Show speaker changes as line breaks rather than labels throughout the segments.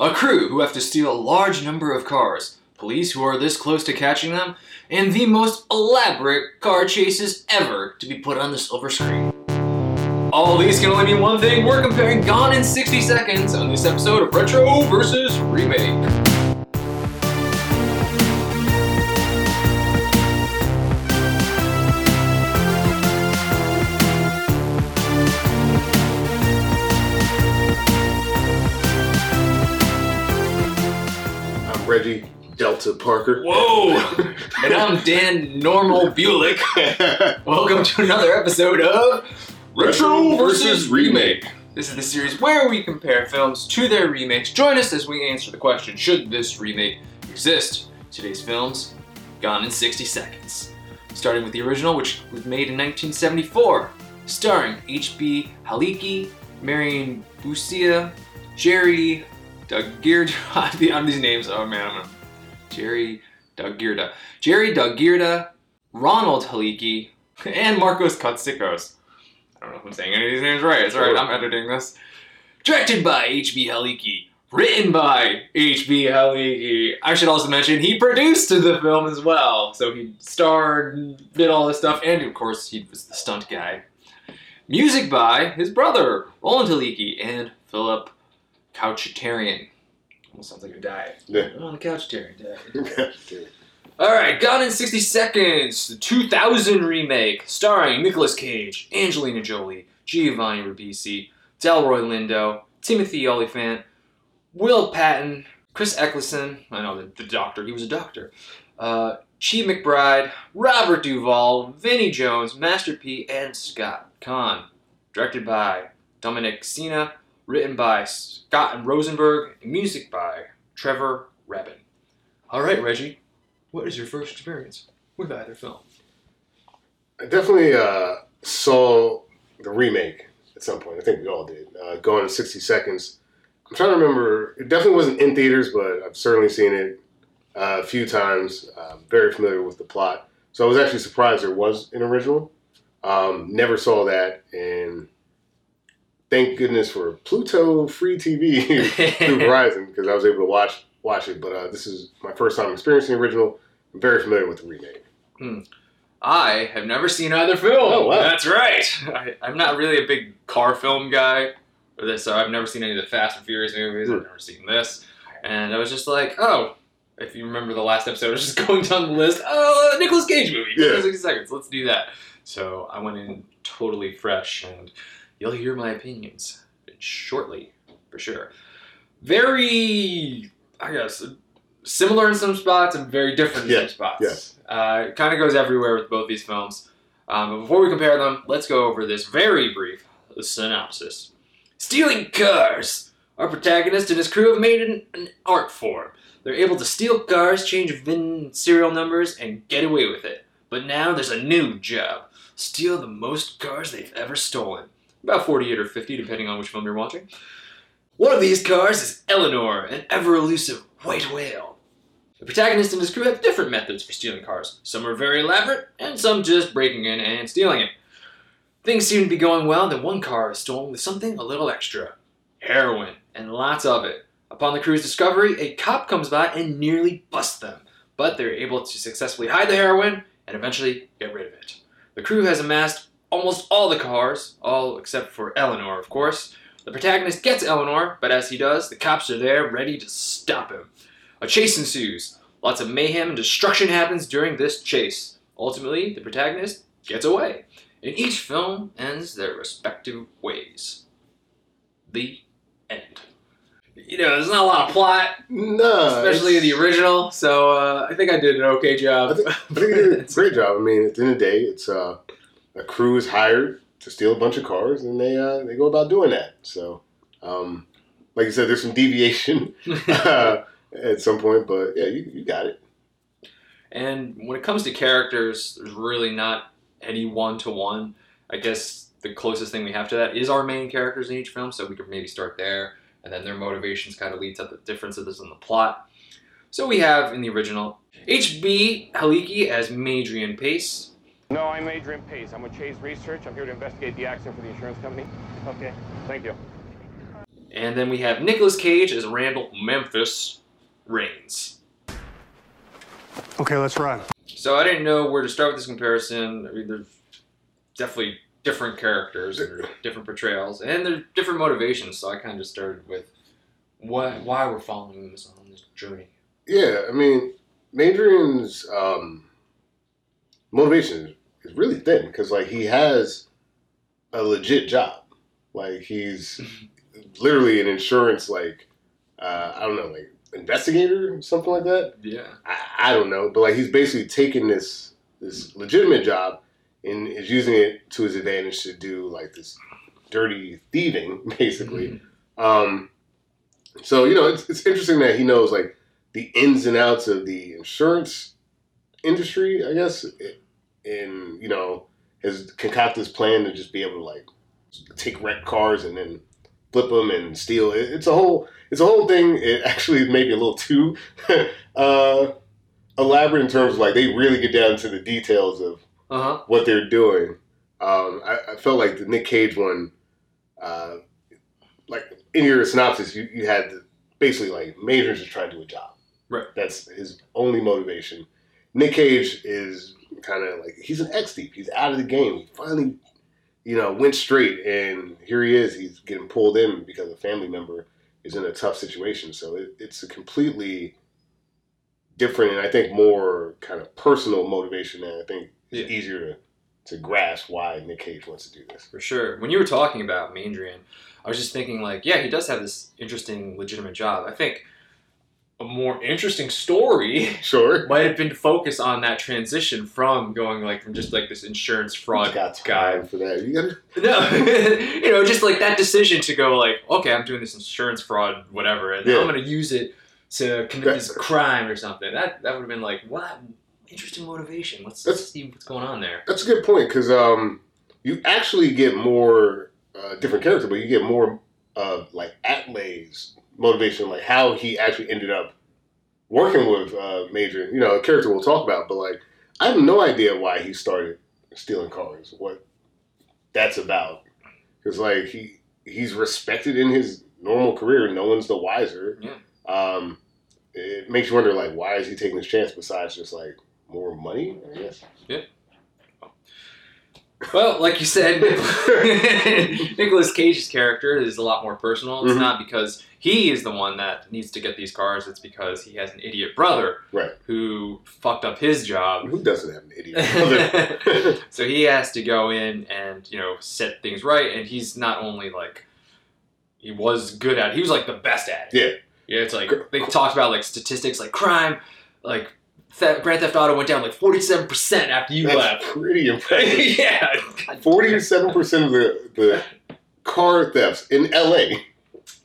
a crew who have to steal a large number of cars, police who are this close to catching them, and the most elaborate car chases ever to be put on the silver screen. All these can only mean one thing we're comparing Gone in 60 Seconds on this episode of Retro versus Remake.
Reggie Delta Parker.
Whoa! and I'm Dan Normal Bulick. Welcome to another episode of Retro versus Remake. This is the series where we compare films to their remakes. Join us as we answer the question Should this remake exist? Today's films, Gone in 60 Seconds. Starting with the original, which was made in 1974, starring H.B. Halicki, Marion Busia, Jerry Daugirda. on these names, oh man, I'm gonna. Jerry Daugirda. Jerry Doug Daugirda, Ronald Halicki, and Marcos Katsikos. I don't know if I'm saying any of these names right. It's alright, I'm editing this. Directed by H.B. Halicki. Written by H.B. Halicki. I should also mention he produced the film as well. So he starred, did all this stuff, and of course he was the stunt guy. Music by his brother, Roland Halicki, and Philip Couchitarian. Almost sounds like a diet.
Yeah.
On the Couchitarian diet. Alright, Gone in 60 Seconds, the 2000 remake, starring Nicolas Cage, Angelina Jolie, Giovanni Ribisi, Delroy Lindo, Timothy Olyphant, Will Patton, Chris Eccleston, I know, the, the doctor, he was a doctor, uh, Chi McBride, Robert Duvall, Vinnie Jones, Master P, and Scott Caan. Directed by Dominic Sena, written by Scott and Rosenberg, and music by Trevor Rabin. Alright, Reggie, what is your first experience with either film?
I definitely uh, saw the remake at some point. I think we all did. Uh, Gone in 60 Seconds. I'm trying to remember. It definitely wasn't in theaters, but I've certainly seen it uh, a few times. I'm very familiar with the plot. So I was actually surprised there was an original. Um, never saw that, and thank goodness for Pluto free TV through Verizon because I was able to watch watch it. But uh, this is my first time experiencing the original. I'm very familiar with the remake.
I have never seen either film.
Oh, wow.
That's right. I, I'm not really a big car film guy, or this, so I've never seen any of the Fast and Furious movies. I've
Hmm.
never seen this, and I was just like, oh. If you remember the last episode, I was just going down the list. Oh, Nicolas Cage movie.
Yeah.
60 seconds. Let's do that. So I went in totally fresh, and you'll hear my opinions shortly, for sure. Very, I guess, similar in some spots and very different in
Yeah,
some spots.
yes.
Uh, it kind of goes everywhere with both these films. Um, but before we compare them, let's go over this very brief synopsis. Stealing cars! Our protagonist and his crew have made an, an art form. They're able to steal cars, change VIN serial numbers, and get away with it. But now there's a new job steal the most cars they've ever stolen. About 48 or 50, depending on which film you're watching. One of these cars is Eleanor, an ever elusive white whale. The protagonist and his crew have different methods for stealing cars. Some are very elaborate, and some just breaking in and stealing it. Things seem to be going well, then one car is stolen with something a little extra heroin, and lots of it. Upon the crew's discovery, a cop comes by and nearly busts them, but they're able to successfully hide the heroin and eventually get rid of it. The crew has amassed almost all the cars, all except for Eleanor, of course. The protagonist gets Eleanor, but as he does, the cops are there ready to stop him. A chase ensues. Lots of mayhem and destruction happens during this chase. Ultimately, the protagonist gets away, and each film ends their respective ways. The end. You know, there's not a lot of plot,
No,
especially in the original, so uh, I think I did an okay job.
I think, I think you did a great job. I mean, at the end of the day, it's uh, a crew is hired to steal a bunch of cars, and they uh, they go about doing that. So, um, like you said, there's some deviation uh, at some point, but yeah, you, you got it.
And when it comes to characters, there's really not any one to one. I guess the closest thing we have to that is our main characters in each film, so we could maybe start there, and then their motivations kind of lead to the differences in the plot. So we have in the original H.B. Haliki as Maindrian Pace,
No, I'm Adrian Pace. I'm with Chase Research. I'm here to investigate the accident for the insurance company. Okay. Thank you.
And then we have Nicolas Cage as Randall Memphis Raines.
Okay, let's run.
So I didn't know where to start with this comparison. I mean, there's definitely different characters and different portrayals, and there's different motivations. So I kind of just started with what, why we're following this on this journey.
Yeah, I mean, Adrian's um, motivation is really thin because, like, he has a legit job. Like, he's literally an insurance, like, uh, I don't know, like, investigator, or something like that.
Yeah.
I, I don't know, but like, he's basically taking this this legitimate job and is using it to his advantage to do like this dirty thieving, basically. Um, so you know, it's, it's interesting that he knows like the ins and outs of the insurance industry, I guess, and you know, has concocted this plan to just be able to like take wrecked cars and then flip them and steal. It, it's a whole, it's a whole thing. It actually may be a little too uh, elaborate in terms of like they really get down to the details of
Uh huh.
what they're doing. Um, I, I felt like the Nick Cage one, uh, like in your synopsis, you, you had the, basically like Major's just trying to do a job.
Right.
That's his only motivation. Nick Cage is kind of like he's an ex thief. He's out of the game. He finally, you know, went straight, and here he is. He's getting pulled in because a family member is in a tough situation. So it, it's a completely different, and I think more kind of personal motivation. And I think
Yeah.
it's easier to to grasp why Nick Cage wants to do this.
For sure. When you were talking about Maindrian, I was just thinking like, yeah, he does have this interesting, legitimate job. I think a more interesting story
Sure.
might have been to focus on that transition from going like from just like this insurance fraud guy.
for that. You gotta,
No, you know, just like that decision to go like, okay, I'm doing this insurance fraud, whatever, and
Yeah.
I'm gonna use it to commit
That-
this crime or something. That that would have been like, what interesting motivation. Let's, let's see what's going on there.
that's a good point because um, you actually get more uh, different character, but you get more of like Atlee's motivation, like how he actually ended up working with uh, Major. You know, a character we'll talk about, but like I have no idea why he started stealing cars. What that's about? Because like he he's respected in his normal career, no one's the wiser.
Yeah.
Um, it makes you wonder like why is he taking this chance besides just like more money? I guess. Yeah.
Well, like you said, Nicolas Cage's character is a lot more personal. It's
Mhm.
not because he is the one that needs to get these cars. It's because he has an idiot brother
Right.
who fucked up his job.
Who doesn't have an idiot brother?
so he has to go in and you know set things right, and he's not only like he was good at. it, He was like the best at it.
Yeah.
Yeah. It's like they talked about like statistics, like crime, like theft, Grand Theft Auto went down like forty seven percent after you
That's
left.
pretty impressive.
yeah.
Forty-seven percent of the, the car thefts in LA.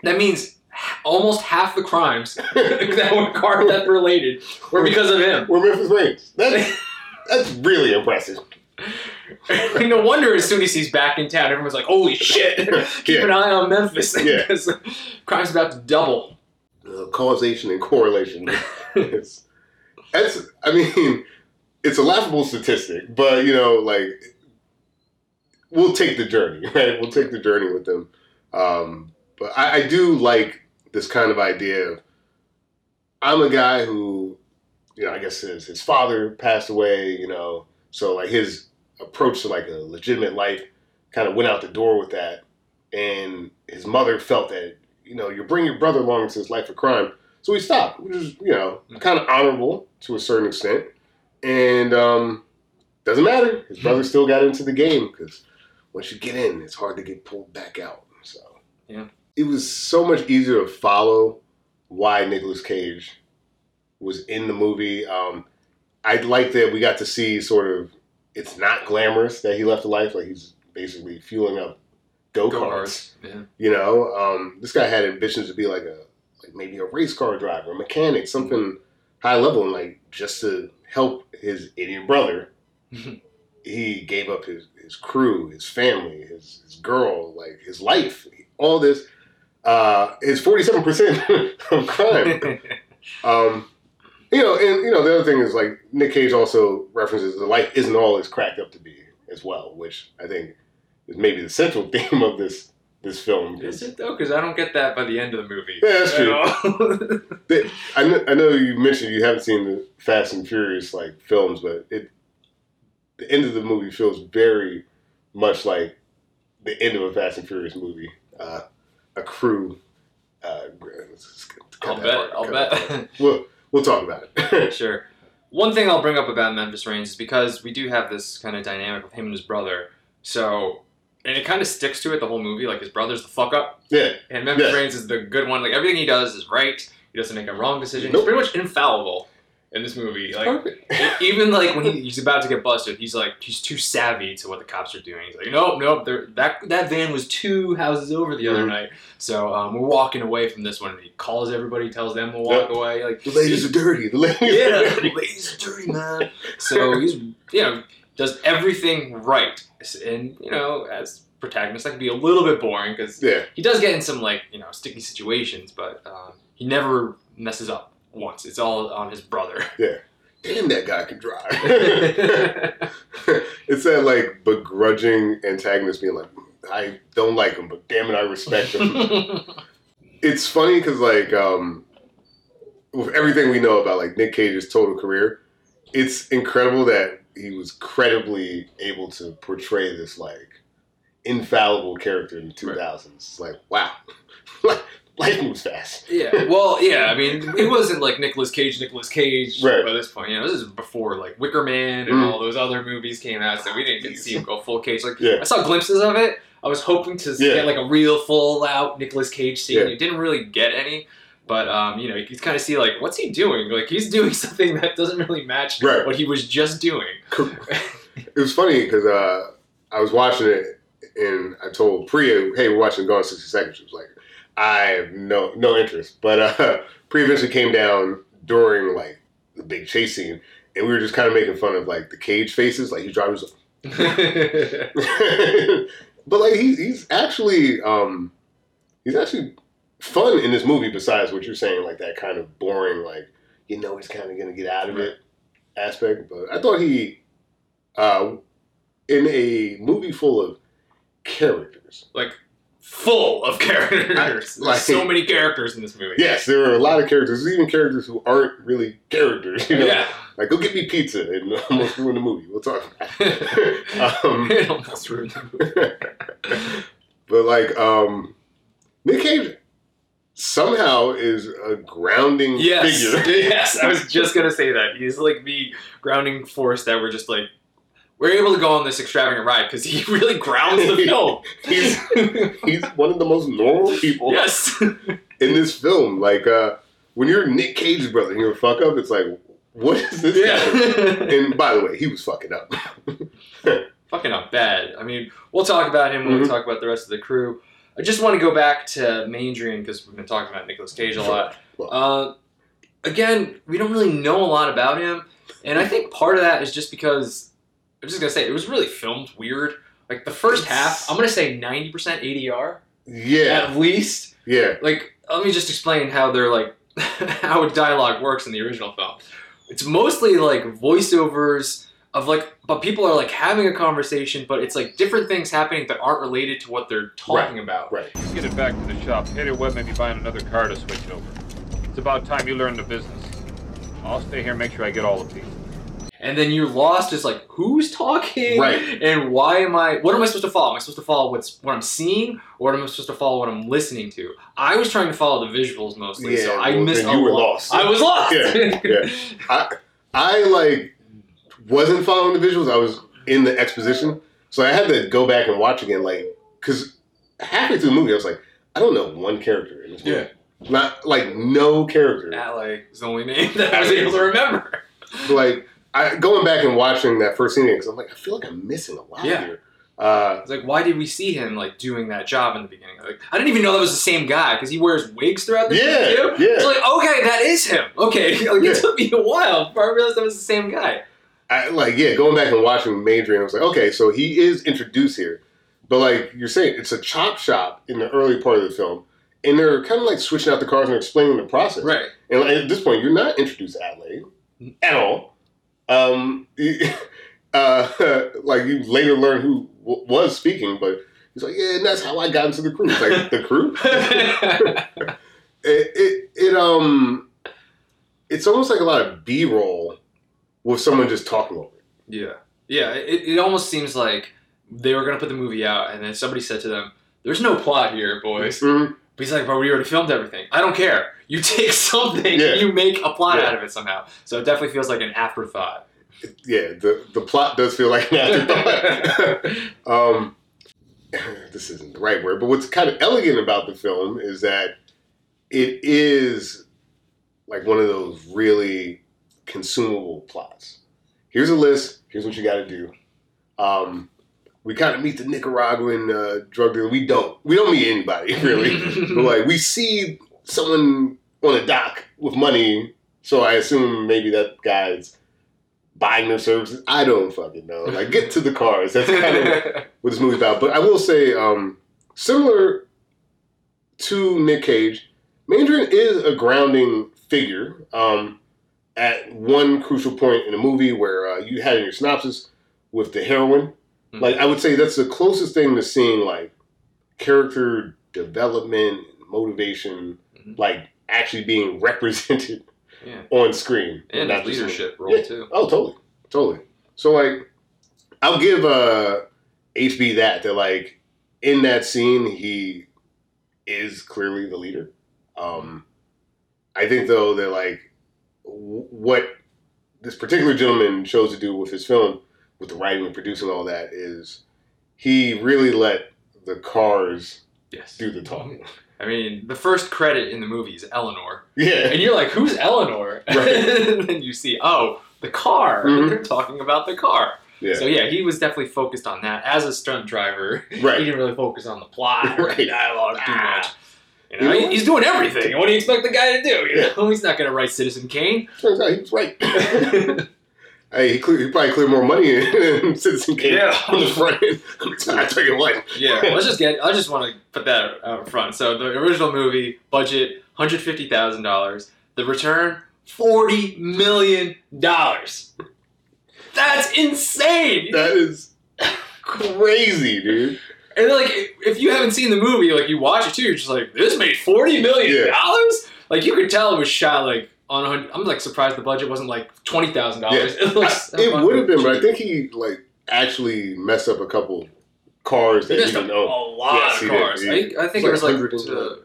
That means almost half the crimes that were car theft related were because of him.
were Memphis Raines. That's that's really impressive.
no wonder as soon as he's back in town, everyone's like, "Holy shit! Keep
Yeah.
an eye on Memphis
Yeah.
because crime's about to double."
Uh, causation and correlation. It's, that's I mean, it's a laughable statistic, but you know, like we'll take the journey, right? We'll take the journey with them. Um, but I, I do like this kind of idea of I'm a guy who, you know, I guess his his father passed away, you know, so like his approach to like a legitimate life kind of went out the door with that, and his mother felt that you know you're bringing your brother along into his life of crime, so he stopped, which is you know kind of honorable to a certain extent, and um, doesn't matter. His brother still got into the game because once you get in, it's hard to get pulled back out. So
Yeah.
It was so much easier to follow why Nicolas Cage was in the movie. Um, I like that we got to see sort of it's not glamorous that he left the life. Like he's basically fueling up go karts.
Yeah.
You know, um, this guy had ambitions to be like a like maybe a race car driver, a mechanic, something high level, and like just to help his idiot brother. he gave up his, his crew, his family, his, his girl, like his life, all this. Uh, is forty seven percent of crime. Um, you know, and you know the other thing is like Nick Cage also references the life isn't all it's cracked up to be as well, which I think is maybe the central theme of this this film.
Is it though? Because I don't get that by the end of the movie.
Yeah, that's true. They- I know, I know you mentioned you haven't seen the Fast and Furious like films, but it the end of the movie feels very much like the end of a Fast and Furious movie. Uh, a crew. Uh, let's just cut
I'll bet.
part,
I'll
cut that part.
bet.
We'll we'll talk about it.
sure. One thing I'll bring up about Memphis Raines is because we do have this kind of dynamic with him and his brother. So, and it kind of sticks to it the whole movie. Like his brother's the fuck up,
yeah,
and Memphis
Yeah.
Raines is the good one. Like everything he does is right. He doesn't make a wrong decision.
Nope.
He's pretty much infallible in this movie. Like. Even like when he, he's about to get busted, he's like he's too savvy to what the cops are doing. He's like, nope, nope, that that van was two houses over the other
Mhm.
night, so um, we're walking away from this one. And he calls everybody, tells them to walk
Yep.
away. Like
The ladies are dirty. The ladies.
yeah,
Are dirty.
ladies are dirty, man. So he's you know does everything right, and you know as protagonist that can be a little bit boring because
Yeah,
he does get in some like you know sticky situations, but um, he never messes up once. It's all on his brother. Yeah.
damn, that guy can drive. it's that like begrudging antagonist being like, I don't like him, but damn it, I respect him. it's funny because like um, with everything we know about like Nick Cage's total career, it's incredible that he was credibly able to portray this like infallible character in the two thousands. It's like wow, life moves fast.
Yeah, well, yeah. I mean, it wasn't like Nicolas Cage, Nicolas Cage
Right.
by this point. You know, this is before like Wicker Man and
Mm.
all those other movies came out, so we didn't get to see him go full Cage. Like,
Yeah.
I saw glimpses of it. I was hoping to
Yeah.
get like a real full out Nicolas Cage scene.
Yeah.
You didn't really get any. But um, you know, you kind of see like what's he doing? Like he's doing something that doesn't really match
Right.
what he was just doing.
It was funny because uh, I was watching it and I told Priya, "Hey, we're watching Gone 60 Seconds." She was like, "I have no no interest." But uh, eventually came down during like the big chase scene, and we were just kind of making fun of like the cage faces, like he's driving. he's like- but like he, he's actually um, he's actually fun in this movie. Besides what you're saying, like that kind of boring, like you know he's kind of gonna get out of it aspect. But I thought he, uh, in a movie full of characters.
like full of characters.
Like-
so many characters in this movie.
Yes, there are a lot of characters, There's even characters who aren't really characters. You know?
Yeah.
Like, go get me pizza and almost ruin the movie. We'll talk about it. um,
it almost ruined the movie.
but, like, um, Nick Cage somehow is a grounding
Yes,
figure.
yes. I was just gonna say that he's like the grounding force that we're just like we're able to go on this extravagant ride because he really grounds the film.
He's he's one of the most normal people
yes,
in this film. Like, uh, when you're Nick Cage's brother and you're a fuck up, it's like, what is this guy?
yeah.
And by the way, he was fucking up.
Fucking up bad. I mean, we'll talk about him when we
Mhm.
talk about the rest of the crew. I just want to go back to Maindrian because we've been talking about Nicolas Cage a lot.
Well-
Uh, again, we don't really know a lot about him, and I think part of that is just because I'm just gonna say it was really filmed weird. Like the first half, I'm gonna say 90% ADR
Yeah,
at least.
yeah.
Like, let me just explain how they're like how dialogue works in the original film. It's mostly like voiceovers of like, but people are like having a conversation, but it's like different things happening that aren't related to what they're talking about.
Right.
Get it back to the shop. Hater Webb may be buying another car to switch over. It's about time you learned the business. I'll stay here and make sure I get all the pieces.
And then you're lost as like, who's talking?
Right.
And why am I? What am I supposed to follow? Am I supposed to follow what's what I'm seeing, or am I supposed to follow what I'm listening to? I was trying to follow the visuals mostly, so I
well,
missed
you were
lot.
lost.
I was lost.
Yeah, yeah. I like wasn't following the visuals. I was in the exposition, so I had to go back and watch again. Like, because halfway through the movie, I was like, I don't know one character in this movie. Not like no character.
Ally is the only name that I was able to remember.
Like I going back and watching that first scene because I'm like, I feel like I'm missing a lot
Yeah.
here. Uh,
It's like, why did we see him like doing that job in the beginning? Like, I didn't even know that was the same guy because he wears wigs throughout the
Yeah,
movie
yeah.
It's like, okay, that is him. Okay, like
Yeah.
it took me a while before I realized that was the same guy.
I, like yeah, going back and watching Major, and I was like, okay, so he is introduced here, but like you're saying, it's a chop shop in the early part of the film, and they're kind of like switching out the cars and explaining the process.
Right.
And like, at this point, you're not introduced to Adelaide at all. Um, uh, like you later learn who w- was speaking, but He's like, yeah, and that's how I got into the crew. It's like the crew. it, it it um, it's almost like a lot of B roll with someone just talking over it.
yeah, yeah. It, it almost seems like they were gonna put the movie out, and then somebody said to them, "There's no plot here, boys."
Mhm.
But he's like, "But we already filmed everything. I don't care. You take something,
Yeah.
and you make a plot
Yeah.
out of it somehow." So it definitely feels like an afterthought.
Yeah, the the plot does feel like an afterthought. um, this isn't the right word, but what's kind of elegant about the film is that it is like one of those really consumable plots. Here's a list. Here's what you got to do. Um, we kind of meet the Nicaraguan uh, drug dealer. We don't. We don't meet anybody really. but like we see someone on a dock with money, so I assume maybe that guy's buying their services. I don't fucking know. Like get to the cars. That's kind of what this movie's about. But I will say, um, similar to Nick Cage, Maindrian is a grounding figure. Um, at one crucial point in the movie where uh, you had in your synopsis with the heroin,
Mhm.
like I would say that's the closest thing to seeing like character development, motivation,
Mhm.
like actually being represented
Yeah.
on screen,
and
not
his
just in-
leadership role
Yeah.
too.
Oh, totally, totally. So like, I'll give uh HB that that like in that scene he is clearly the leader. Um, I think though that like w- what this particular gentleman chose to do with his film, with the writing and producing all that, is he really let the cars
Yes.
do the talking.
I mean, the first credit in the movie is Eleanor,
Yeah,
and you're like, "Who's Eleanor?"
Right.
and then you see, oh, the car.
Mhm.
They're talking about the car.
yeah,
So yeah, he was definitely focused on that as a stunt driver.
right.
He didn't really focus on the plot or the
Right.
dialogue too
Ah.
much. You know,
know
he- he's doing everything. What do you expect the guy to do? You
Yeah.
he's not going to write Citizen Kane.
Turns out he was right. Hey, he, clear, he probably cleared more money than Citizen Kane
Yeah.
on the front end. I tell you what.
yeah, let's just get. I just want to put that out front. So the original movie budget hundred fifty thousand dollars. The return forty million dollars. That's insane.
That is crazy, dude.
And like, if you haven't seen the movie, like you watch it too, you're just like, this made forty million dollars. Like you could tell it was shot like on. a hun- I'm like surprised the budget wasn't like twenty thousand dollars. It looks.
It would have been, but I think he like actually messed up a couple cars that he
Just a,
didn't
a lot
Yes,
of
he did.
cars.
He-
I, I think it was like.
100 and-
to-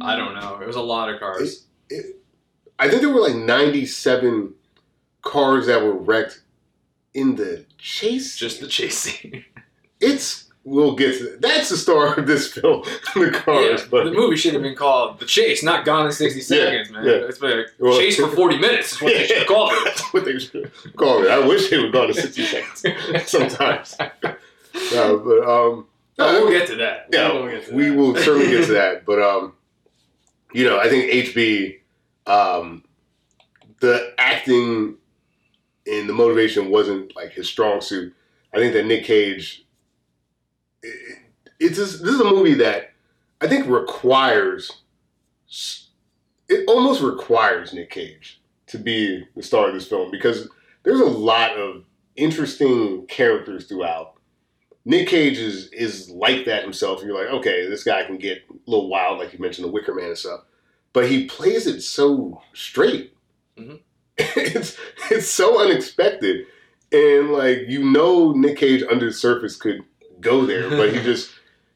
I don't know. It was a lot of cars.
I think there were like 97 cars that were wrecked in the chase.
Just the chase scene.
it's we'll get to that. that's the star of this film, the cars.
Yeah,
but
the movie should have been called The Chase, not Gone in 60 Seconds, man.
yeah.
It's been a
Well-
chase for 40 minutes is what they should have called it.
That's what they should call it. I wish they would go in 60 seconds sometimes. No, but um,
No, we'll get to that.
yeah,
We'll get to
we
that.
will certainly get to that. But um, you know, I think HB, um, the acting and the motivation wasn't like his strong suit. I think that Nick Cage, it, it's just, this is a movie that I think requires. It almost requires Nick Cage to be the star of this film because there's a lot of interesting characters throughout. Nick Cage is is like that himself. You're like, okay, this guy can get a little wild, like you mentioned, the Wicker Man and stuff. But he plays it so straight.
Mhm.
It's it's so unexpected, and like you know, Nick Cage under the surface could go there, but he just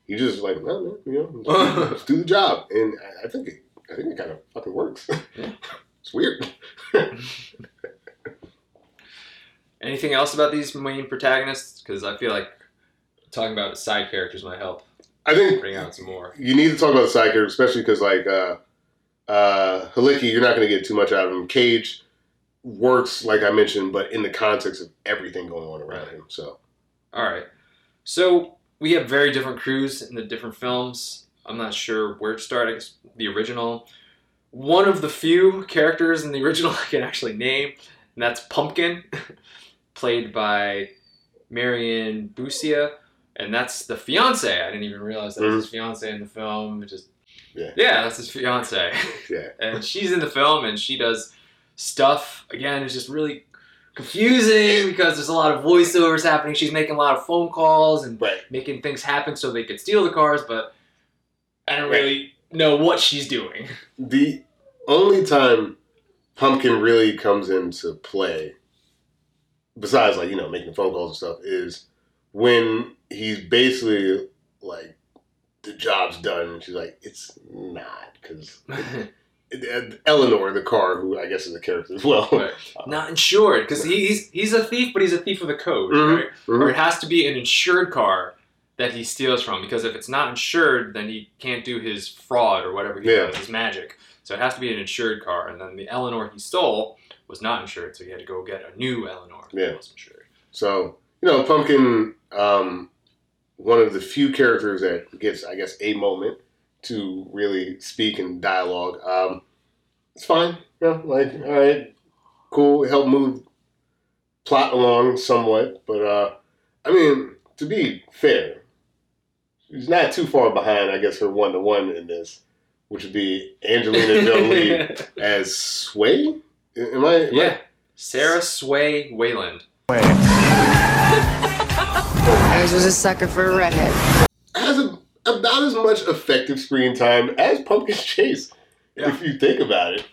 he just like, well, man, you know, let's do the job, and I, I think it, I think it kind of fucking works.
Yeah.
it's weird.
Anything else about these main protagonists? Because I feel like talking about side characters might help
I think
bring out some more.
you need to talk about the side character, especially because like uh, uh, Halicki, you're not going to get too much out of him. Cage works, like I mentioned, but in the context of everything going on around him. So
All right. So we have very different crews in the different films. I'm not sure where to start. I guess the original. One of the few characters in the original I can actually name, and that's Pumpkin, played by Marion Busia, and that's the fiance. I didn't even realize that was his mm-hmm. fiance in the film. It just
Yeah.
yeah, that's his fiance.
yeah,
and she's in the film and she does stuff again it's just really confusing because there's a lot of voiceovers happening. She's making a lot of phone calls and
Right.
making things happen so they could steal the cars, but I don't
Right.
really know what she's doing.
The only time Pumpkin really comes into play, besides like you know making phone calls and stuff, is when he's basically like the job's done, and she's like, "It's not," because Eleanor, the car, who I guess is a character as well.
Right. Not insured because he's he's a thief, but he's a thief with a code,
Mhm.
right? Or
Mhm.
it has to be an insured car that he steals from because if it's not insured, then he can't do his fraud or whatever he
Yeah.
does, his magic. So it has to be an insured car, and then the Eleanor he stole was not insured, so he had to go get a new Eleanor
Yeah.
that was insured.
So you know, Pumpkin, um, one of the few characters that gets, I guess, a moment to really speak in dialogue. Um, it's fine. Yeah, like all right, cool. Help move plot along somewhat, but uh, I mean, to be fair, she's not too far behind. I guess her one to one in this, which would be Angelina Jolie as Sway. Am I? am I-
yeah, Sarah Sway Wayland.
I was a sucker for a redhead.
About as much effective screen time as Pumpkin Chase,
Yeah.
if you think about it.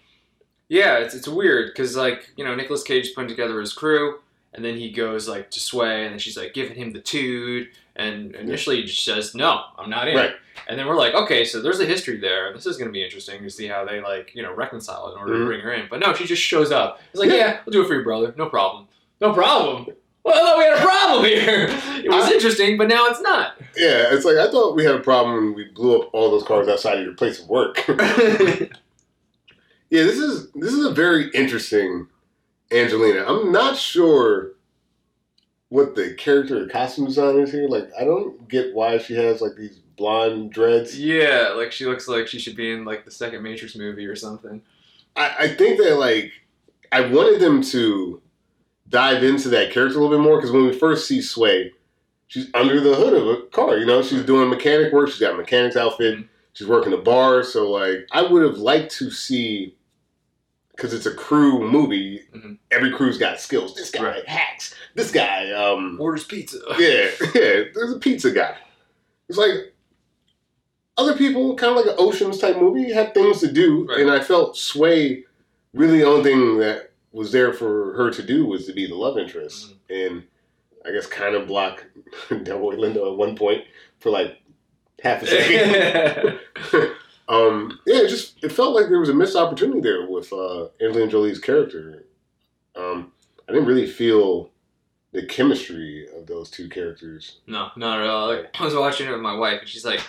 Yeah, it's, it's weird because like you know Nicolas Cage putting together his crew, and then he goes like to Sway, and then she's like giving him the tood, and initially he just says no, I'm not in.
Right.
And then we're like, okay, so there's a history there. This is going to be interesting to see how they like you know reconcile it in order
Mhm.
to bring her in. But no, she just shows up. It's like,
Yeah.
yeah, we'll do it for your brother, no problem, no problem. Well, I thought we had a problem here. It was
I-
interesting, but now it's not.
Yeah, it's like I thought we had a problem when we blew up all those cars outside of your place of work. yeah, this is this is a very interesting Angelina. I'm not sure what the character or costume design is here. Like, I don't get why she has like these blonde dreads.
yeah, like she looks like she should be in like the second Matrix movie or something.
I, I think that like I wanted them to dive into that character a little bit more because when we first see Sway, she's under the hood of a car. You know, she's doing mechanic work. She's got a mechanic's outfit.
Mhm.
She's working the bar. So like, I would have liked to see because it's a crew movie.
Mhm.
Every crew's got skills. This guy
Right.
hacks. This guy, um,
Orders pizza.
yeah, yeah. There's a pizza guy. It's like other people, kind of like an Ocean's type movie, have things to do,
Right.
and I felt Sway. Really, the only thing that was there for her to do was to be the love interest, and I guess kind of block Delroy Lindo at one point for like half a second. um, yeah, it just it felt like there was a missed opportunity there with uh, Angelina Jolie's character. Um, I didn't really feel the chemistry of those two characters.
No, not at all. Like, I was watching it with my wife, and she's like,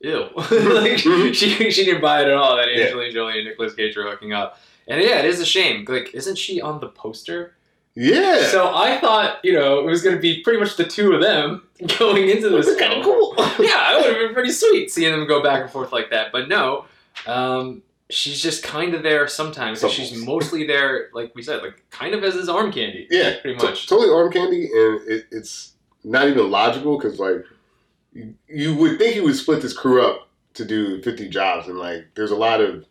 "Ew," like she she didn't buy it at all that
Yeah.
Angelina Jolie and Nicolas Cage are hooking up. And yeah, it is a shame. Like, isn't she on the poster?
Yeah,
So I thought, you know, it was going to be pretty much the two of them going into this
kind of cool.
yeah, it would have been pretty sweet seeing them go back and forth like that. But no, um, she's just kind of there sometimes. and She's mostly there, like we said, like kind of as his arm candy.
yeah,
pretty much.
totally arm candy, and it, it's not even logical because like you, you would think he would split this crew up to do fifty jobs, and like there's a lot of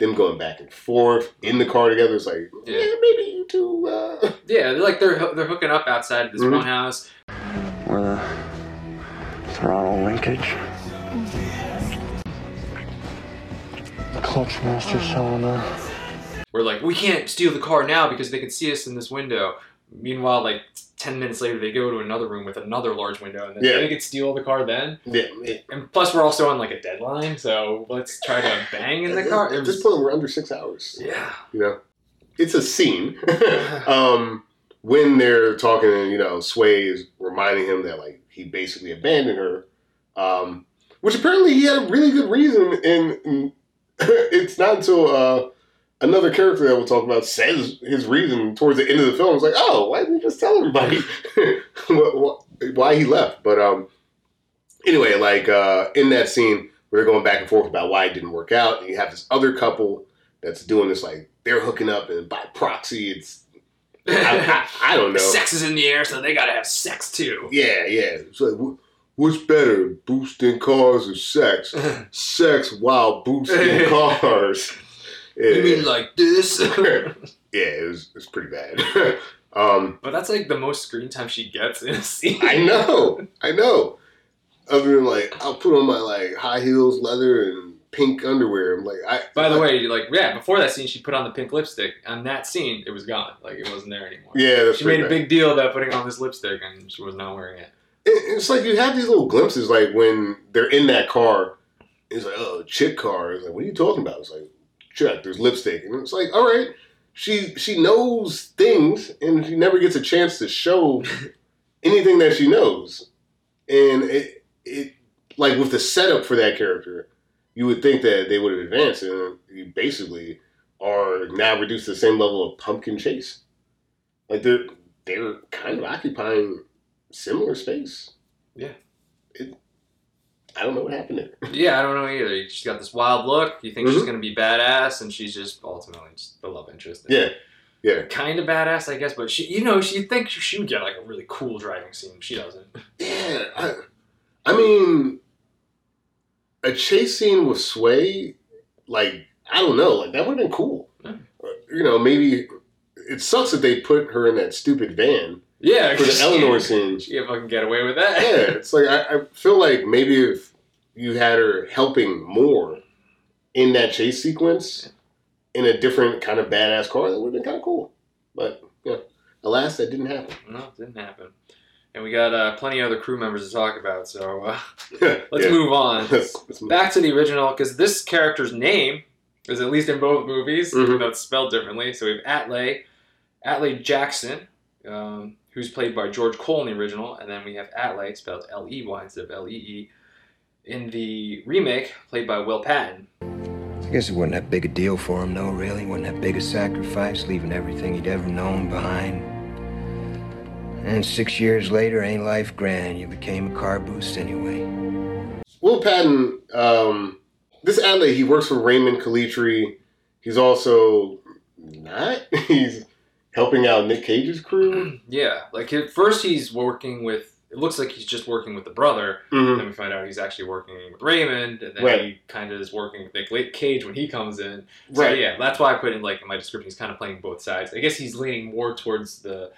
them going back and forth in the car together. It's like
Yeah.
yeah, maybe you two. Uh...
Yeah, they're like they're they're hooking up outside of this
Mhm.
one house.
Or the throttle linkage. The clutch master cylinder.
We're like, we can't steal the car now because they can see us in this window. Meanwhile, like ten minutes later, they go to another room with another large window, and then
Yeah.
they could steal the car then.
Yeah, it-
And plus, we're also on like a deadline, so let's try to bang in the car.
At this
was-
point, we're under six hours.
yeah,
You know, it's a scene. um, when they're talking, and you know, Sway is reminding him that like he basically abandoned her, um, which apparently he had a really good reason. And, and it's not until uh, another character that we'll talk about says his reason towards the end of the film. It's like, oh, why didn't you just tell everybody why he left? But um, anyway, like uh, in that scene where they're going back and forth about why it didn't work out, and you have this other couple that's doing this like they're hooking up and by proxy it's I, I, I don't know
sex is in the air, so they gotta have sex too.
yeah yeah it's like what's better boosting cars or sex sex while boosting cars
You mean like this?
yeah it was, it was pretty bad Um,
But that's like the most screen time she gets in a scene.
I know, I know. Other than like, I'll put on my like high heels, leather, and pink underwear. I'm like, I.
By the
I-
way, like yeah, before that scene, she put on the pink lipstick. On that scene, it was gone. Like it wasn't there anymore.
yeah, that's
She made
pretty
a big deal about putting on this lipstick, and she was not wearing it.
It- It's like you have these little glimpses, like when they're in that car. It's like, oh, chick car. It's like, what are you talking about? It's like, check. There's lipstick, and it's like, all right. She she knows things, and she never gets a chance to show anything that she knows. And it it like with the setup for that character, you would think that they would have advanced, and you basically are now reduced to the same level of pumpkin chase. Like they're they're kind of occupying similar space.
Yeah.
I don't know what happened to her.
Yeah, I don't know either. She's got this wild look. You think she's
Mhm.
gonna be badass, and she's just ultimately just the love interest.
Yeah. Yeah.
kind of badass, I guess. But she, you know, she think she would get like a really cool driving scene. She doesn't.
Yeah. I, I mean, a chase scene with Sway, like, I don't know, like, that would have been cool.
Yeah.
You know, maybe it sucks that they put her in that stupid van
Yeah,
for the Eleanor scene.
Can't fucking get away with that.
Yeah, it's like, I, I feel like maybe if you had her helping more in that chase sequence in a different kind of badass car, that would have been kind of cool. But, yeah, alas, that didn't happen.
No, it didn't happen. And we got uh, plenty of other crew members to talk about, so uh,
let's
let's move on.
Let's, let's move.
Back to the original, because this character's name is at least in both movies, even
Mhm.
though it's spelled differently. So we have Atlee, Atlee Jackson, um, who's played by George Cole in the original, and then we have Atley, spelled L-E-Y instead of L-E-E, in the remake, played by Will Patton.
I guess it wasn't that big a deal for him, though, really. Wasn't that big a sacrifice, leaving everything he'd ever known behind. And six years later, ain't life grand? You became a car boost anyway.
Will Patton, um, this Atley, he works for Raymond Calitri. He's also not. He's helping out Nick Cage's crew.
Yeah, like at first he's working with. It looks like he's just working with the brother,
Mhm.
and then we find out he's actually working with Raymond, and then
Right.
he kind of is working with Nick Cage when he comes in. So
Right.
yeah, that's why I put in like in my description. He's kind of playing both sides. I guess he's leaning more towards the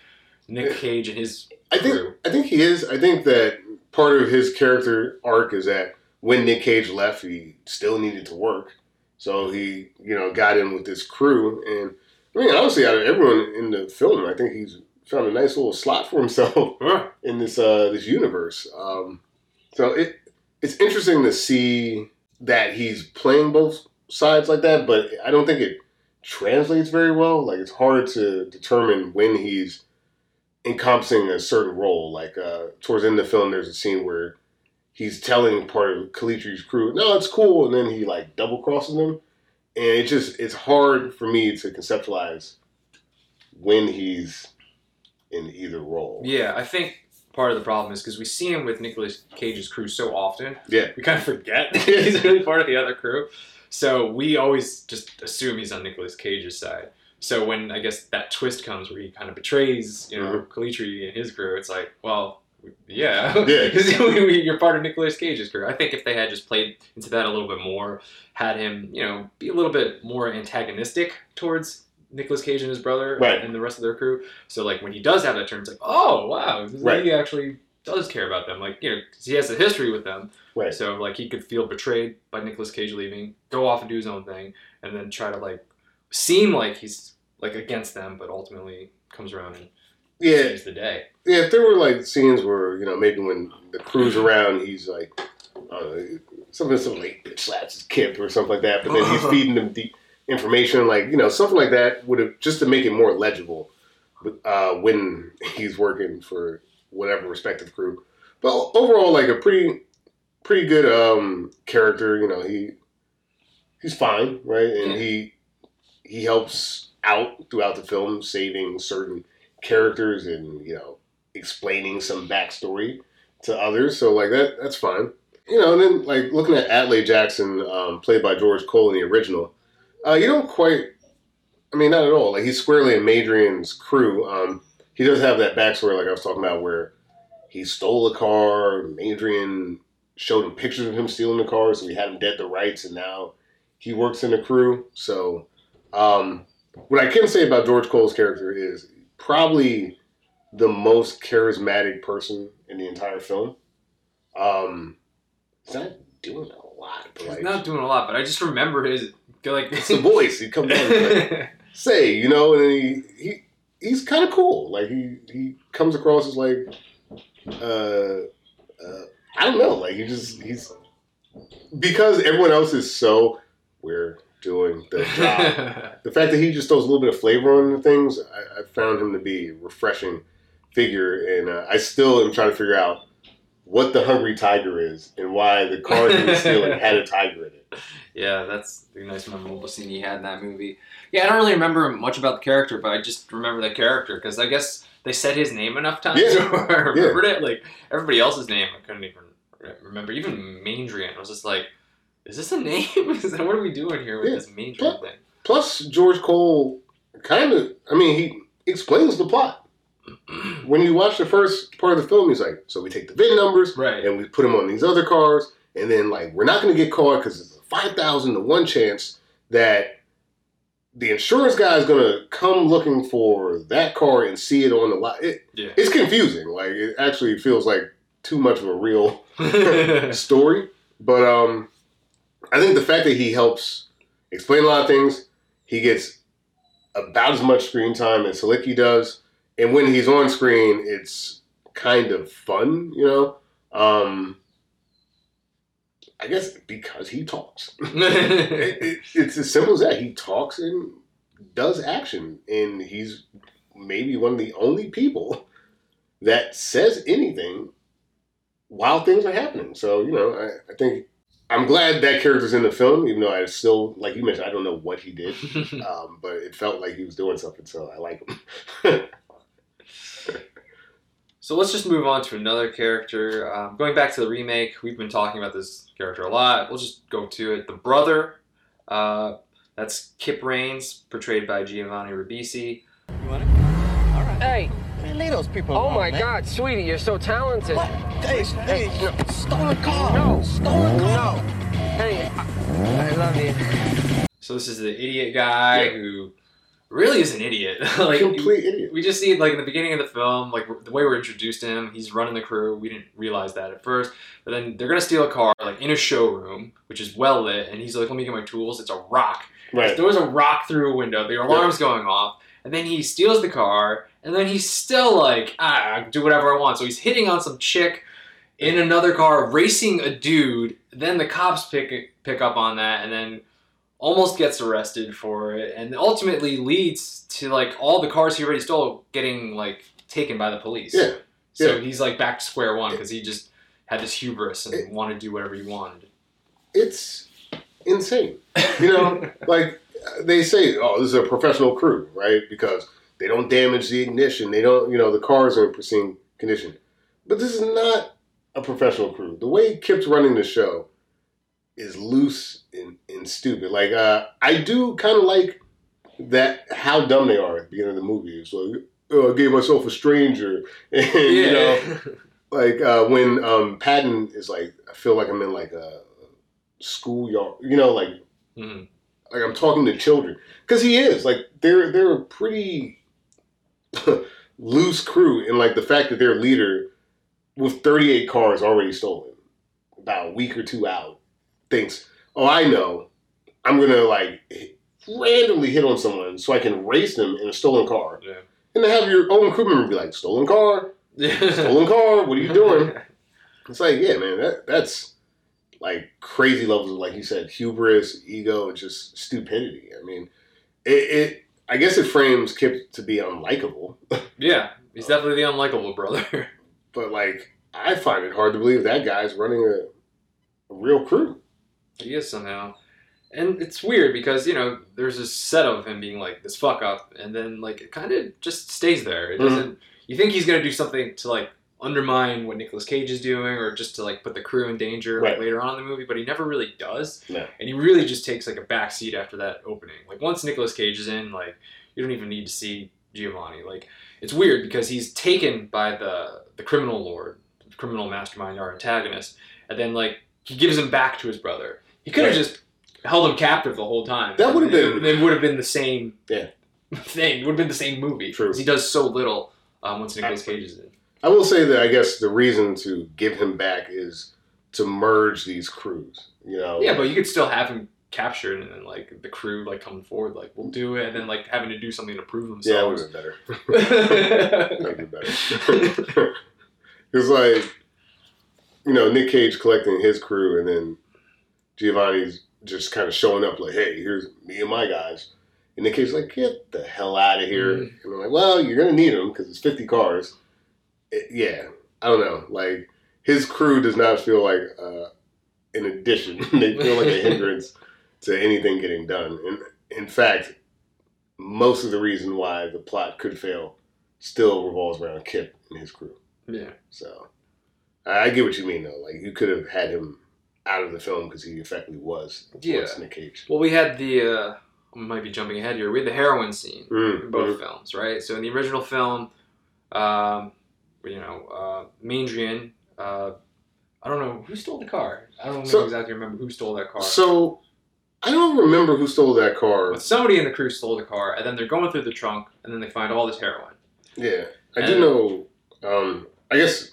Nick Cage and his
I think
crew.
I think he is. I think that part of his character arc is that when Nick Cage left, he still needed to work, so he you know got in with this crew. And I mean, honestly, out of everyone in the film, I think he's found a nice little slot for himself.
Huh.
in this uh this universe. Um, so it it's interesting to see that he's playing both sides like that, but I don't think it translates very well. Like it's hard to determine when he's encompassing a certain role. Like uh, towards the end of the film, there's a scene where he's telling part of Calitri's crew, "No, it's cool," and then he like double crosses them, and it just it's hard for me to conceptualize when he's in either role.
Yeah, I think part of the problem is because we see him with Nicolas Cage's crew so often,
Yeah.
we kind of forget he's really part of the other crew. So we always just assume he's on Nicolas Cage's side. So when I guess that twist comes where he kind of betrays, you know, uh-huh. Calitri and his crew, it's like, well, yeah,
Yeah.
because you're part of Nicolas Cage's crew. I think if they had just played into that a little bit more, had him, you know, be a little bit more antagonistic towards Nicolas Cage and his brother
Right.
and the rest of their crew. So like when he does have that turn, it's like, oh wow,
Right.
he actually does care about them. Like you know, 'cause he has a history with them.
Right.
So like he could feel betrayed by Nicolas Cage leaving, go off and do his own thing, and then try to like seem like he's like against them, but ultimately comes around and
Yeah,
saves the day.
Yeah, if there were like scenes where you know maybe when the crew's around, he's like uh, something something like bitch slaps his kid or something like that, but then he's feeding them the information, like you know something like that would have just to make it more legible uh, when he's working for whatever respective crew. But overall, like a pretty pretty good um, character. You know he he's fine, right, and he he helps out throughout the film, saving certain characters and you know explaining some backstory to others. So like that that's fine. You know, and then like looking at Atlee Jackson, um, played by George Cole in the original, uh, you don't quite. I mean, not at all. Like he's squarely in Maindrian's crew. Um, he does have that backstory, like I was talking about, where he stole a car. Madrian showed him pictures of him stealing the car, so he had him dead to rights, and now he works in the crew. So, um, what I can say about George Cole's character is probably the most charismatic person in the entire film. Um, he's not doing a lot, but
He's
like
not doing a lot, but I just remember his like
it's the voice. He comes and like, say, you know, and then he he he's kind of cool. Like he he comes across as like uh, uh I don't know, like he just he's because everyone else is so we're doing the job. the fact that he just throws a little bit of flavor on the things, I, I found him to be a refreshing figure, and uh, I still am trying to figure out what the hungry tiger is and why the car he was stealing had a tiger in it.
yeah, that's a nice memorable scene he had in that movie. Yeah, I don't really remember much about the character, but I just remember the character because I guess they said his name enough times
Yeah,
where I remembered it. Like everybody else's name, I couldn't even remember. Even Maindrian, I was just like, "Is this a name? Is that, what are we doing here with
Yeah.
this Maindrian
Plus-
thing?"
Plus, George Cole kind of, I mean, he explains the plot. When you watch the first part of the film, he's like, so we take the VIN numbers
Right.
and we put them on these other cars, and then, like, we're not going to get caught because 5,000 to 1 chance that the insurance guy is going to come looking for that car and see it on the lot. It,
Yeah.
it's confusing. Like, it actually feels like too much of a real story. But um, I think the fact that he helps explain a lot of things, he gets about as much screen time as Halicki does, and when he's on screen, it's kind of fun, you know. Um, I guess because he talks. It- it- it's as simple as that. He talks and does action, and he's maybe one of the only people that says anything while things are happening. So you know, I, I think I'm glad that character's in the film, even though I still, like you mentioned, I don't know what he did, um, but it felt like he was doing something, so I like him.
So let's just move on to another character. Um, going back to the remake, we've been talking about this character a lot. We'll just go to it. The brother, uh, that's Kip Raines, portrayed by Giovanni Ribisi. You want it? All right.
Hey,
Man, leave those people
oh
alone,
my
man.
God, sweetie, you're so talented.
What? Hey, hey,
no.
stolen car.
No.
Stolen car.
No. Hey, I, I love you.
So this is the idiot guy
Yeah.
who really is an idiot. like
Complete idiot.
we just see like in the beginning of the film, like the way we're introduced to him, he's running the crew. We didn't realize that at first, but then they're gonna steal a car like in a showroom, which is well lit, and he's like, "Let me get my tools." It's a rock.
Right.
There was a rock through a window. The alarm's going off, and then he steals the car, and then he's still like, "Ah, do whatever I want." So he's hitting on some chick in another car, racing a dude. Then the cops pick pick up on that, and then almost gets arrested for it, and ultimately leads to like all the cars he already stole getting like taken by the police.
Yeah.
So
Yeah.
he's like back to square one because he just had this hubris and
It-
wanted to do whatever he wanted.
It's insane. You know, like they say, oh, this is a professional crew, right? Because they don't damage the ignition. They don't, you know, the cars are in pristine condition. But this is not a professional crew. The way Kip's running the show is loose and, and stupid. Like, uh, I do kind of like that how dumb they are at the beginning of the movie. It's like, oh, I gave myself a stranger. And, you know, like uh, when um, Patton is like, I feel like I'm in like a schoolyard, you know, like
Mhm.
like I'm talking to children because he is like they're they're a pretty loose crew, and like the fact that their leader with 38 cars already stolen, about a week or two out, thinks, oh, I know, I'm gonna like randomly hit on someone so I can race them in a stolen car,
Yeah.
and to have your own crew member be like, stolen car, stolen car, what are you doing? It's like, yeah, man, that that's like crazy levels of, like you said, hubris, ego, and just stupidity. I mean, it, it I guess it frames Kip to be unlikable,
yeah, he's definitely the unlikable brother.
but like I find it hard to believe that guy's running a, a real crew.
He is somehow. And it's weird because, you know, there's this set of him being like this fuck up, and then like it kind of just stays there. It
Mhm.
doesn't. You think he's gonna do something to like undermine what Nicolas Cage is doing, or just to like put the crew in danger like, later on in the movie, but he never really does.
No.
And he really just takes like a back seat after that opening. Like once Nicolas Cage is in, like you don't even need to see Giovanni. Like it's weird because he's taken by the the criminal lord, the criminal mastermind, our antagonist, and then like he gives him back to his brother. He could have just held him captive the whole time.
That would've been-
It, it would have been the same.
Yeah.
thing. It would have been the same movie.
True.
He does so little um, once Nicolas Cage is in.
I will say that I guess the reason to give him back is to merge these crews. You know.
Yeah, but you could still have him captured and then like the crew like coming forward like we'll do it and then like having to do something to prove themselves.
yeah, it would have been better. That'd be better. it's like, you know, Nick Cage collecting his crew, and then Giovanni's just kind of showing up like, "Hey, here's me and my guys," and Nick Cage's like, "Get the hell out of here!"
Mhm.
And I'm like, "Well, you're gonna need them because it's 50 cars." It- yeah, I don't know. Like his crew does not feel like uh, an addition; they feel like a hindrance to anything getting done. And in fact, most of the reason why the plot could fail still revolves around Kip and his crew.
yeah.
So I get what you mean, though. Like you could have had him out of the film because he effectively was
Yeah.
Cage.
Well, we had the uh, I might be jumping ahead here. We had the heroin scene
Mm,
in both
mhm.
films, right? So in the original film, um, you know, uh, Maindrian. Uh, I don't know who stole the car. I don't
So-
exactly remember who stole that car.
So I don't remember who stole that car.
but somebody in the crew stole the car, and then they're going through the trunk, and then they find all this heroin.
Yeah, I do know. Um, I guess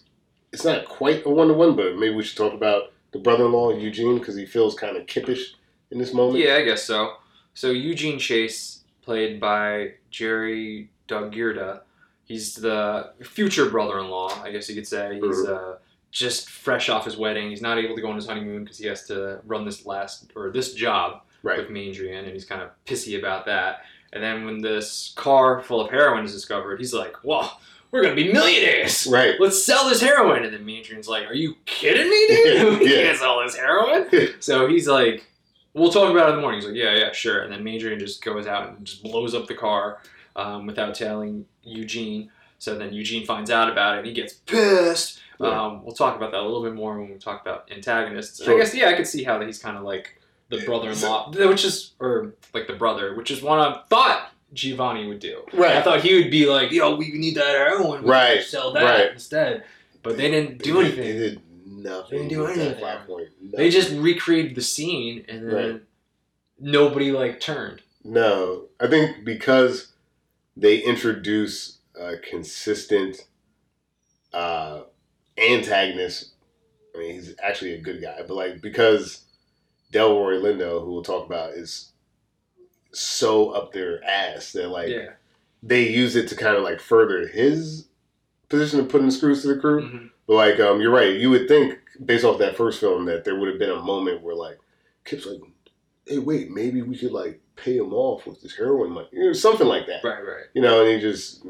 it's not quite a one to one, but maybe we should talk about the brother-in-law Eugene because he feels kind of kippish in this moment.
Yeah, I guess so. So Eugene Chase, played by Jerry Daugirda, he's the future brother-in-law, I guess you could say. He's
Mhm.
uh, just fresh off his wedding. He's not able to go on his honeymoon because he has to run this last or this job
Right.
with Maindrian, and he's kind of pissy about that. And then when this car full of heroin is discovered, he's like, "Whoa, we're gonna be millionaires!
Right.
Let's sell this heroin." And then Maindrian's like, "Are you kidding me, dude? we
Yeah.
can't sell this heroin." so he's like, "We'll talk about it in the morning." He's like, "Yeah, yeah, sure." And then Maindrian just goes out and just blows up the car um, without telling Eugene. So then Eugene finds out about it and he gets pissed.
Yeah.
Um, we'll talk about that a little bit more when we talk about antagonists.
Sure.
I guess yeah, I could see how he's kind of like the brother-in-law, which is or like the brother, which is what I thought Giovanni would do.
Right.
I thought he would be like, "Yo, we need that heroin, we
Right,
sell that
right.
instead." But they didn't do anything.
They did nothing.
They didn't do anything.
point.
They just recreated the scene, and then
Right.
nobody like turned.
No, I think because they introduce a consistent uh, antagonist. I mean, he's actually a good guy, but like because Delroy Lindo, who we'll talk about, is so up their ass that like
yeah.
they use it to kind of like further his position of putting screws to the crew.
Mhm.
But like, um, you're right. You would think based off that first film that there would have been a moment where like Kip's like, "Hey, wait, maybe we could like pay him off with this heroin money, you know, something like that."
Right, right.
You know, and he just,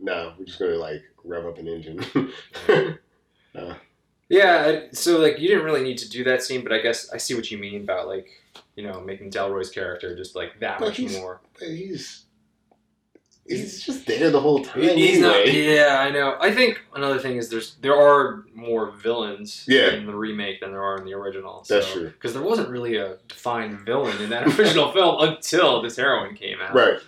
no, we're just gonna like rev up an engine.
Yeah, so like you didn't really need to do that scene, but I guess I see what you mean about like you know making Delroy's character just like that
But
much
he's-
more.
He's he's just there the whole time.
He's not. Yeah, I know. I think another thing is there's there are more villains
Yeah.
in the remake than there are in the original.
That's true.
Because there wasn't really a defined villain in that original film until this heroin came out.
Right.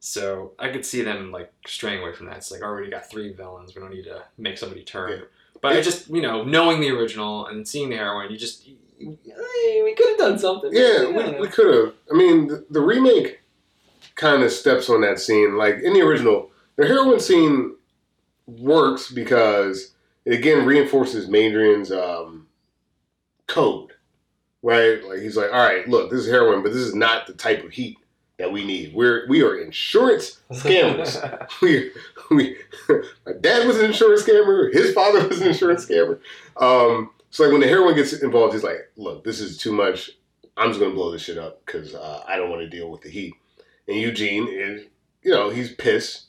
So I could see them like straying away from that. It's like already got three villains. We don't need to make somebody turn.
Yeah.
But I just you know knowing the original and seeing the heroin, you just we could have done something.
Yeah, we, we could have. I mean, the, the remake kind of steps on that scene. Like in the original, the heroin scene works because it again reinforces Maindrian's um, code, right? Like he's like, all right, look, this is heroin, but this is not the type of heat that we need. We're we are insurance scammers. we we my dad was an insurance scammer. His father was an insurance scammer. Um, so like when the heroin gets involved, he's like, "Look, this is too much. I'm just gonna blow this shit up because uh, I don't want to deal with the heat." And Eugene is, you know, he's pissed.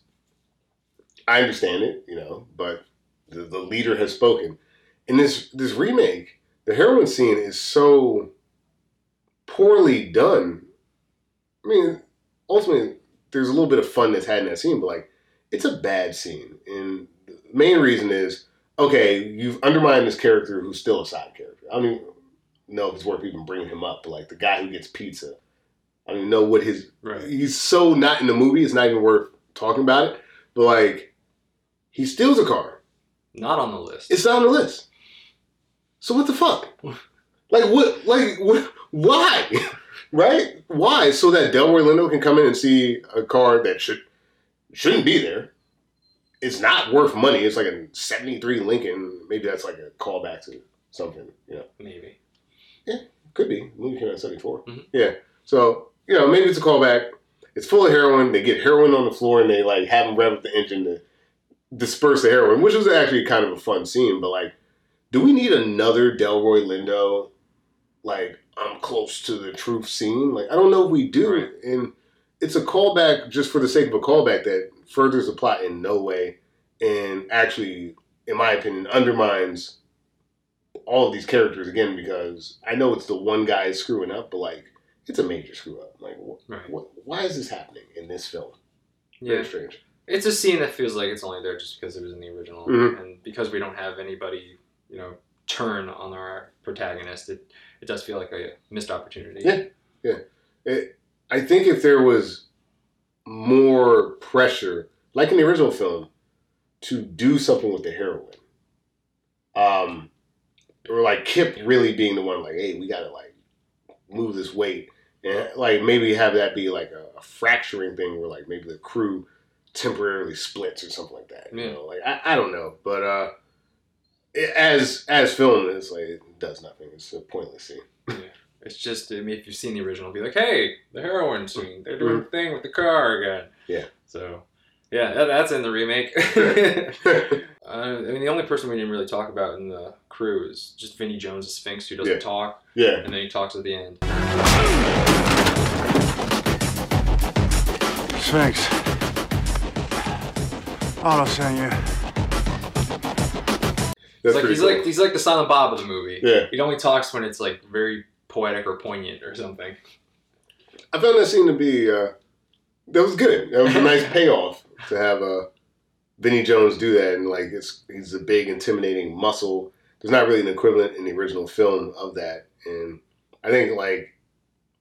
I understand it, you know, but the, the leader has spoken. In this this remake, the heroin scene is so poorly done. I mean, ultimately, there's a little bit of fun that's had in that scene, but like, it's a bad scene. And the main reason is, okay, you've undermined this character who's still a side character. I don't even know if it's worth even bringing him up, but like the guy who gets pizza. I don't even know what his.
Right.
He's so not in the movie, it's not even worth talking about it. But like, he steals a car.
Not on the list.
It's not on the list. So what the fuck? Like what? Like what? Why? right? Why? So that Delroy Lindo can come in and see a car that should shouldn't be there. It's not worth money. It's like a '73 Lincoln. Maybe that's like a callback to something. You know,
Maybe.
Yeah, could be. Movie came out in '74.
Mhm.
Yeah. So you know, maybe it's a callback. It's full of heroin. They get heroin on the floor and they like have them rev up the engine to disperse the heroin, which was actually kind of a fun scene. But like, do we need another Delroy Lindo? Like, I'm close to the truth scene. Like, I don't know if we do.
Right.
And it's a callback just for the sake of a callback that furthers the plot in no way, and actually, in my opinion, undermines all of these characters again because I know it's the one guy screwing up, but like it's a major screw up. Like, wh-
Right.
wh- why is this happening in this film?
Yeah.
Very strange.
It's a scene that feels like it's only there just because it was in the original,
Mhm.
and because we don't have anybody, you know, turn on our protagonist. It it does feel like a missed opportunity.
Yeah. It, I think if there was more pressure, like in the original film, to do something with the heroin, um, or like Kip really being the one, like, hey, we gotta like move this weight, and like maybe have that be like a, a fracturing thing, where like maybe the crew temporarily splits or something like that. You know, like I, I don't know, but uh, it, as as film, it's like it does nothing. It's a pointless scene.
It's just, I mean, if you've seen the original, be like, hey, the heroin scene. They're doing the thing with the car again.
Yeah.
So, yeah, that, that's in the remake. uh, I mean, the only person we didn't really talk about in the crew is just Vinnie Jones, the Sphinx, who doesn't
Yeah.
talk,
yeah.
and then he talks at the end.
Sphinx. Otto sent you.
That's
It's like he's
cool.
like he's like the Silent Bob of the movie.
Yeah.
He only talks when it's like very poetic or poignant or something.
I found that scene to be uh, that was good. That was a nice payoff to have uh, Vinnie Jones do that, and like it's he's a big, intimidating muscle. There's not really an equivalent in the original film of that, and I think like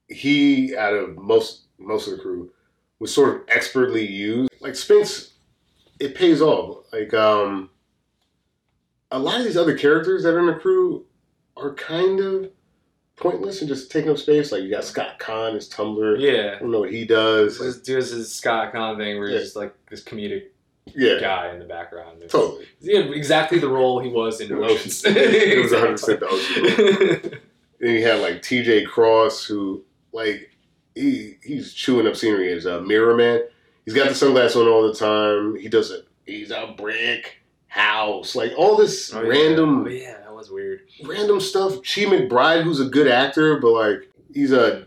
he out of most most of the crew was sort of expertly used. Like Sphinx, it pays off. Like um, a lot of these other characters that are in the crew are kind of pointless and just taking up space. Like you got Scott Caan, his Tumbler. Yeah, I
Yeah.
don't know what he does.
Just does his Scott Caan thing where he's
Yeah.
just like this comedic
yeah,
guy in the background. It's-
totally.
Had exactly the role he was in Oceans.
It was 100% the Ocean Then you had like T.J. Cross, who like he he's chewing up scenery as a mirror man. He's got the sunglasses on all the time. He does it. He's a brick house, like all this
Oh, yeah.
random
Oh, yeah, was weird.
random stuff. Chi McBride, who's a good actor, but like he's a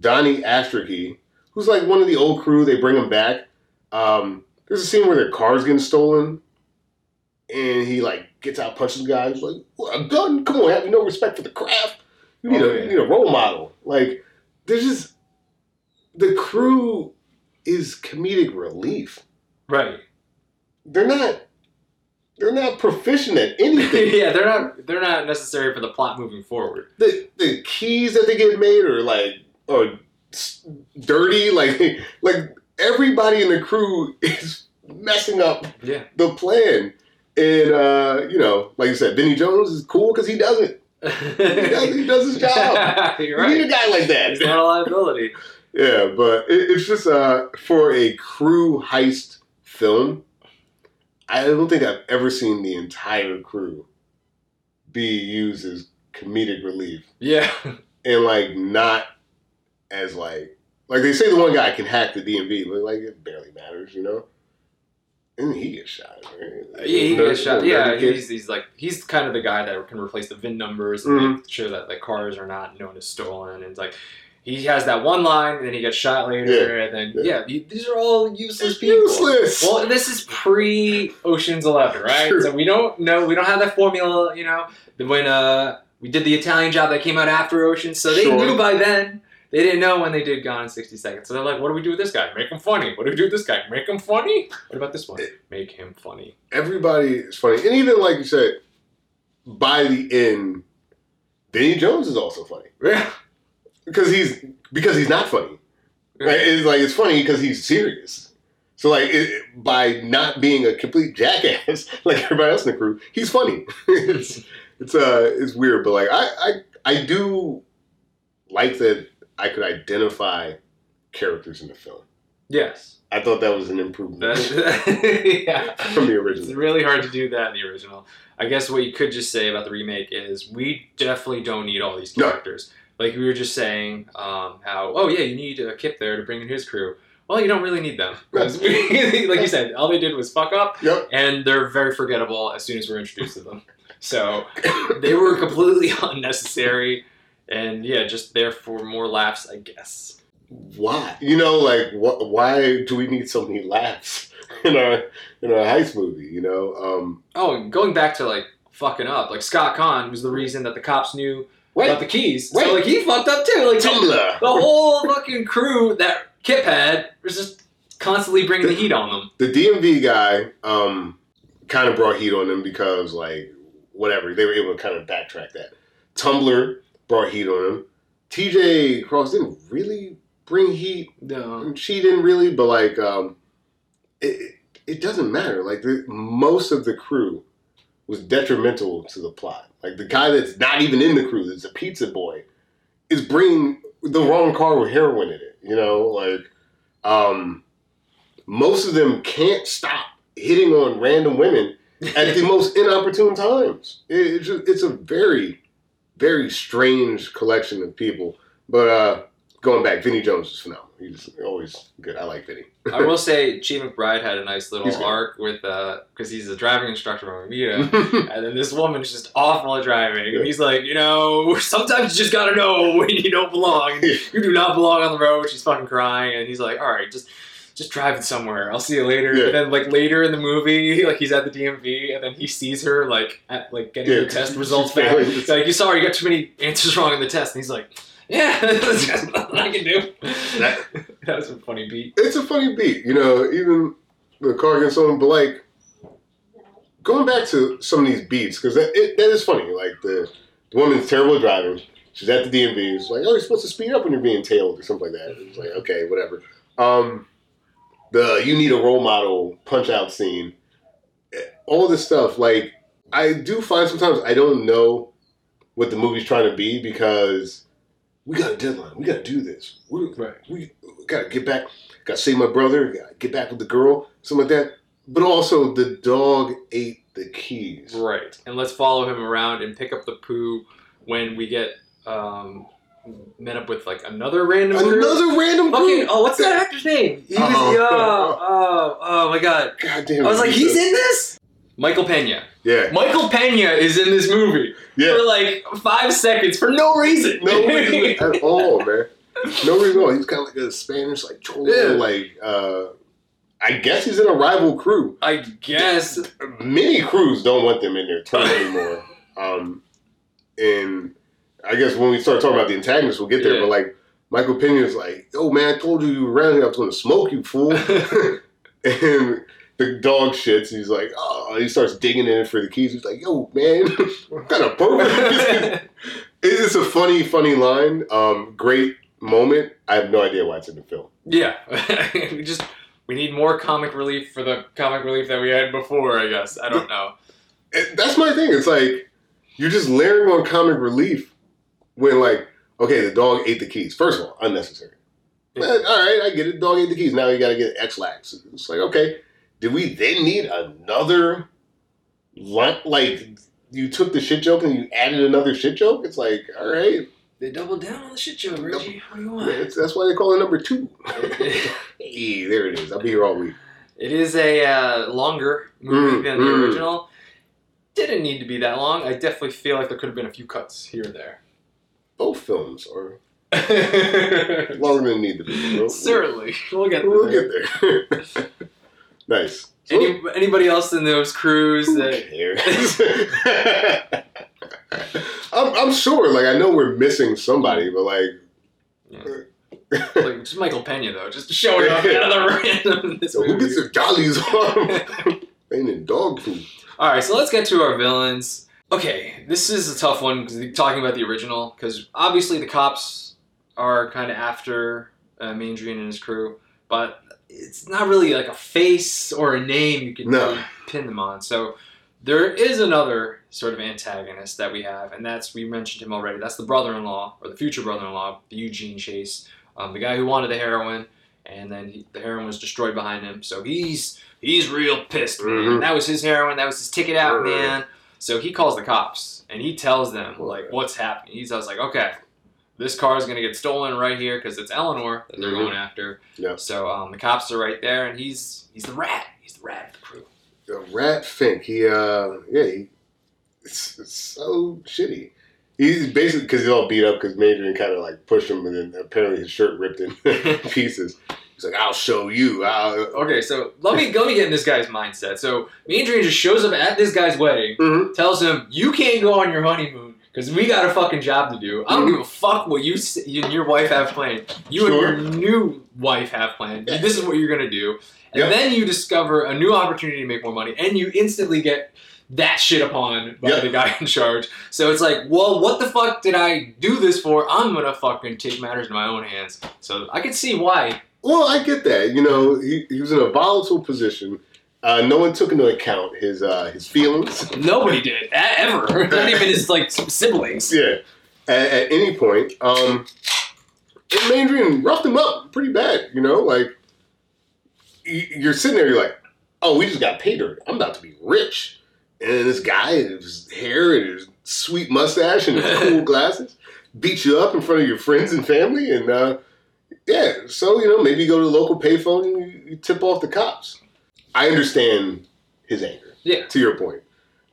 Donny Astricky, who's like one of the old crew. They bring him back. Um, there's a scene where their car's getting stolen, and he like gets out, punches the guy. He's like, "What, "A gun? Come on, have you no respect for the craft? You need
Oh,
a you need a role model." Like, there's just the crew is comedic relief.
Right.
They're not. They're not proficient at anything.
yeah, they're not they're not necessary for the plot moving forward.
the the keys that they get made are like are dirty. Like like everybody in the crew is messing up
Yeah.
the plan. And uh, you know, like you said, Vinnie Jones is cool because he does it. He does, he does his job.
You're
You need a guy like that.
He's not a liability.
Yeah, but it, it's just uh, for a crew heist film. I don't think I've ever seen the entire crew be used as comedic relief.
Yeah.
and like not as like like they say the one guy can hack the DMV, but like it barely matters, you know. And he gets shot. Right?
Yeah, he gets shot. Yeah, he's, he's like he's kind of the guy that can replace the VIN numbers and
Mhm.
make sure that like cars are not known as stolen. And it's like he has that one line, and then he gets shot later,
Yeah.
and then
Yeah.
yeah, he- these are all useless
It's
people.
useless.
Well, this is pre Ocean's Eleven, right?
True.
So we don't know, we don't have that formula, you know. When uh we did the Italian job that came out after Ocean, so they
Sure.
knew by then. They didn't know when they did Gone in 60 Seconds. So they're like, what do we do with this guy? Make him funny. What do we do with this guy? Make him funny? What about this one? Make him funny.
Everybody is funny, and even like you said, by the end, Vinnie Jones is also funny
Yeah.
Because he's because he's not funny. Like, it's like it's funny because he's serious. So like it, by not being a complete jackass like everybody else in the crew, he's funny. it's it's uh it's weird, but like I I I do like that I could identify characters in the film.
Yes.
I thought that was an improvement
yeah.
from the original.
It's really hard to do that in the original. I guess what you could just say about the remake is we definitely don't need all these
No.
Like we were just saying, um, how oh yeah, you need a Kip there to bring in his crew. Well, you don't really need them. we- like you said, all they did was fuck up,
Yep.
and they're very forgettable as soon as we're introduced to them. So they were completely unnecessary, and yeah, just there for more laughs, I guess.
Why? You know, like wh- why do we need so many laughs in our in our heist movie? You know, um,
Oh, going back to like fucking up, like Scott Caan was the reason that the cops knew about the keys.
Wait.
So like he fucked up too. Like
Tumbler.
the whole fucking crew that Kip had was just constantly bringing the heat on them.
The DMV guy um, kind of brought heat on them because, like, whatever they were able to kind of backtrack that. Tumbler brought heat on him. TJ Cross didn't really bring heat
No.
she didn't really, but like, um, it, it- it doesn't matter. Like, the, most of the crew was detrimental to the plot. Like, the guy that's not even in the crew, that's a pizza boy, is bringing the wrong car with heroin in it. You know, like, um, most of them can't stop hitting on random women at the most inopportune times. It, it's just, it's a very, very strange collection of people. But uh, going back, Vinnie Jones is phenomenal. He's always good. I like Vinnie.
I will say Chi McBride had a nice little arc with uh because he's a driving instructor from Amita. And then this woman's just awful at driving. And he's like, you know, sometimes you just gotta know when you don't belong. You do not belong on the road. She's fucking crying. And he's like, all right, just just drive it somewhere. I'll see you later.
Yeah.
And then like later in the movie, like he's at the DMV and then he sees her like at like getting
Yeah.
the test results back. like, you saw her, you got too many answers wrong in the test. And he's like, yeah, that's just nothing I can do.
That-
that was a funny beat.
it's a funny beat, you know. Even the car against someone, but like going back to some of these beats because that it, that is funny. Like the, the woman's terrible driving. She's at the DMV. It's like, oh, you're supposed to speed up when you're being tailed or something like that. It's like, okay, whatever. Um, the you need a role model punch out scene. eh, All this stuff, like I do find sometimes I don't know what the movie's trying to be because we got a deadline. We got to do this. We
Right.
we got to get back. Got to save my brother. Got to get back with the girl. Something like that. But also, the dog ate the keys.
Right. And let's follow him around and pick up the poo when we get um, met up with like another random.
Another random
Fucking,
group.
oh, what's that actor's name? He was,
Oh.
oh, oh my god.
God damn.
I was like, he's in this? Michael Pena.
Yeah.
Michael Pena is in this movie
Yeah.
for like five seconds for no reason.
No reason at all, man. No reason at all. He's kind of like a Spanish, like cholo,
Yeah.
like. uh I guess he's in a rival crew.
I guess.
Many crews don't want them in their tour anymore. Um, and I guess when we start talking about the antagonists, we'll get there.
Yeah.
But like Michael Pena's like, "Oh man, I told you you were around here. I was going to smoke you, fool." and the dog shits. He's like, "Oh," he starts digging in it for the keys. He's like, "Yo, man, what kind of pervert?" It's a funny, funny line. Um, great moment. I have no idea why it's in the film.
yeah. we just we need more comic relief for the comic relief that we had before. I guess I don't know.
That's my thing. It's like you're just layering on comic relief when, like, okay, the dog ate the keys. First of all, unnecessary.
Yeah.
All right, I get it. Dog ate the keys. Now you got to get X-Lax. It's like, okay, did we then need another, like, you took the shit joke and you added another shit joke? It's like, all right,
They doubled down on the shit joke, Reggie. What do you want?
that's, that's why they call it number two. hey, there it is. I'll be here all week.
It is a uh, longer movie
Mm,
than the
mm.
original. Didn't need to be that long. I definitely feel like there could have been a few cuts here and there.
Both films are longer than need to be. We'll-
Certainly, we'll get there.
We'll get there. Nice.
Any, anybody else in those crews
Who
that?
cares? I'm, I'm sure, like, I know we're missing somebody, but like,
Like just Michael Pena though, just showing up out of the random this
so who gets the jollies on? Ain't in dog food.
All right, so let's get to our villains. Okay, this is a tough one talking about the original because obviously the cops are kind of after uh, Maindrian and his crew, but it's not really like a face or a name you can
No.
really pin them on. So there is another sort of antagonist that we have, and that's we mentioned him already. That's the brother-in-law or the future brother-in-law, Eugene Chase, um, the guy who wanted the heroin, and then he, the heroin was destroyed behind him. So he's he's real pissed, man.
Mhm.
That was his heroin. That was his ticket out, man. So he calls the cops and he tells them like what's happening. He's just like, okay, this car is gonna get stolen right here because it's Eleanor that they're
Mhm.
going after.
Yeah.
So um, the cops are right there, and he's he's the rat. He's the rat of the crew.
The Rat Fink, he, uh, yeah, he, it's, it's so shitty. He's basically, because he's all beat up because Major kind of like pushed him and then apparently his shirt ripped in pieces. He's like, I'll show you. I'll,
Okay, so let me let me get in this guy's mindset. So Dream just shows up at this guy's wedding,
Mhm.
tells him you can't go on your honeymoon because we got a fucking job to do. I don't give a fuck what you, you and your wife have planned. You
Sure.
and your new wife have planned. This is what you're gonna do, and
Yeah.
then you discover a new opportunity to make more money, and you instantly get that shit upon by
Yeah.
the guy in charge. So it's like, well, what the fuck did I do this for? I'm gonna fucking take matters in my own hands. So I can see why.
Well, I get that. You know, he, he was in a volatile position. Uh, no one took into account his uh, his feelings.
Nobody did ever. Not even his like siblings.
Yeah, at, at any point. Um, and Maindrian roughed him up pretty bad. You know, like you're sitting there, you're like, oh, we just got paid dirt. I'm about to be rich. And this guy, his hair and his sweet mustache and his cool glasses, beat you up in front of your friends and family, and uh, yeah. So you know, maybe you go to the local payphone and you, you tip off the cops. I understand his anger.
Yeah.
To your point,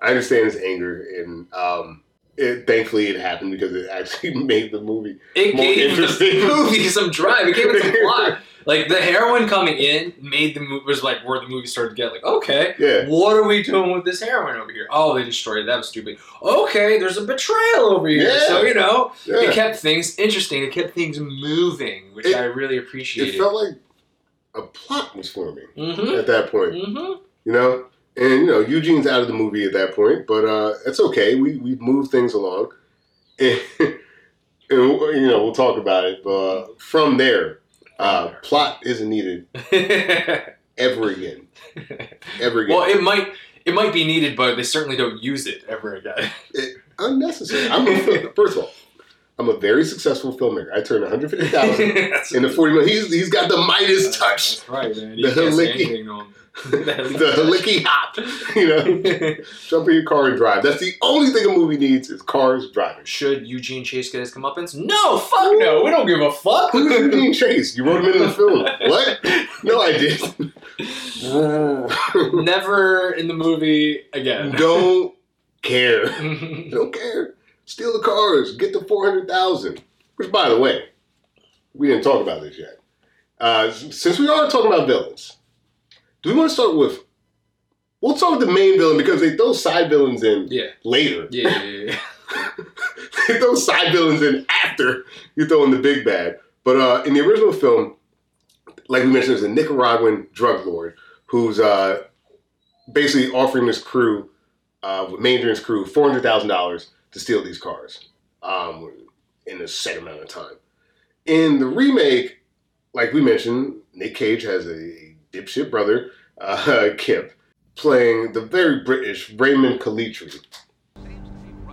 I understand his anger, and um, it, thankfully it happened because it actually made the movie.
It
More
gave
interesting.
the movie some drive. It gave it some plot. Like the heroin coming in made the movie was like where the movie started to get like okay,
Yeah.
what are we doing with this heroin over here? Oh, they destroyed it. That was stupid. Okay, there's a betrayal over here.
Yeah.
So you know,
Yeah.
it kept things interesting. It kept things moving, which
It-
I really appreciated.
It felt like a plot was forming
mm-hmm.
at that point.
Mm-hmm.
You know, and you know Eugene's out of the movie at that point, but uh, it's okay. We we moved things along, and, and you know we'll talk about it. But from there, uh, plot isn't needed ever again. Ever again.
well, it might it might be needed, but they certainly don't use it ever again.
Unnecessary. I'm a, first of all, I'm a very successful filmmaker. I turned 150,000
That's-
into 40 million. He's he's got the Midas touch,
That's right, man.
The
You can't say
Halicki-
anything to him.
the licky hop. You know, jump in your car and drive. That's the only thing a movie needs is cars driving.
Should Eugene Chase get his comeuppance? No, fuck no. We don't give a fuck.
Who's Eugene Chase? You wrote him into the film. What? No, I didn't.
Never in the movie again.
Don't care. Don't care. Steal the cars. Get the four hundred thousand. Which, by the way, we didn't talk about this yet. Uh, since we are talking about villains, do we want to start with? We'll start with the main villain because they throw side villains in
yeah.
later.
Yeah, yeah, yeah.
they throw side villains in after you throw in the big bad. But uh, in the original film, like we mentioned, there's a Nicaraguan drug lord who's uh, basically offering this crew, uh, Maindrian's crew, four hundred thousand dollars to steal these cars um, in a set amount of time. In the remake, like we mentioned, Nick Cage has a, dipshit brother, uh, Kip, playing the very British Raymond Calitri.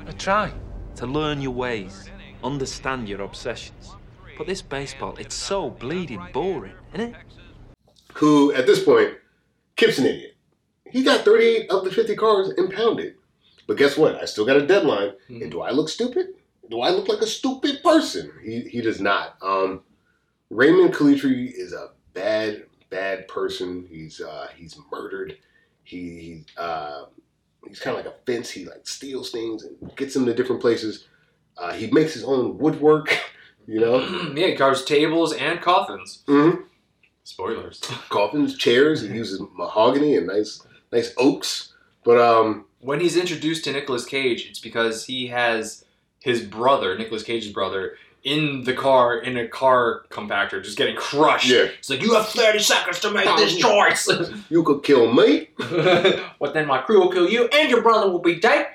I try to learn your ways, understand your obsessions. But this baseball, it's so bleeding boring, isn't it?
who at this point, Kip's an idiot. He got 38 of the 50 cars impounded. But guess what? I still got a deadline. And do I look stupid? Do I look like a stupid person? He, he does not. Um, Raymond Calitri is a bad, bad person. He's uh, he's murdered. He, he uh, he's kind of like a fence. He like steals things and gets them to different places. Uh, he makes his own woodwork. You know,
yeah, he carves tables and coffins.
Mhm.
Spoilers.
coffins, chairs. He uses mahogany and nice nice oaks. But um,
When he's introduced to Nicolas Cage, it's because he has his brother, Nicolas Cage's brother, in the car in a car compactor, just getting crushed.
Yeah.
It's like you have thirty seconds to make this choice.
you could kill me.
but then my crew will kill you, and your brother will be dead.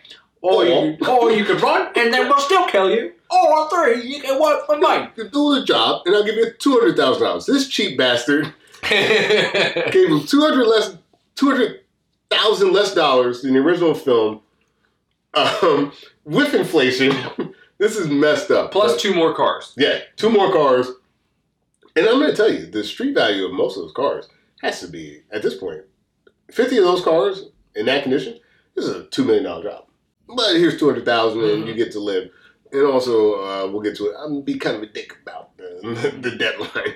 Or you, or you can run, and then we'll still kill you. Or three, you can work for me.
You do the job, and I'll give you two hundred thousand dollars. This cheap bastard gave him two hundred less, two hundred thousand less dollars than the original film, Um, with inflation, this is messed up.
Plus
But-
two more cars.
Yeah, two more cars. And I'm going to tell you, the street value of most of those cars has to be, at this point, 50 of those cars in that condition, this is a $2 million job. But here's 200000 and you get to live. And also, uh, we'll get to it. I'm to be kind of a dick about the, the deadline.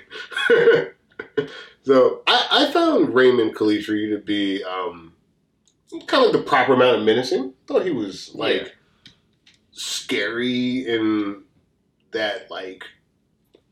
so I, I found Raymond Calitri to be um, kind of like the proper amount of menacing. thought he was, like, scary in that, like,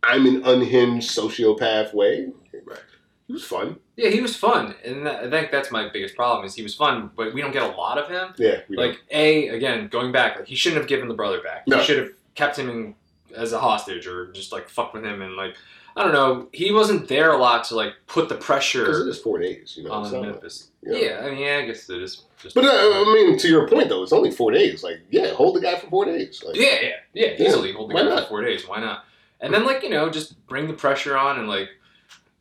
I'm an unhinged sociopath way.
Right.
He was fun.
Yeah, he was fun, and that, I think that's my biggest problem is he was fun, but we don't get a lot of him.
Yeah, we
Like a again, going back, like he shouldn't have given the brother back.
No.
He should have kept him in, as a hostage or just like fucked with him and like I don't know. He wasn't there a lot to like put the pressure.
because it
pressure
four days, you know.
on
it's not- Yeah.
Yeah. I mean, yeah, I guess it is. Just
But uh, I mean, to your point though, it's only four days. Like, yeah, hold the guy for four days. Like,
yeah, yeah, yeah,
Yeah,
easily hold the guy
not?
for four days. Why not? And then like you know, just bring the pressure on and like.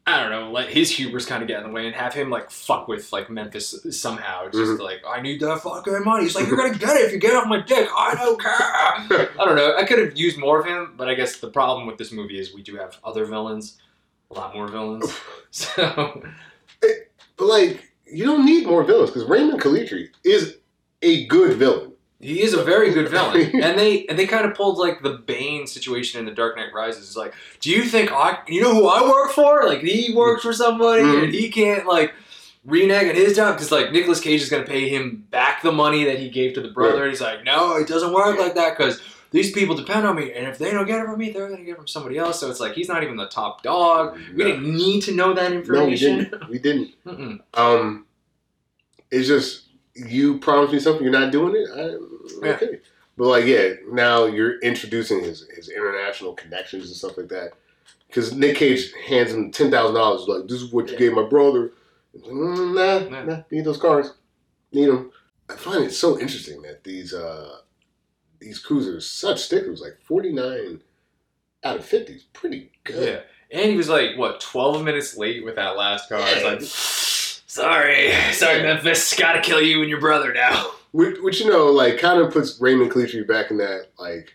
I don't know, let his hubris kind of get in the way and have him like fuck with like Memphis somehow. Just
Mhm.
like, I need that fucking money. He's like, you're gonna get it if you get off my dick. I don't care. I don't know. I could have used more of him, but I guess the problem with this movie is we do have other villains, a lot more villains. So
But like, you don't need more villains because Raymond Calitri is a good villain.
he is a very good villain, and they and they kind of pulled like the Bane situation in The Dark Knight Rises. It's like, do you think I, you know, who I work for? Like he works for somebody,
Mhm.
and he can't like renege on his job because like Nicolas Cage is gonna pay him back the money that he gave to the brother. And he's like, no, it doesn't work like that because. These people depend on me, and if they don't get it from me, they're gonna get it from somebody else. So it's like he's not even the top dog. We
No.
didn't need to know that information.
No, we didn't. We didn't. Um, it's just you promised me something, you're not doing it. I,
Yeah.
okay, but like, yeah, now you're introducing his his international connections and stuff like that. Because Nick Cage hands him ten thousand dollars, like this is what you
Yeah.
gave my brother. "Mm, nah,
Yeah.
nah, need those cars, need them. I find it so interesting that these uh these cruisers such stickers like forty nine out of fifty is pretty good.
Yeah. And he was like, what, 12 minutes late with that last car.
Yeah.
like, sorry, sorry, Memphis, gotta kill you and your brother now.
Which, which you know, like, kind of puts Raymond Calitri back in that like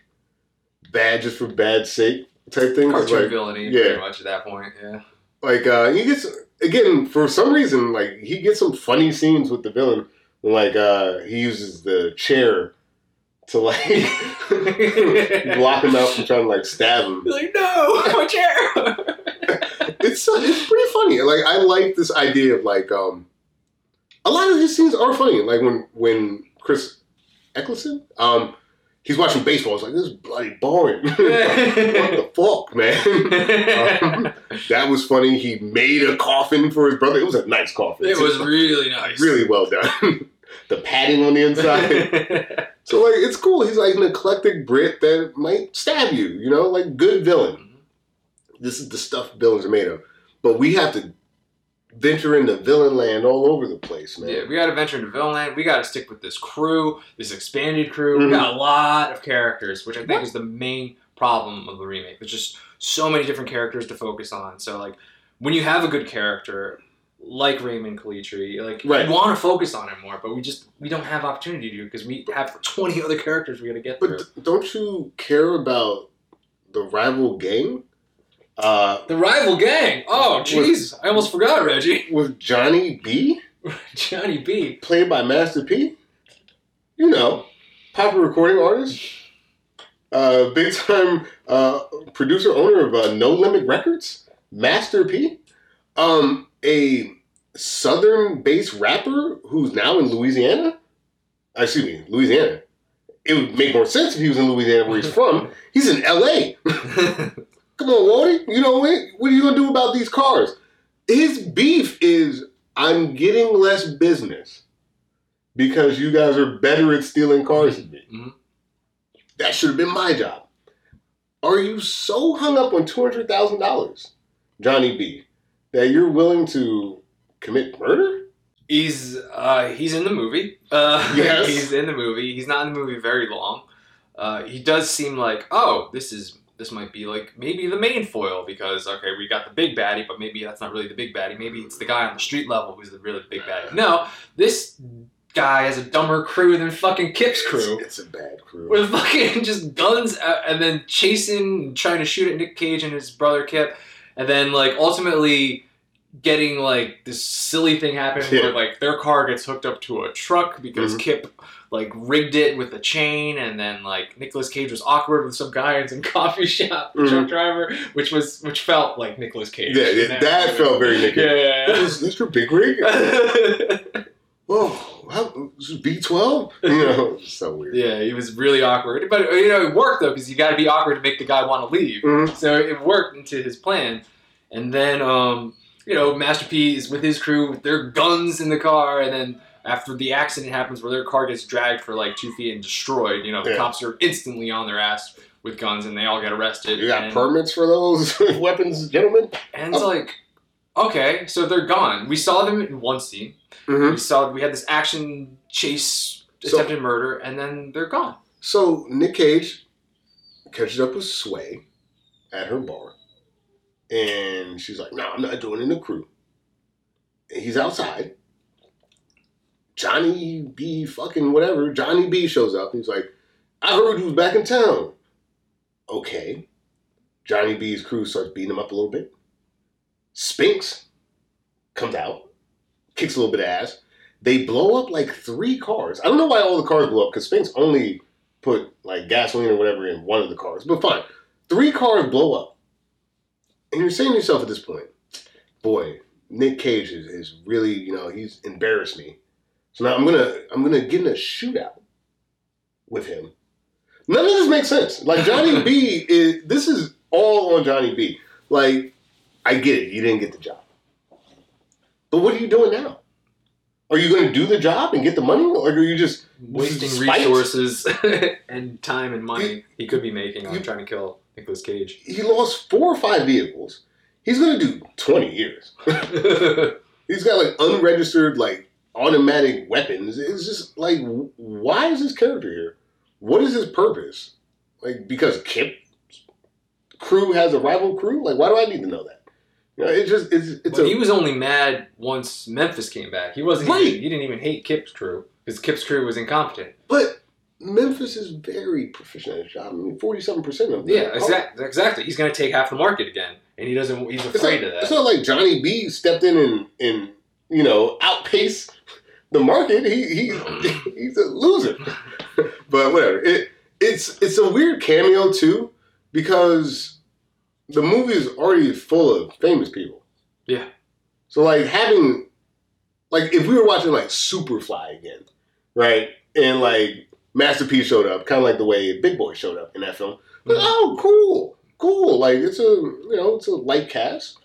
bad just for bad sake type thing.
Cartoon
like,
villainy,
yeah.
pretty much at that point, yeah.
like uh, he gets again for some reason, like he gets some funny scenes with the villain. When, like uh, he uses the chair to like block him out from trying to like stab him.
He's like, no, my chair.
It's uh, it's pretty funny. Like I like this idea of like um, a lot of his scenes are funny. Like when when Chris Eccleston um. He's watching baseball. It's like this is bloody boring. what the fuck, man? Um, that was funny. He made a coffin for his brother. It was a nice coffin.
it was really nice.
really well done. the padding on the inside. So like it's cool. He's like an eclectic Brit that might stab you, you know, like good villain. This is the stuff villains are made of. But we have to venture into villain land all over the place, man.
yeah, we gotta venture into villain land. We gotta stick with this crew, this expanded crew.
Mhm.
We got a lot of characters, which I think is the main problem of the remake. There's just so many different characters to focus on. So like when you have a good character like Raymond Calitri, like
Right.
you want to focus on him more, but we just we don't have opportunity to because we have 20 other characters we gotta get
But
through.
don't you care about the rival gang? Uh,
The rival gang. Oh, jeez, I almost forgot Reggie.
with Johnny B,
Johnny B.
played by Master P. You know, popular recording artist, uh, big time uh, producer owner of uh, No Limit Records, Master P. Um, a southern based rapper who's now in Louisiana. Uh, Excuse me, Louisiana. It would make more sense if he was in Louisiana where he's from. He's in LA. Come on, Wardy. You know what? What are you gonna do about these cars? His beef is I'm getting less business because you guys are better at stealing cars than me.
Mhm.
That should have been my job. Are you so hung up on two hundred thousand dollars, Johnny B, that you're willing to commit murder?
He's uh, he's in the movie. Uh,
Yes.
he's in the movie. He's not in the movie very long. Uh, he does seem like oh, this is this might be like maybe the main foil because okay, we got the big baddie, but maybe that's not really the big baddie. Maybe it's the guy on the street level who's the really big baddie. No, this guy has a dumber crew than fucking Kip's crew.
It's, it's a bad crew.
with fucking just guns uh, and then chasing and trying to shoot at Nick Cage and his brother Kip and then like ultimately getting like this silly thing happening
Yeah.
where like their car gets hooked up to a truck because
Mhm.
Kip like rigged it with a chain and then like Nicolas Cage was awkward with some guy in some coffee shop the truck driver which was which felt like Nicolas Cage
Yeah, yeah, that felt very Nick Cage.
yeah,
That was Mr. Big Rig? Whoa, this is B12? You know, so weird.
yeah he was really awkward but you know it worked though because you got to be awkward to make the guy want to leave
Mhm.
So it worked into his plan. And then, um, you know, Master P is with his crew with their guns in the car. And then after the accident happens where their car gets dragged for like two feet and destroyed, you know, the
Yeah.
cops are instantly on their ass with guns and they all get arrested.
You got
and,
permits for those weapons, gentlemen?
And it's like, okay, so they're gone. We saw them in one scene.
Mm-hmm.
We saw, we had this action chase,
So-
attempted murder, and then they're gone.
So Nick Cage catches up with Sway at her bar, and she's like, "No, I'm not joining the crew." And he's outside. Johnny B. fucking whatever. Johnny B. shows up. He's like, "I heard you was back in town." Okay. Johnny B.'s crew starts beating him up a little bit. Sphinx comes out, kicks a little bit of ass. They blow up like three cars. I don't know why all the cars blow up because Sphinx only put like gasoline or whatever in one of the cars. But fine. Three cars blow up. And you're saying to yourself at this point, boy, Nick Cage is, is really, you know, he's embarrassed me. So now I'm gonna I'm gonna get in a shootout with him. None of this makes sense. Like Johnny B is this is all on Johnny B. Like, I get it, you didn't get the job. But what are you doing now? Are you gonna do the job and get the money? Or are you just
Wasting
spite?
resources and time and money
You-
he could be making on trying to kill Nicolas Cage.
he lost four or five vehicles. He's gonna do twenty years. He's got like unregistered like automatic weapons. It's just like why is this character here? What is his purpose? Like because Kip crew has a rival crew? Like why do I need to know that? You know, it just it's it's
But
a
he was only mad once Memphis came back. He wasn't.
Right.
Even, he didn't even hate Kip's crew because Kip's crew was incompetent.
but Memphis is very proficient at his job. I mean, forty-seven percent of them.
Yeah, exactly. Exactly. He's going to take half the market again, and he doesn't. He's afraid
not,
of that.
it's not like Johnny B stepped in and, and you know outpace the market. He, he he's a loser. but whatever. It it's it's a weird cameo too because the movie is already full of famous people.
Yeah.
So like having like if we were watching like Superfly again, right? And like Master P showed up, kind of like the way Big Boy showed up in that film. Like,
Mhm.
oh, cool, cool. Like it's a you know it's a light cast.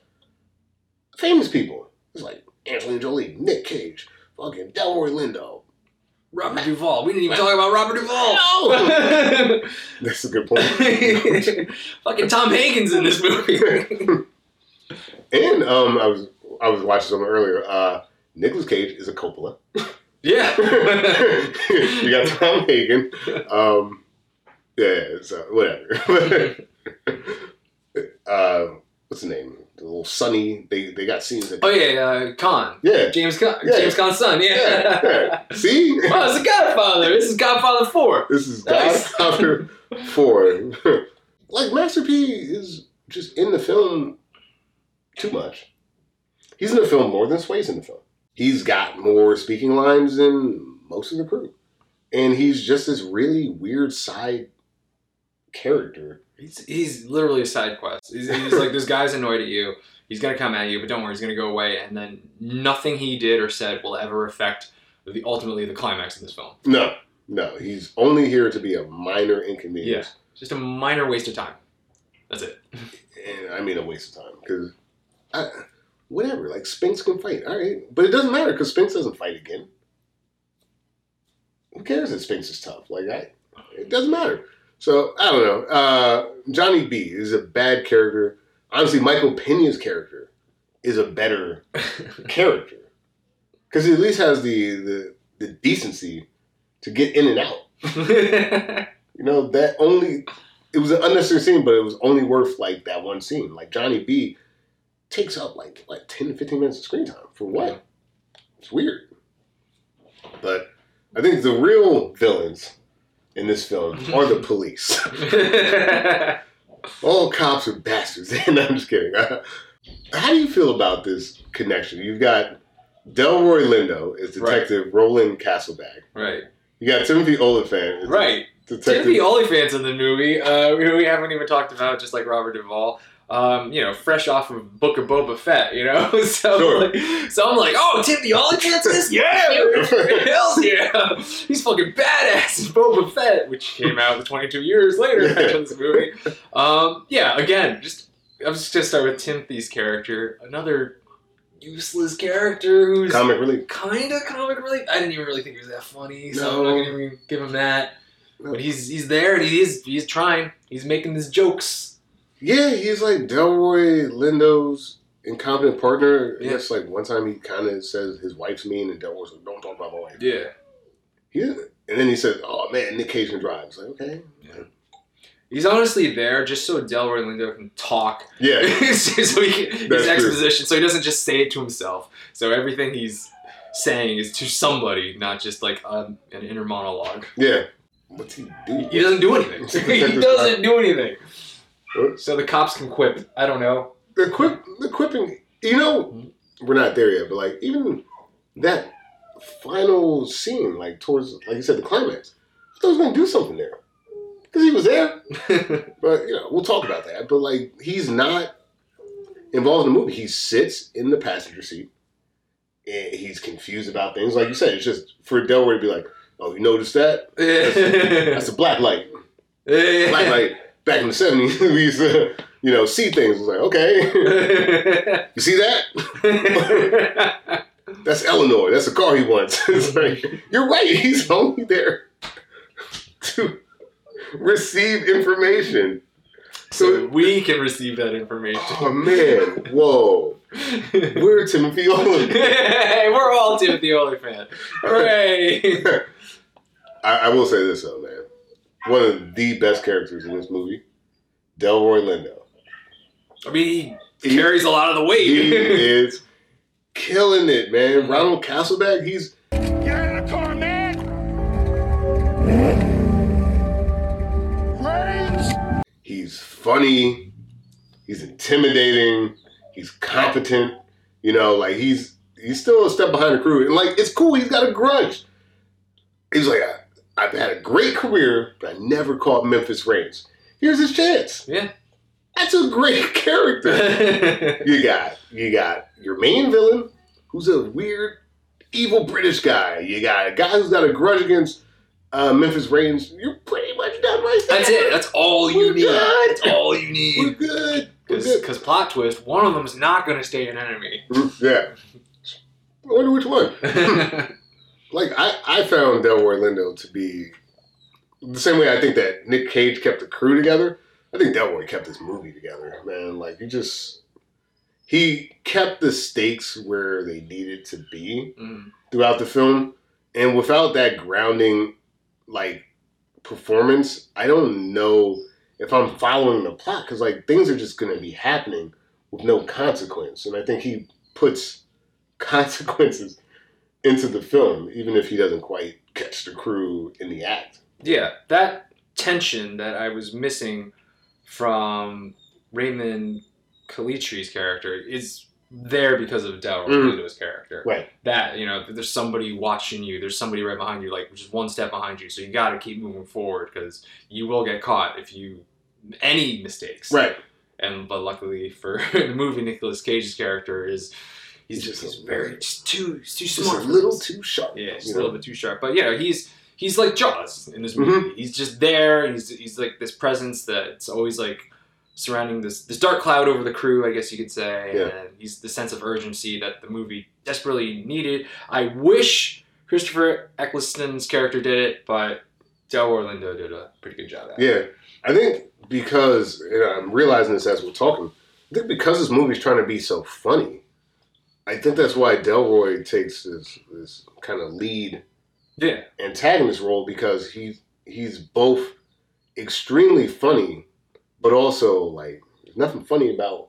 Famous people. It's like Angelina Jolie, Nick Cage, fucking Delroy Lindo.
Robert Duvall. We didn't even talk about Robert Duvall.
No! That's a good point.
Fucking Tom Hagen's in this movie.
and um, I was I was watching something earlier. Uh, Nicolas Cage is a Coppola.
yeah.
you got Tom Hagen. Um, yeah, so whatever. uh, what's the name? The little Sunny. They they got scenes. That,
oh yeah, uh, Caan.
yeah,
James Caan.
Yeah.
James Caan's son.
yeah,
Yeah.
yeah. See,
wow, it's a Godfather. This is Godfather Four.
this is
Nice.
Godfather Four. like Master P is just in the film too much. He's in the film more than Sway's in the film. He's got more speaking lines than most of the crew, and he's just this really weird side character.
He's, he's literally a side quest. He's, he's like, this guy's annoyed at you. He's gonna come at you, but don't worry, he's gonna go away, and then nothing he did or said will ever affect the ultimately the climax of this film.
No, no, he's only here to be a minor inconvenience. Yeah.
Just a minor waste of time. That's it.
And I mean a waste of time because, whatever. Like Sphinx can fight, all right, but it doesn't matter because Sphinx doesn't fight again. Who cares that Sphinx is tough? Like I, it doesn't matter. So I don't know. Uh, Johnny B is a bad character. Honestly, Michael Pena's character is a better character because he at least has the, the the decency to get in and out. You know, that only it was an unnecessary scene, but it was only worth like that one scene. Like Johnny B takes up like like 10 to 15 minutes of screen time. For what? It's weird. But I think the real villains in this film are the police. All cops are bastards. no, I'm just kidding. How do you feel about this connection? You've got Delroy Lindo as Detective Roland Castlebeck.
right.
You got Timothy Olyphant
Right.
Detective.
Timothy Olyphant's in the movie. Uh, we haven't even talked about just like Robert Duvall. Um, you know, fresh off of Book of Boba Fett, you know. so,
Sure.
like, so I'm like, oh, Timothy Olyphant's this? Yeah, hell yeah, he's fucking badass in Boba Fett, which came out 22 years later
Yeah.
after this movie. Um, yeah, again, just I'm just gonna start with Timothy's character, another useless character who's
Comic relief.
kind of comic relief. I didn't even really think he was that funny, so I'm
No.
not gonna even give him that.
No.
But he's he's there and he's he's trying. He's making his jokes.
Yeah, he's like Delroy Lindo's incompetent partner.
Yeah.
Yes, like one time he kind of says his wife's mean, and Delroy's like, "Don't talk about my wife."
Yeah.
He didn't. And then he says, "Oh man, Nick Cage can drive." It's like, okay, yeah.
He's honestly there just so Delroy Lindo can talk.
yeah,
so he can, his
That's true.
exposition, so he doesn't just say it to himself. So everything he's saying is to somebody, not just like um, an inner monologue.
yeah. What's he do?
He doesn't do anything. he doesn't do anything. So the cops can quip. I don't know.
The quip, the quipping. You know, hmm? we're not there yet, but like even that final scene, like towards, like you said, the climax. I thought he was gonna do something there because he was there. But you know, we'll talk about that. But like, he's not involved in the movie. He sits in the passenger seat, and he's confused about things. Like you said, it's just for Delroy to be like, "Oh, you noticed that? Yeah that's a black light. Black light. Back in the '70s, we used to, you know, see things. It was like, okay, you see that? That's Eleanor. That's the car he wants. it's like, you're right. He's only there to receive information.
so we can receive that information.
Oh man, whoa. We're Timothy Olyphant.
hey, we're all Timothy Olyphant. Hooray!
I, I will say this though, man. One of the best characters in this movie, Delroy Lindo.
I mean, he carries a lot of the weight.
He is killing it, man. Ronald Castlebeck, he's
Get in the car, man! Brains!
he's funny, he's intimidating, he's competent. You know, like he's he's still a step behind the crew, and like it's cool. He's got a grudge. He's like, I, I've had a great career, but I never caught Memphis Raines. Here's his chance.
yeah.
That's a great character. you got you got your main villain, who's a weird, evil British guy. You got a guy who's got a grudge against uh, Memphis Raines. You're pretty much done right there.
That's it. That's all you
We're
need.
good.
That's all you need.
good. We're good.
Because plot twist, one of them's not going to stay an enemy.
Yeah. I wonder which one. Like I, I found Delroy Lindo to be the same way I think that Nick Cage kept the crew together. I think Delroy kept this movie together, man. Like he just he kept the stakes where they needed to be
Mm.
throughout the film, and without that grounding, like performance, I don't know if I'm following the plot because like things are just gonna be happening with no consequence, and I think he puts consequences into the film, even if he doesn't quite catch the crew in the act.
Yeah, that tension that I was missing from Raymond Calitri's character is there because of Delroy
Mm.
Character.
Right.
That, you know, there's somebody watching you, there's somebody right behind you, like just one step behind you, so you got to keep moving forward because you will get caught if you any mistakes.
Right.
And but luckily for the movie, Nicolas Cage's character is he's
He's
just he's very just too he's too smart.
a little too sharp.
Yeah, just a little
know?
bit too sharp. But yeah, he's he's like Jaws in this movie. Mm-hmm. He's just there. He's he's like this presence that's always like surrounding this this dark cloud over the crew, I guess you could say.
Yeah.
And he's the sense of urgency that the movie desperately needed. I wish Christopher Eccleston's character did it, but Del Lindo did a pretty good job at it.
Yeah, I think because and I'm realizing this as we're talking. I think because this movie's trying to be so funny, I think that's why Delroy takes this this kind of lead
Yeah.
antagonist role because he's he's both extremely funny, but also like there's nothing funny about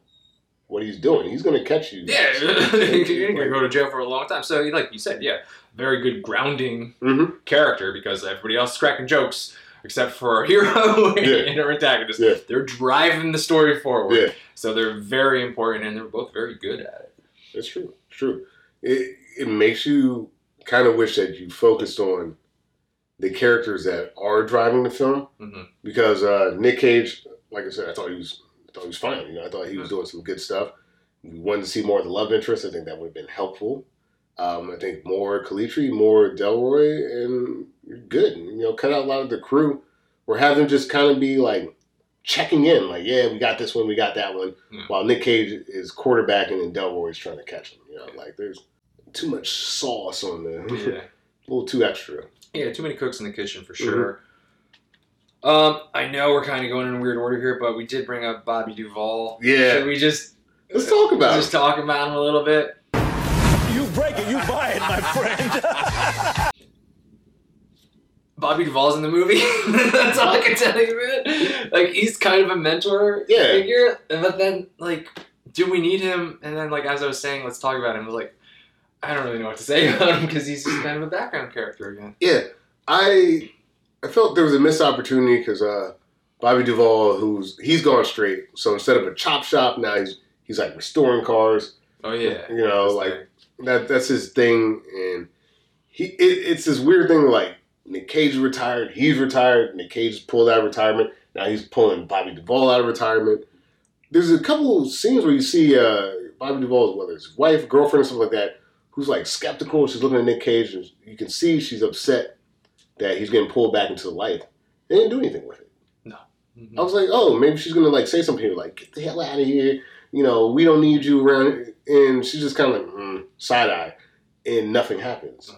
what he's doing. He's going to catch you.
Yeah, you're gonna go to jail for a long time. So, like you said, yeah, very good grounding
Mhm.
character because everybody else is cracking jokes except for our hero and,
Yeah.
and our antagonist.
Yeah.
They're driving the story forward.
Yeah.
So they're very important and they're both very good at it.
It's true. It's true. It it makes you kind of wish that you focused on the characters that are driving the film
Mhm.
because uh, Nick Cage, like I said, I thought he was I thought he was fine. You know, I thought he was doing some good stuff. We wanted to see more of the love interest. I think that would have been helpful. Um, I think more Calitri, more Delroy, and you're good. You know, cut out a lot of the crew or have them just kind of be like checking in, like, yeah, we got this one, we got that one,
Yeah.
while Nick Cage is quarterbacking and Delroy is trying to catch him. You know, like there's too much sauce on there.
Yeah.
a little too extra.
Yeah, too many cooks in the kitchen
Mm-hmm.
for sure. Um, I know we're kind of going in a weird order here, but we did bring up Bobby Duvall.
Yeah.
Should we just
Let's talk about
just
it.
talk about him a little bit?
You break it, you buy it, my friend.
Bobby Duvall's in the movie. That's all I can tell you, man. Like he's kind of a mentor
Yeah.
figure, but then like, do we need him? And then like as I was saying, let's talk about him. I was like, I don't really know what to say about him because he's just kind of a background character again.
Yeah, I I felt there was a missed opportunity because uh, Bobby Duvall, who's he's gone straight. So instead of a chop shop, now he's he's like restoring cars.
Oh yeah,
You know,
That's
like that that's his thing, and he it, it's this weird thing like Nick Cage is retired, he's retired, Nick Cage pulled out of retirement. Now he's pulling Bobby Duvall out of retirement. There's a couple scenes where you see uh, Bobby Duvall's whether it's wife, girlfriend, or something like that, who's like skeptical. She's looking at Nick Cage, and you can see she's upset that he's getting pulled back into the light. They didn't do anything with it.
Mhm.
I was like, oh, maybe she's gonna like say something here, like get the hell out of here. You know, we don't need you around. And she's just kind of like mm, side eye, and nothing happens.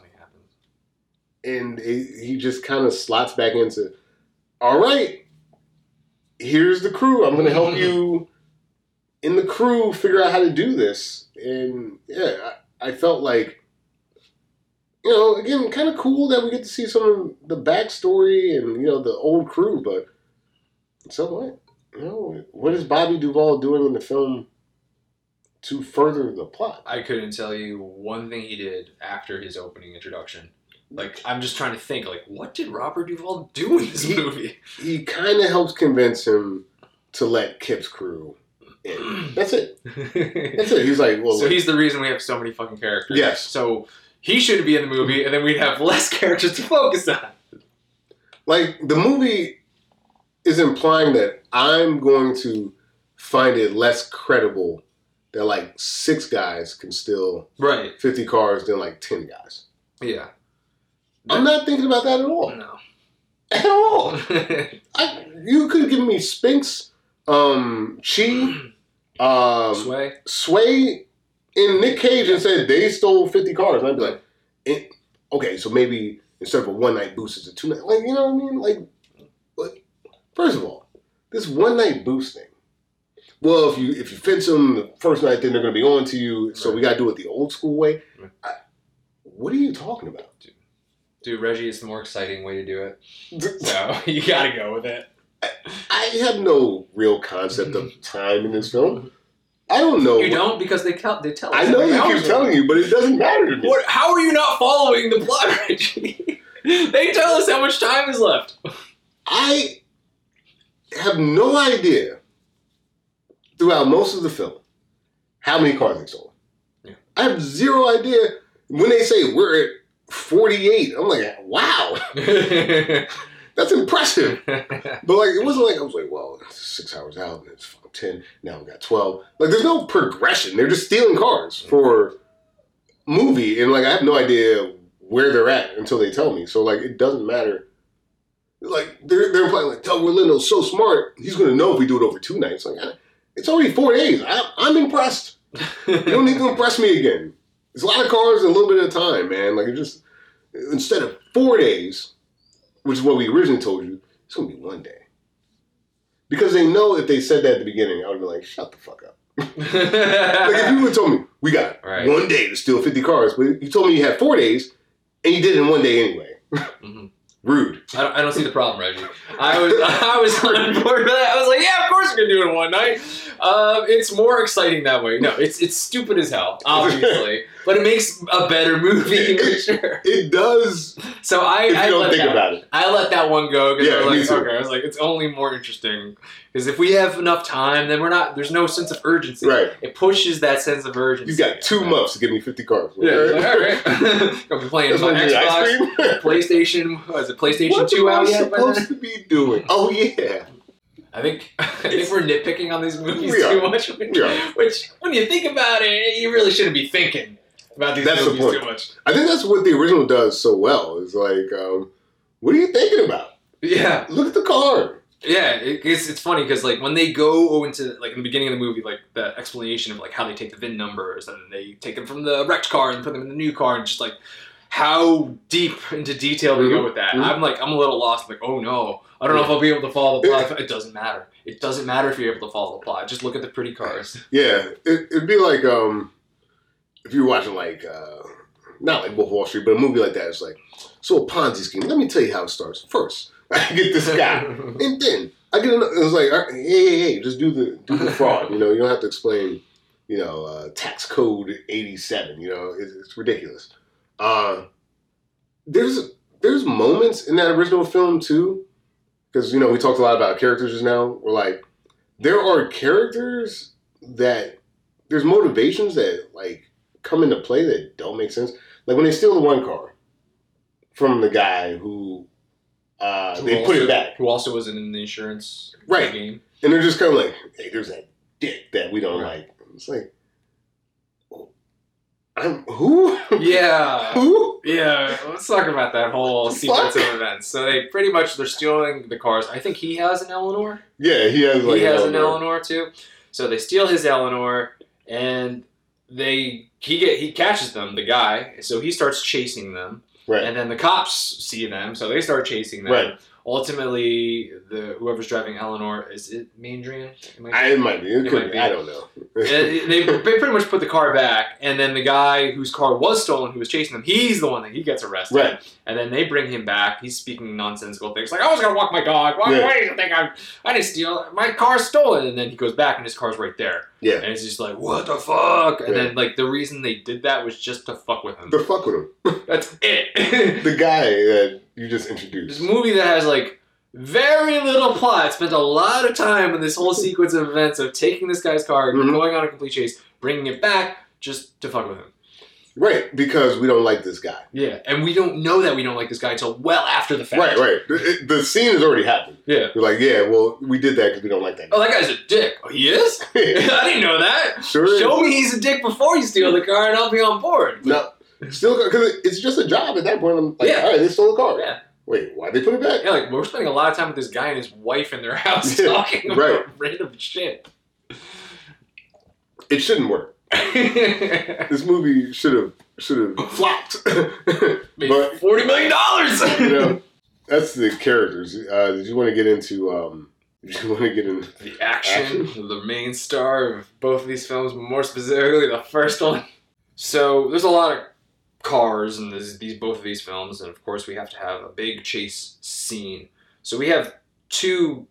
And it, he just kind of slots back into, all right, here's the crew. I'm gonna help you in the crew figure out how to do this. And yeah, I, I felt like. You know, again, kind of cool that we get to see some of the backstory and you know the old crew, but so what? You know, what is Bobby Duvall doing in the film to further the plot?
I couldn't tell you one thing he did after his opening introduction. Like I'm just trying to think, like what did Robert Duvall do in this
He-
movie?
He kind of helps convince him to let Kip's crew in. That's it. That's it. He's like, well,
so he's the reason we have so many fucking characters.
Yes.
So he should be in the movie, and then we'd have less characters to focus on.
like the movie is implying that I'm going to find it less credible that like six guys can steal
Right.
50 cars than like 10 guys.
Yeah.
I'm not thinking about that at all.
No.
At all. I, you could have given me Sphinx, um, Chi, um,
Sway.
Sway, and Nick Cage and said they stole 50 cars. And I'd be like, eh, okay, so maybe instead of a one night boost, it's a two night. Like, you know what I mean? Like, like, first of all, this one night boost thing. Well, if you if you fence them the first night, then they're going to be on to you. So we got to do it the old school way.
Right.
I, what are you talking about?
Dude, Reggie is the more exciting way to do it. So you gotta go with it.
I have no real concept of time in this film. I don't know.
You don't because they tell they tell us.
I know you keep telling you, but it doesn't matter to me.
What? How are you not following the plot, Reggie? they tell us how much time is left.
I have no idea throughout most of the film how many cars they sold.
Yeah.
I have zero idea when they say we're at 48. I'm like, wow, that's impressive. But like, it wasn't like I was like, well, it's six hours out and it's 10. Now we got 12. Like, there's no progression. They're just stealing cars mm-hmm. for movie, and like, I have no idea where they're at until they tell me. So like, it doesn't matter. Like they're they're implying like Delroy Lindo's so smart, he's gonna know if we do it over two nights. Like, it's already four days. I, I'm impressed. You don't need to impress me again. There's a lot of cars in a little bit of time, man. Like it just instead of four days, which is what we originally told you, it's gonna be one day. Because they know if they said that at the beginning, I would be like, shut the fuck up. Like if you would have told me we got
Right.
one day to steal 50 cars, but you told me you had four days and you did it in one day anyway.
Mhm.
Rude.
I don't, I don't see the problem, Reggie. I was I was on board with that. I was like, yeah, of course we're gonna do it in one night. Um, it's more exciting that way. No, it's it's stupid as hell, obviously, but it makes a better movie for sure.
It does
So I, I
don't
let
think
that,
about it.
I let that one go because
Yeah,
I was like, okay, I was like, it's only more interesting because if we have enough time, then we're not. There's no sense of urgency.
Right.
It pushes that sense of urgency.
You got two months to give me 50 cars.
Yeah, like, all right. Gonna be playing
That's
my
what you
Xbox. PlayStation. What is it PlayStation
What
Two
am I
out yet? by
supposed to be doing? Oh, yeah.
I think I think we're nitpicking on these movies too much. Which, which, when you think about it, you really shouldn't be thinking about these
That's
movies
point.
too much.
I think that's what the original does so well. Is like, um, what are you thinking about?
Yeah,
Look at the car.
yeah. It, it's it's funny because like when they go into like in the beginning of the movie, like the explanation of like how they take the VIN numbers and they take them from the wrecked car and put them in the new car and just like how deep into detail they go
Mhm,
with that.
mhm.
I'm like I'm a little lost. like oh no, I don't know if I'll be able to follow the plot. It doesn't matter. It doesn't matter if you're able to follow the plot. Just look at the pretty cars.
Yeah, it, it'd be like um, if you're watching like uh, not like Wolf Wall Street, but a movie like that. It's like so a Ponzi scheme. Let me tell you how it starts. First, I get this guy, and then I get another. It was like, right, hey, hey, hey, just do the do the fraud. You know, you don't have to explain. You know, uh, tax code eighty seven. You know, it's, it's ridiculous. Uh, there's there's moments in that original film too, because you know we talked a lot about characters just now. We're like, there are characters that there's motivations that like come into play that don't make sense. Like when they steal the one car from the guy who uh,
Who
they put it back,
Who also was in the insurance
Right.
game.
and they're just kind of like, "Hey, there's that dick that we don't
Right.
like." It's like, I'm who?
Yeah.
who?
Yeah, let's talk about that whole sequence
fuck?
of events. So they pretty much they're stealing the cars. I think he has an Eleanor.
Yeah, he has like
he has an
Eleanor.
Eleanor too. So they steal his Eleanor, and they he get he catches them, the guy. So he starts chasing them,
Right.
and then the cops see them, so they start chasing them.
Right.
Ultimately, the whoever's driving Eleanor is it Maindrian? Am
I, it might be. It
It
could
might
be.
be.
I don't know.
They, they pretty much put the car back, and then the guy whose car was stolen, who was chasing them, he's the one that he gets arrested.
Right.
And then they bring him back. He's speaking nonsensical things like, "I was gonna walk my dog. Why,
Yeah.
why do you think I'm? I didn't steal. My car's stolen." And then he goes back, and his car's right there.
Yeah.
And it's just like, "What the fuck?" And
Yeah.
then like the reason they did that was just to fuck with him.
The fuck with him.
That's it.
The guy that you just introduced.
this movie that has like very little plot spent a lot of time in this whole sequence of events of taking this guy's car,
Mhm.
going on a complete chase, bringing it back just to fuck with him.
Right, because we don't like this guy.
Yeah, and we don't know that we don't like this guy until well after the fact.
Right, right. The, the scene has already happened.
Yeah.
You're like, yeah, well, we did that because we don't like that
Oh, that guy's a dick. Oh, he is? I didn't know that.
sure is.
Show me he's a dick before you steal the car, and I'll be on board.
No, still, because it's just a job at that point. I'm like,
Yeah.
all right, they stole the car.
Yeah.
Wait, why'd they put it back?
Yeah, like we're spending a lot of time with this guy and his wife in their house
Yeah,
talking about
right.
random shit.
It shouldn't work. This movie should have should have flopped. But
forty million dollars.
you know, that's the characters. Uh, did you want to get into? Um, did you want to get in?
the action, the main star of both of these films, but more specifically the first one. So there's a lot of cars and this, these both of these films, and of course we have to have a big chase scene. So we have two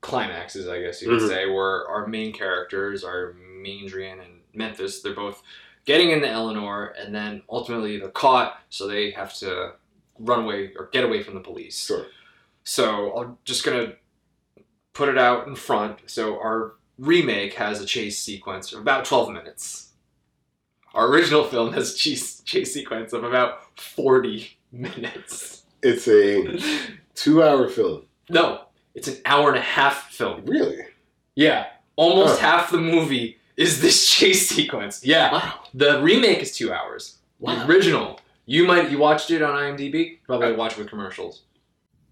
climaxes, I guess you could
Mhm.
say, where our main characters are Maindrian and Memphis. They're both getting into Eleanor, and then ultimately they're caught, so they have to run away or get away from the police.
Sure.
So I'm just gonna put it out in front. So our remake has a chase sequence of about 12 minutes. Our original film has a chase, chase sequence of about 40 minutes.
It's a two-hour film.
No, it's an hour and a half film.
Really?
Yeah, almost
Huh.
half the movie is this chase sequence. Yeah,
Wow.
the remake is two hours.
Wow.
The original, you might you watched it on IMDb. Probably uh, watch it with commercials.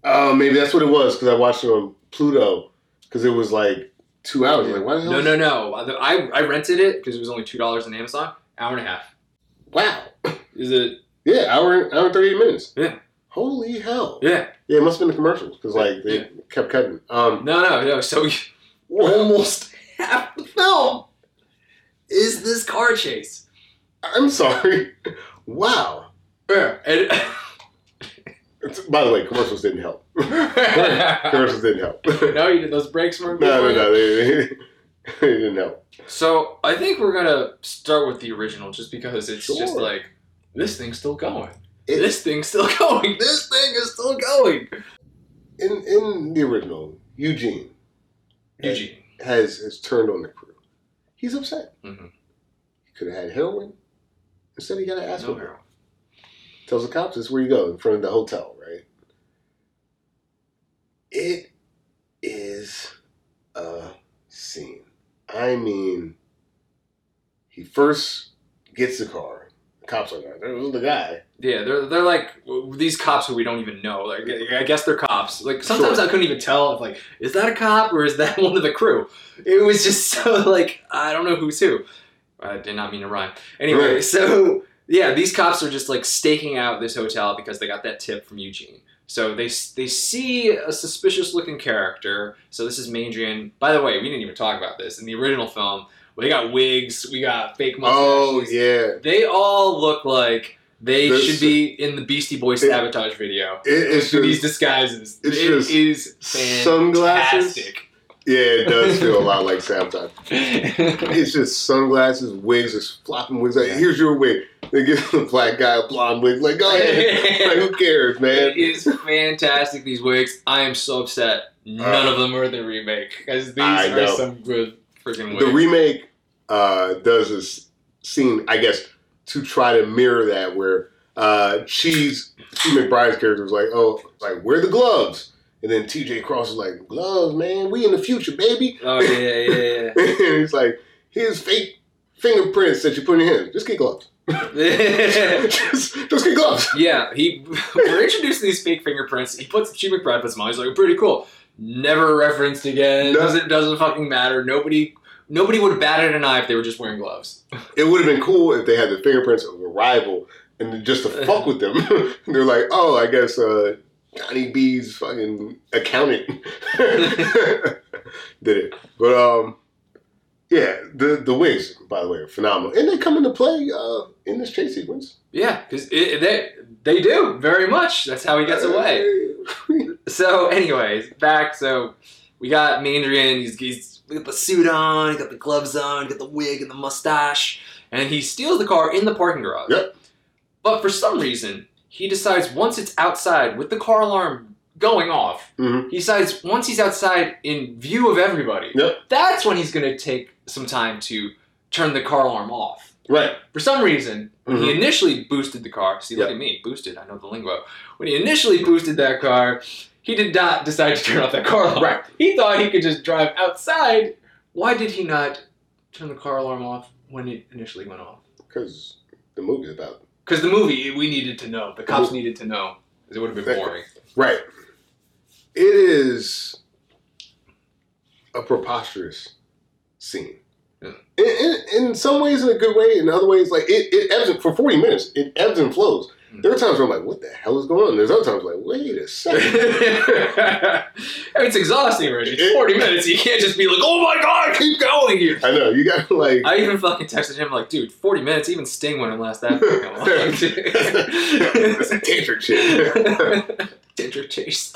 Oh, maybe that's what it was because I watched it on Pluto because it was like two hours. Like, why the hell?
No, no, no. I I rented it because it was only two dollars on Amazon. Hour and a half.
Wow.
Is it?
Yeah, hour, hour and thirty-eight minutes.
Yeah.
Holy hell.
Yeah.
Yeah, it must have been the commercials because like they
Yeah.
kept cutting. Um,
No, no, no. So almost half the film is this car chase.
I'm sorry. Wow.
Yeah. And
By the way, commercials didn't help. commercials didn't help.
no, you did those breaks weren't good
No, no, no. They, they help.
So I think we're gonna start with the original, just because it's just like this thing's still going.
It-
this thing's still going. This thing is still going.
In in the original, Eugene
Eugene.
has has turned on the crew. He's upset.
Mhm.
He could have had heroin. Instead, he got an ass
No
whooping.
hero.
Tells the cops this where you go in front of the hotel, right? It is a scene. I mean, he first gets the car. The cops are like, "There's the guy."
Yeah, they're they're like these cops who we don't even know. Like I guess they're cops. Like sometimes
Sure.
I couldn't even tell if like is that a cop or is that one of the crew. It was just so like I don't know who's who. I did not mean to rhyme. Anyway,
Right.
so yeah, these cops are just like staking out this hotel because they got that tip from Eugene. So they they see a suspicious looking character. So this is Maindrian. By the way, we didn't even talk about this in the original film. We got wigs, we got fake oh, mustaches.
Oh yeah,
They all look like they
This-
should be in the Beastie Boys
It-
sabotage video.
It- it's
these disguises.
it's
It is
sunglasses. Yeah. It does feel a lot like sabotage. It's just sunglasses, wigs, just flopping wigs. Like, here's your wig. They give the black guy a blonde wig. Like, go ahead. like, who cares, man?
It is fantastic. These wigs. I am so upset. None of them are the remake because these
I
are
know.
some good freaking wigs.
The remake uh, does this scene, I guess, to try to mirror that, where uh, she's Steve McBride's character was like, "Oh, like where are the gloves?" And then T.J. Cross is like, "Gloves, man. We in the future, baby."
oh yeah, yeah, yeah.
and he's like, "Here's fake fingerprints that you put in your hands. Just get gloves. just, just get gloves."
Yeah, he we're introduced to these fake fingerprints. He puts Chi McBride puts them on. He's like, pretty cool. Never referenced again.
No.
Doesn't doesn't fucking matter. Nobody nobody would have batted an eye if they were just wearing gloves.
It would have been cool if they had the fingerprints of a rival and just to fuck with them. They're like, oh, I guess uh, Johnny B's fucking accountant did it. But um, yeah, the the wigs, by the way, are phenomenal, and they come into play uh, in this chase sequence.
Yeah, because they they do very much. That's how he gets away. So, anyways, back. So we got Maindrian. He's, he's got the suit on. He got the gloves on. He got the wig and the mustache. And he steals the car in the parking garage.
Yep.
But for some reason, he decides once it's outside with the car alarm going off,
Mhm.
he decides once he's outside in view of everybody,
Yep.
that's when he's going to take some time to turn the car alarm off.
Right.
For some reason, when he
Mhm.
initially boosted the car, see, look
Yep.
at me, boosted, I know the lingo. When he initially boosted that car, he did not decide to turn off that car alarm.
Right.
He thought he could just drive outside. Why did he not turn the car alarm off when it initially went off?
Because the movie's about
Because the movie, we needed to know. The cops needed to know. Because It would have been boring.
right. It is a preposterous scene.
Yeah.
In, in, in some ways, in a good way. In other ways, like it, it ebbs for forty minutes. It ebbs and flows.
Mm.
There are times where I'm like, "What the hell is going on?" There's other times like, "Wait a second.
It's exhausting, Reggie. It's 40 minutes. You can't just be like, oh my god, keep going here.
I know you got to like.
I even fucking texted him like, dude, 40 minutes, even Sting wouldn't last that fucking long.
That's a tantric shit.
Tantric chase.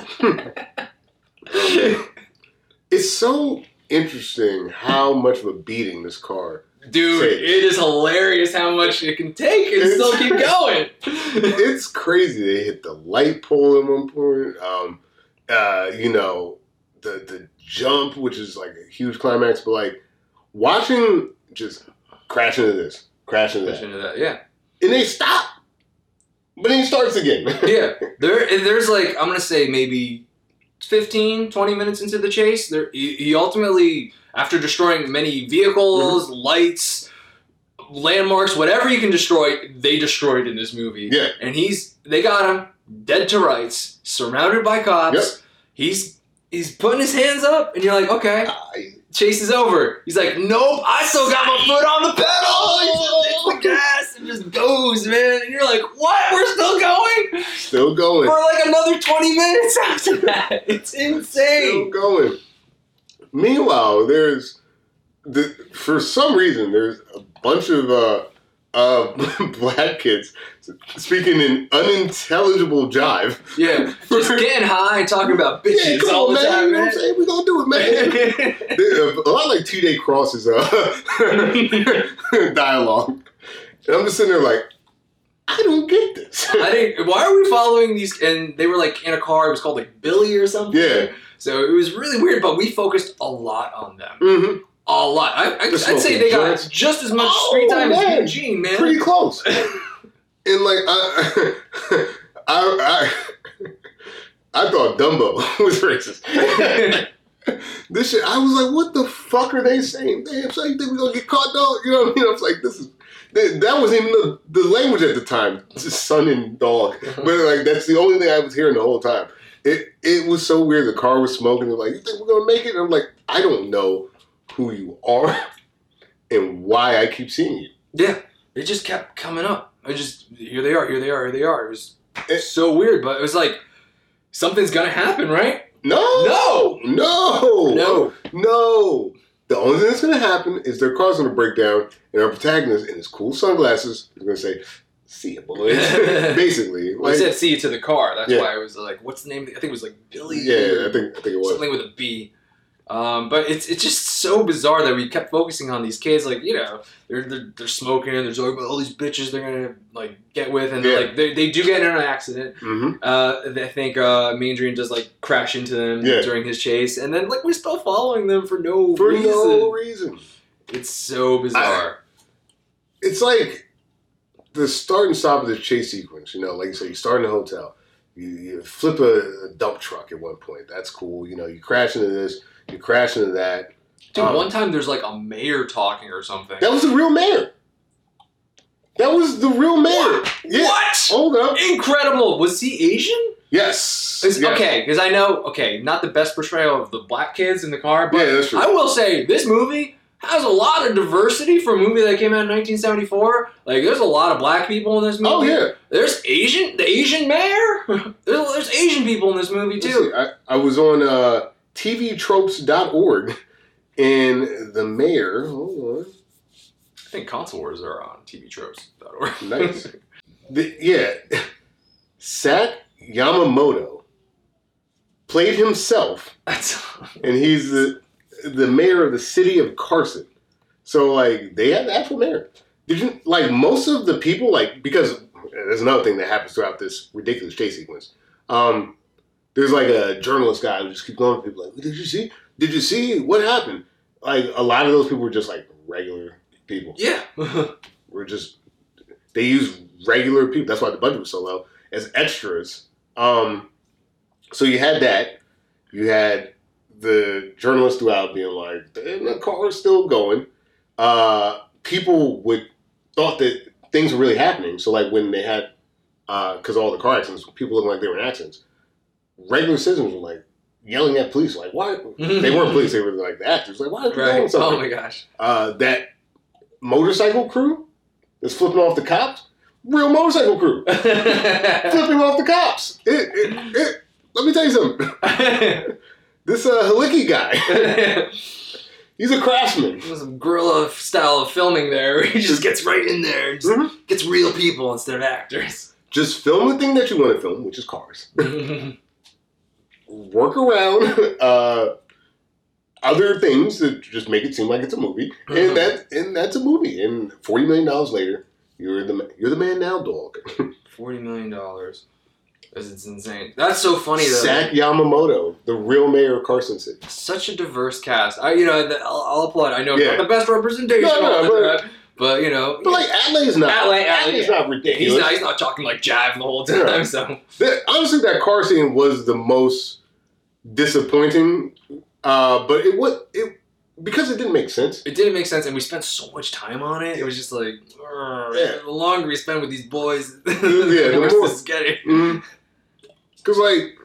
it's so interesting how much of a beating this car.
Dude, it is hilarious how much it can take and
It's-
still keep going.
it's crazy. They hit the light pole at one point. Um, uh, you know, the the jump, which is like a huge climax, but like watching just crash into this, crash into
Push
that,
into that, yeah.
and they stop, but then he starts again.
Yeah. There, there's like, I'm going to say maybe 15, 20 minutes into the chase, there, he, he ultimately, after destroying many vehicles,
Mm-hmm.
lights, landmarks, whatever you can destroy, they destroyed in this movie.
Yeah.
And he's, they got him dead to rights, surrounded by cops.
Yep.
He's, he's putting his hands up, and you're like, okay, chase is over. He's like, nope, I still got my foot on the pedal. Hits the gas and just goes, man. And you're like, what? We're still going?
still going,
for like another 20 minutes after that. It's insane.
still going. Meanwhile, there's the for some reason there's a bunch of uh, uh, black kids speaking in unintelligible jive.
Yeah, just getting high and talking about bitches
Yeah,
all
on,
the
man.
time,
You know what I'm saying? We gonna do it, man. A lot like T.J. Cross's uh, dialogue. And I'm just sitting there like, I don't get this.
I think why are we following these? And they were like in a car. It was called like Billy or something.
Yeah.
So it was really weird, but we focused a lot on them.
hmm
A lot. I, I, I'd say they got
joints.
just as much
Oh,
screen time
man.
as Eugene, man.
Pretty close. and like I, I, I, I thought Dumbo was racist. this shit, I was like, what the fuck are they saying? Damn, so you think we're gonna get caught, dog? You know what I mean? I was like, this is. That that wasn't even the, the language at the time, just son and dog. But like, that's the only thing I was hearing the whole time. It it was so weird. The car was smoking. They're like, you think we're gonna make it? And I'm like, I don't know who you are and why I keep seeing you.
Yeah, it just kept coming up. I just here they are, here they are, here they are. It was
It-
so weird, but it was like something's gonna happen, right?
No,
No!
no,
No.
no. The only thing that's gonna happen is their car's gonna break down, and our protagonist, in his cool sunglasses, is gonna say, "See ya, boys." Basically,
Well, I
like,
said see you to the car. That's
Yeah.
why I was like, what's the name? I think it was like Billy.
yeah, I think I think it was.
something with a B. Um, but it's it's just so bizarre that we kept focusing on these kids. Like you know, they're they're, they're smoking and they're talking about all these bitches they're gonna like get with, and
Yeah.
like they, they do get in an accident.
hmm
Uh, I think uh, Maindrian does like crash into them
Yeah.
during his chase, and then like we're still following them for no
For
reason.
no reason.
It's so bizarre.
It's like the start and stop of the chase sequence. You know, like you said, you start in a hotel, you, you flip a, a dump truck at one point. That's cool. You know, you crash into this, you crash into that.
Dude,
Um,
one time there's like a mayor talking or something.
That was the real mayor. That was the real mayor. Yeah.
What?
Hold up.
Incredible. Was he Asian?
Yes. Yes.
Okay, because I know. Okay, not the best portrayal of the black kids in the car, but
Yeah.
I will say this movie has a lot of diversity for a movie that came out in 1974. Like, there's a lot of black people in this movie.
Oh yeah.
There's Asian, the Asian mayor. there's, there's Asian people in this movie
Let's see,
too.
I, I was on uh, tvtropes.org and the mayor, hold on.
I think console wars are on TVTropes.org.
nice. the, yeah, Sak Yamamoto played himself
That's
and he's the the mayor of the city of Carson. So like they have the actual mayor. Did you like most of the people like because there's another thing that happens throughout this ridiculous chase sequence. Um, there's like a journalist guy who just keeps going to people like, "Did you see? Did you see what happened?" Like a lot of those people were just like regular people.
yeah.
We're just they use regular people. That's why the budget was so low as extras. Um, so you had that. You had the journalists throughout being like, the car is still going." Uh, people would thought that things were really happening. So like when they had, because all the car accidents, people looked like they were in accidents. Regular citizens were like yelling at police, like, "Why?" they weren't police. They were like the actors, like, "Why are you doing
right.
something?"
Oh my gosh.
uh, that motorcycle crew that's flipping off the cops, real motorcycle crew flipping off the cops. It, it, it, let me tell you something. This uh, Halicki guy, he's a craftsman.
There's some guerrilla style of filming there. He just gets right in there, and just
Mhm.
gets real people instead of actors.
Just film the thing that you want to film, which is cars. Work around uh, other things that just make it seem like it's a movie, and that and that's a movie. And forty million dollars later, you're the you're the man now, dog.
Forty million dollars. It's insane. That's so funny though.
Sak Yamamoto, the real mayor of Carson City.
Such a diverse cast. I, you know, I'll, I'll applaud. I know
Yeah.
not the best representation,
No, no, but-
but you know,
But like Atlee's not.
Atlee,
Atlee's
yeah.
not ridiculous.
he's not. He's not talking like jive the whole time.
Yeah.
So
honestly, that car scene was the most disappointing. Uh, but it was it because it didn't make sense.
it didn't make sense, and we spent so much time on it. It was just like,
Yeah.
the longer we spend with these boys,
Yeah,
the
the
worse
more-
is getting.
Because like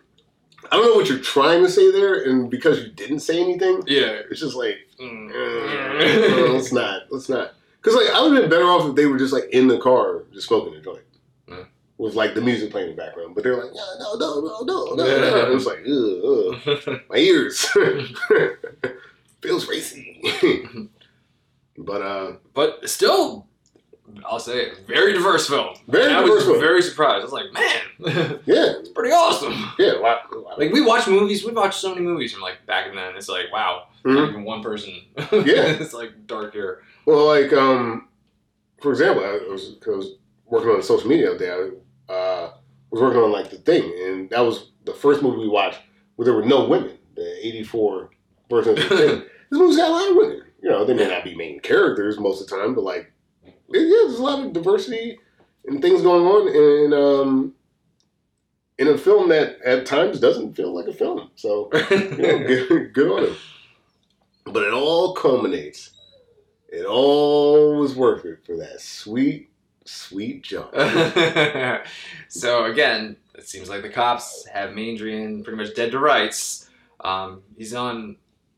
I don't know what you're trying to say there, and because you didn't say anything,
Yeah.
it's just like
Mm.
uh, let's not, let's not. Because like I would have been better off if they were just like in the car just smoking a joint.
Yeah.
With like the music playing in the background, but they're like, no, no, no, no, no, no.
Yeah.
It was like, ugh, ugh. my ears feels racy. but uh,
but still I'll say it, very diverse film.
Very
And I
diverse
was
film.
very surprised. I was like, man,
Yeah,
it's pretty awesome.
yeah. Wow. wow.
Like we watch movies, we watched so many movies from like back in then. It's like wow, not
Mhm.
even one person.
Yeah.
it's like dark here.
Well, like um, for example, I was, I was working on social media the other day. I uh, was working on like the thing, and that was the first movie we watched where there were no women. The '84 version of the thing. This movie's got a lot of women. You know, they may not be main characters most of the time, but like, yeah, there's a lot of diversity and things going on in um, in a film that at times doesn't feel like a film. So you know, good, good on him. But it all culminates. It all was worth it for that sweet, sweet jump.
so again, it seems like the cops have Maindrian pretty much dead to rights. Um, he's on.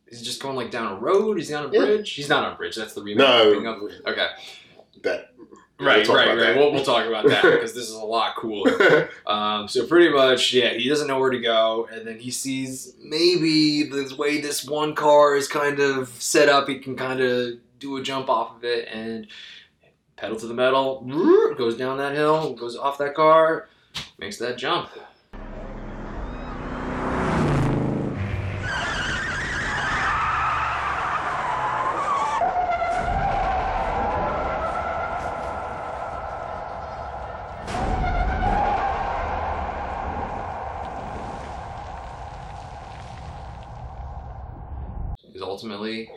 He's just going like down a road. He's on a
Yeah.
bridge. He's not on a bridge. That's the remake.
No.
Thinking Okay.
that
Right,
talk
right, right.
that.
We'll, we'll talk about that because this is a lot cooler. Um, so pretty much, yeah, he doesn't know where to go, and then he sees maybe the way this one car is kind of set up, he can kind of do a jump off of it and pedal to the metal, goes down that hill, goes off that car, makes that jump. Is ultimately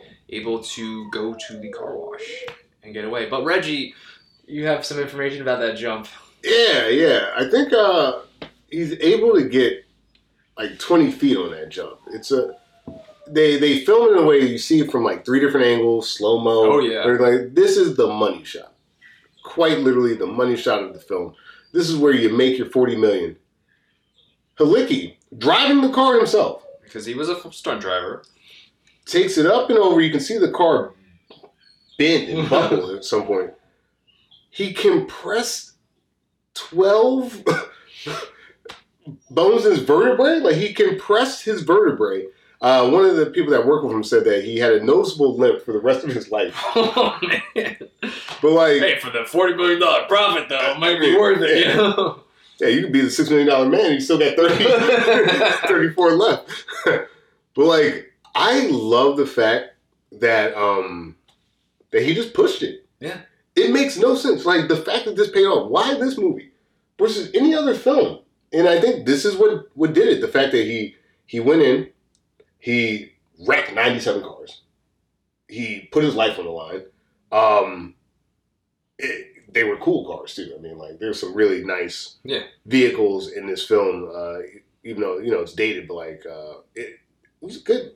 able to go to the car wash and get away. But Reggie, you have some information about that jump.
yeah, yeah. I think uh, he's able to get like 20 feet on that jump. It's a they they film it in a way you see it from like three different angles, slow mo.
Oh, yeah.
They're like this is the money shot, quite literally the money shot of the film. This is where you make your 40 million. Halicki driving the car himself.
Because he was a stunt driver.
Takes it up and over. You can see the car bend and buckle at some point. He compressed 12 bones in his vertebrae. Like he compressed his vertebrae. Uh, one of the people that worked with him said that he had a noticeable limp for the rest of his life.
Oh man!
But like,
Hey, for the forty million dollar profit though, it might be worth it. You know?
yeah, you could be the six million dollar man. You still got 30, 34 left. but like, I love the fact that um that he just pushed it.
Yeah.
It makes no sense. Like the fact that this paid off. Why this movie versus any other film? And I think this is what what did it. The fact that he he went in, he wrecked ninety seven cars. He put his life on the line. Um, it, they were cool cars too. I mean, like there's some really nice
Yeah.
vehicles in this film. Uh, even though you know it's dated, but like uh, it, it was a good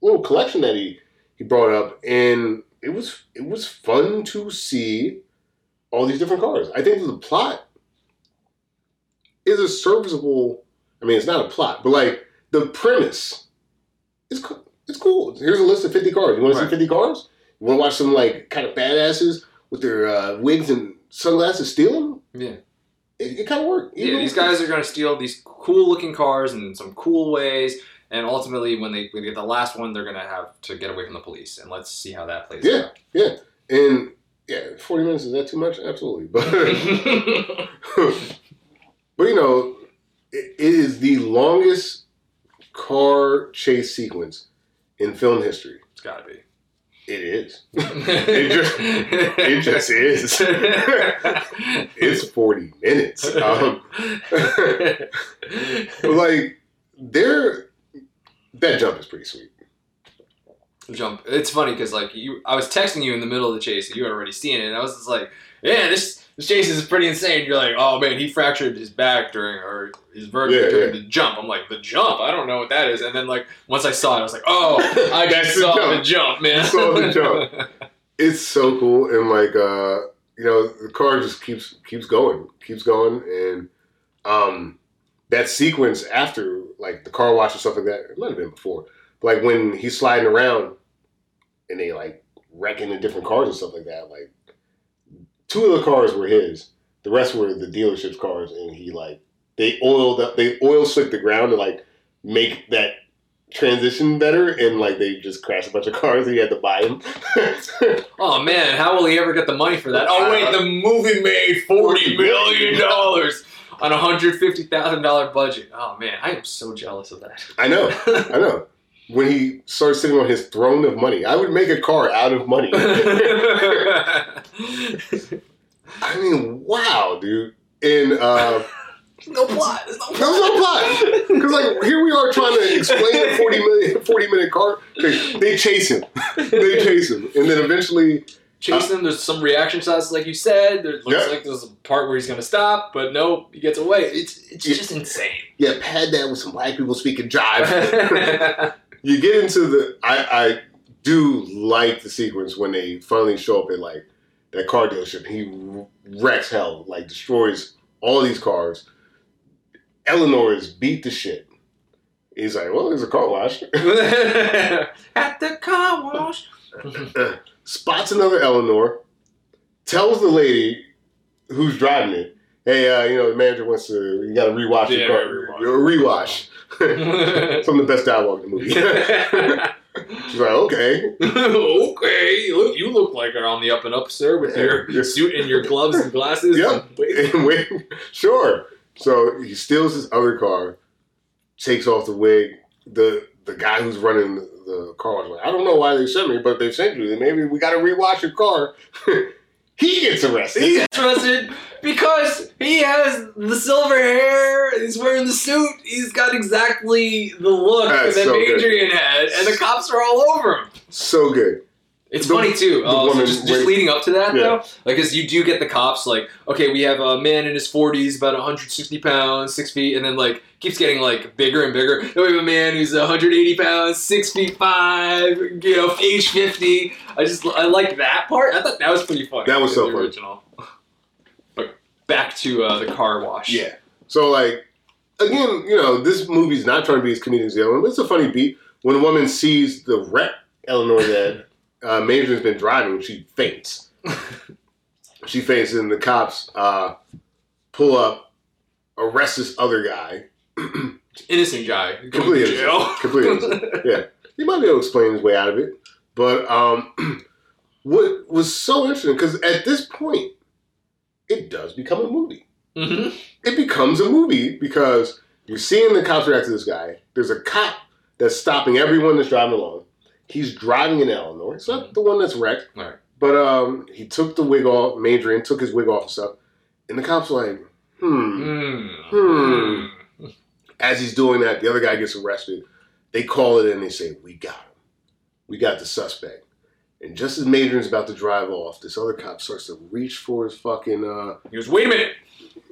little collection that he he brought up, and it was it was fun to see all these different cars. I think the plot is a serviceable. I mean, it's not a plot, but like the premise is it's cool. Here's a list of fifty cars. You want to see fifty cars? You want to watch some like kind of badasses with their uh, wigs and sunglasses stealing?
Yeah.
It, it kind of worked.
Yeah, these guys are going to steal these cool looking cars in some cool ways, and ultimately, when they, when they get the last one, they're going to have to get away from the police. And let's see how that plays
Yeah,
out.
yeah, yeah. and yeah, forty minutes is that too much? Absolutely, but but you know, it, it is the longest car chase sequence in film history.
it's got to be.
It is. it just it just is. it's forty minutes. Um, like, there, that jump is pretty sweet.
jump. It's funny because like you, I was texting you in the middle of the chase, and you had already seen it, and I was just like, "Yeah, this this chase is pretty insane." You're like, "Oh man, he fractured his back during or his vertebrae
Yeah,
during
yeah.
the jump." I'm like, "The jump? I don't know what that is." And then like once I saw it, I was like, "Oh, I just
the
saw
jump.
the jump, man."
Saw the jump. It's so cool, and like uh, you know, the car just keeps keeps going, keeps going, and um, that sequence after like the car wash and stuff like that, it might have been before, but like when he's sliding around and they like wrecking the different cars and stuff like that, like two of the cars were his, the rest were the dealership's cars, and he like they oiled up, they oil slicked the ground to like make that transition better, and like they just crashed a bunch of cars, and he had to buy them.
Oh man, how will he ever get the money for that? Oh wait, uh, the movie made forty million dollars on a hundred fifty thousand dollar budget. Oh man, I am so jealous of that.
I know, I know. When he starts sitting on his throne of money, I would make a car out of money. I mean, wow, dude. And uh,
no plot. There's no
There's no plot. Because like here we are trying to explain a 40 minute 40 minute car. They, they chase him. They chase him. And then eventually
Chase him. There's some reaction shots, like you said. There looks like there's a part where he's gonna stop, but nope, he gets away. It's it's just insane.
yeah, pad that with some black people speaking jive. you get into the I, I do like the sequence when they finally show up at like that car dealership. He wrecks hell, like destroys all these cars. Eleanor is beat the shit. He's like, well, there's a car wash.
At the car wash.
Spots another Eleanor, tells the lady who's driving it, "Hey, uh, you know the manager wants to. You got to rewash
Yeah,
your car.
rewash.
Rewash." Some of the best dialogue in the movie. She's like, "Okay."
okay, look, you look like you're on the up and up, sir, with your, your suit and your gloves and glasses.
Yep. And wait, sure. So he steals his other car, takes off the wig. The the guy who's running the, car was like, I don't know why they sent me, but they sent you. Maybe we got to rewash your car. he gets arrested.
He gets arrested because he has the silver hair. He's wearing the suit. He's got exactly the look
That's
that
so good.
Adrian had, and the cops are all over him.
so good.
It's
The-
funny too. Uh, so just, just leading up to that
Yeah.
though, like, cause you do get the cops like, okay, we have a man in his forties, about 160 pounds, six feet, and then like keeps getting like bigger and bigger. Then we have a man who's 180 pounds, six feet five, you know, age 50. I just I like that part. I thought that was pretty funny.
That was so funny.
original. But back to uh, the car wash.
Yeah. So like again, you know, this movie's not trying to be as comedic as the other one, but it's a funny beat. When a woman sees the wreck Eleanor that uh, Major's been driving, she faints. she faints, and the cops uh, pull up, arrest this other guy.
Innocent guy.
Completely
to jail.
innocent. Completely innocent. Yeah. He might be able to explain his way out of it. But um, what was so interesting, because at this point, it does become a movie
hmm
it becomes a movie because you're seeing the cops react to this guy. There's a cop that's stopping everyone that's driving along. He's driving in Eleanor. It's not the one that's wrecked.
Right.
But um, he took the wig off, Major, and took his wig off and stuff. And the cop's like, hmm.
Mm.
Hmm. As he's doing that, the other guy gets arrested. They call it in. They say, "We got him. We got the suspect." And just as Major's about to drive off, this other cop starts to reach for his fucking. Uh,
He goes, wait a minute,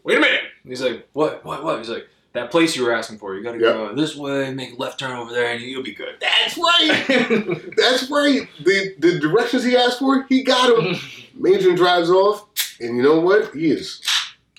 wait a minute. And he's like, what, what, what? He's like, that place you were asking for. You got to go this way, make a left turn over there, and you'll be good.
That's right. That's right. The the directions he asked for, he got him. Major drives off, and you know what? He is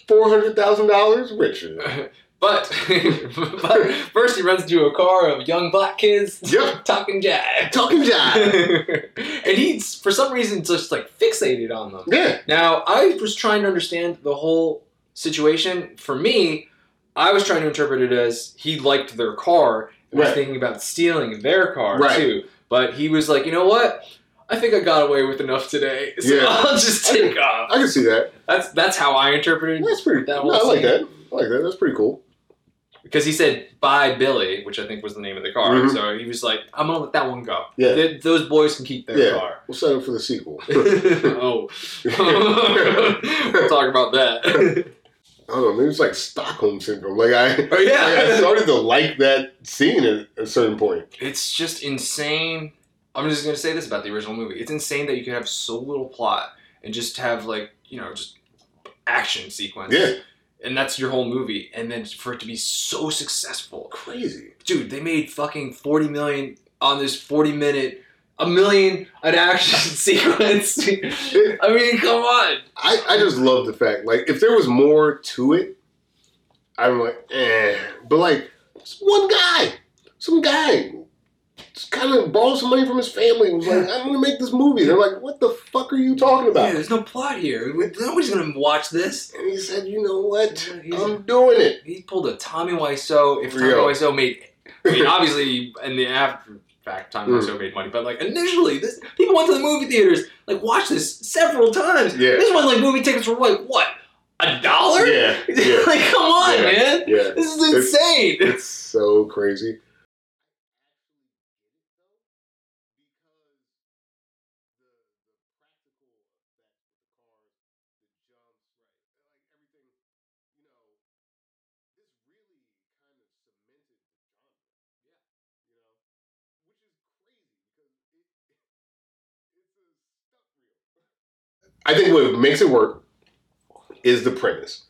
four hundred thousand dollars richer.
But, but first he runs into a car of young black kids
Yep.
talking jive.
Talking jive.
and he's, for some reason, just like fixated on them.
Yeah.
Now, I was trying to understand the whole situation. For me, I was trying to interpret it as he liked their car and was thinking about stealing their car
Right.
too. But he was like, you know what? I think I got away with enough today, so
Yeah.
I'll just take off.
I can see that.
That's that's how I interpreted
That's pretty.
that
no, I like that. I like that. That's pretty cool.
Because he said "Bye, Billy," which I think was the name of the car.
Mhm.
So he was like, "I'm gonna let that one go.
Yeah.
Th- those boys can keep their
Yeah.
car."
We'll set up for the sequel.
oh, we'll talk about that.
I don't know. Maybe it's like Stockholm syndrome. Like I,
Oh, yeah.
like, I started to like that scene at a certain point.
it's just insane. I'm just gonna say this about the original movie. It's insane that you can have so little plot and just have like you know just action sequence.
Yeah,
And that's your whole movie, and then for it to be so successful,
crazy.
dude, they made fucking 40 million on this 40 minute, a million an action sequence. I mean, come on.
I, I just love the fact like if there was more to it, I'm like eh. But like just one guy, some guy, kind of borrowed some money from his family. and Was like I'm gonna make this movie. They're like, what the fuck are you talking
Yeah,
about?
there's no plot here. Nobody's gonna watch this.
And he said, you know what?
He's-
I'm doing it.
He pulled a Tommy Wiseau. If Tommy. Wiseau made I mean, obviously, in the after fact, Tommy
Mm.
also made money, but like initially, this people went to the movie theaters, like watched this several times.
Yeah.
This was like movie tickets were like what a dollar?
Yeah, yeah.
like come on,
Yeah,
man,
Yeah,
this is
It's-
insane.
it's so crazy. I think what makes it work is the premise.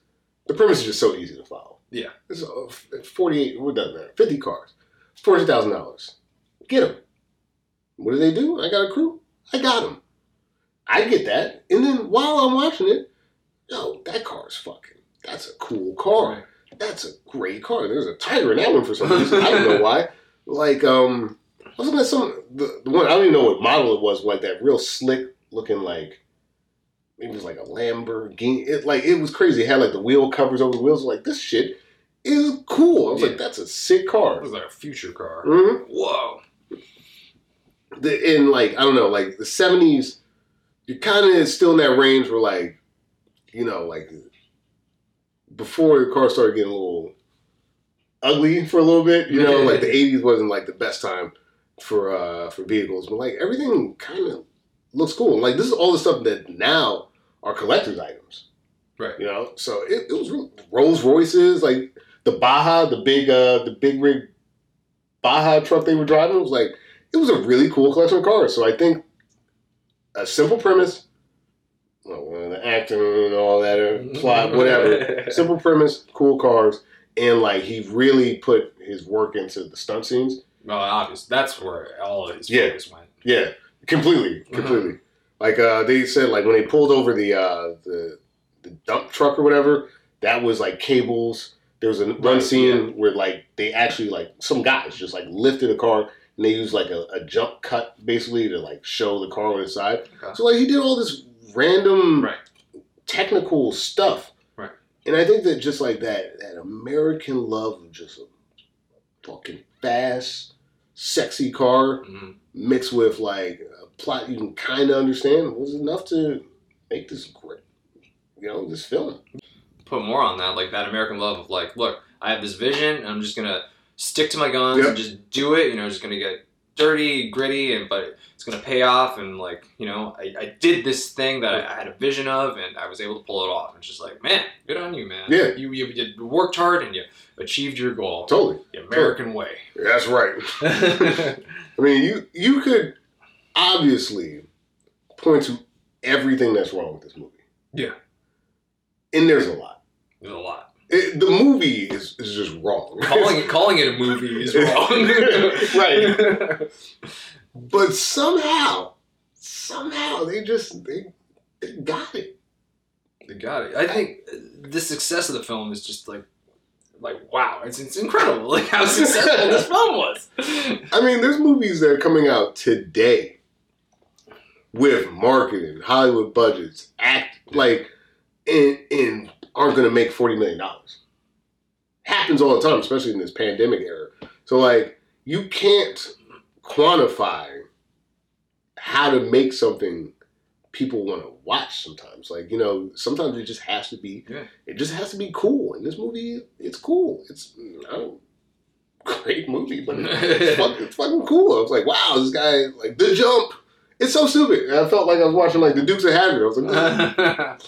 The premise is just so easy to follow.
Yeah.
It's uh, 48, what does that? 50 cars. $40,000. Get them. What do they do? I got a crew. I got them. I get that. And then while I'm watching it, yo, that car is fucking, that's a cool car. That's a great car. There's a tiger in that one for some reason. I don't know why. Like, um, that some, the, the one, I don't even know what model it was, like that real slick looking, like, it was like a Lamborghini. It like it was crazy. It had like the wheel covers over the wheels. Like this shit is cool. I was
Yeah.
like, that's a sick car.
It was like a future car.
Mhm.
Whoa.
The, in like I don't know, like the seventies, you're kind of still in that range where like, you know, like before the car started getting a little ugly for a little bit. You know, like the eighties wasn't like the best time for uh for vehicles, but like everything kind of looks cool. Like this is all the stuff that now are collector's items.
Right.
You know, so it, it was Rolls Royces, like the Baja, the big uh the big rig Baja truck they were driving It was like it was a really cool collection of cars. So I think a simple premise, well, the acting and all that uh, plot, whatever. simple premise, cool cars, and like he really put his work into the stunt scenes.
Well, obvious. That's where all of his
Yeah.
focus went.
Yeah, completely, completely. Like uh, they said, like when they pulled over the uh, the the dump truck or whatever, that was like cables. There was a run
Right,
scene where like they actually like some guys just like lifted a car and they used like a, a jump cut basically to like show the car on the side.
Okay.
So like he did all this random
Right.
technical stuff.
Right.
And I think that just like that that American love of just a fucking fast, sexy car
Mhm.
mixed with like plot you can kind of understand was enough to make this great. You know, this film.
Put more on that, like that American love of like, look, I have this vision, and I'm just gonna stick to my guns
Yep.
and just do it. You know, just gonna get dirty, gritty, and but it's gonna pay off. And like, you know, I, I did this thing that I, I had a vision of, and I was able to pull it off. It's just like, man, good on you, man.
Yeah.
you you, you worked hard and you achieved your goal.
Totally.
The American way.
That's right. I mean, you you could obviously point to everything that's wrong with this movie.
Yeah.
And there's a lot.
There's a lot.
It, the movie is, is just wrong.
Calling it calling it a movie is wrong.
Right. But somehow, somehow they just they, they got it.
They got it. I think the success of the film is just like, like wow, it's it's incredible, like how successful this film was.
I mean, there's movies that are coming out today with marketing, Hollywood budgets, act like, and, and aren't going to make forty million dollars. Happens all the time, especially in this pandemic era. So, like, you can't quantify how to make something people want to watch. Sometimes, like you know, sometimes it just has to be.
Yeah.
It just has to be cool. And this movie, it's cool. It's I don't great movie, but it's, fucking, it's fucking cool. I was like, wow, this guy like the jump. It's so stupid. And I felt like I was watching like the Dukes of Hazzard. I was like,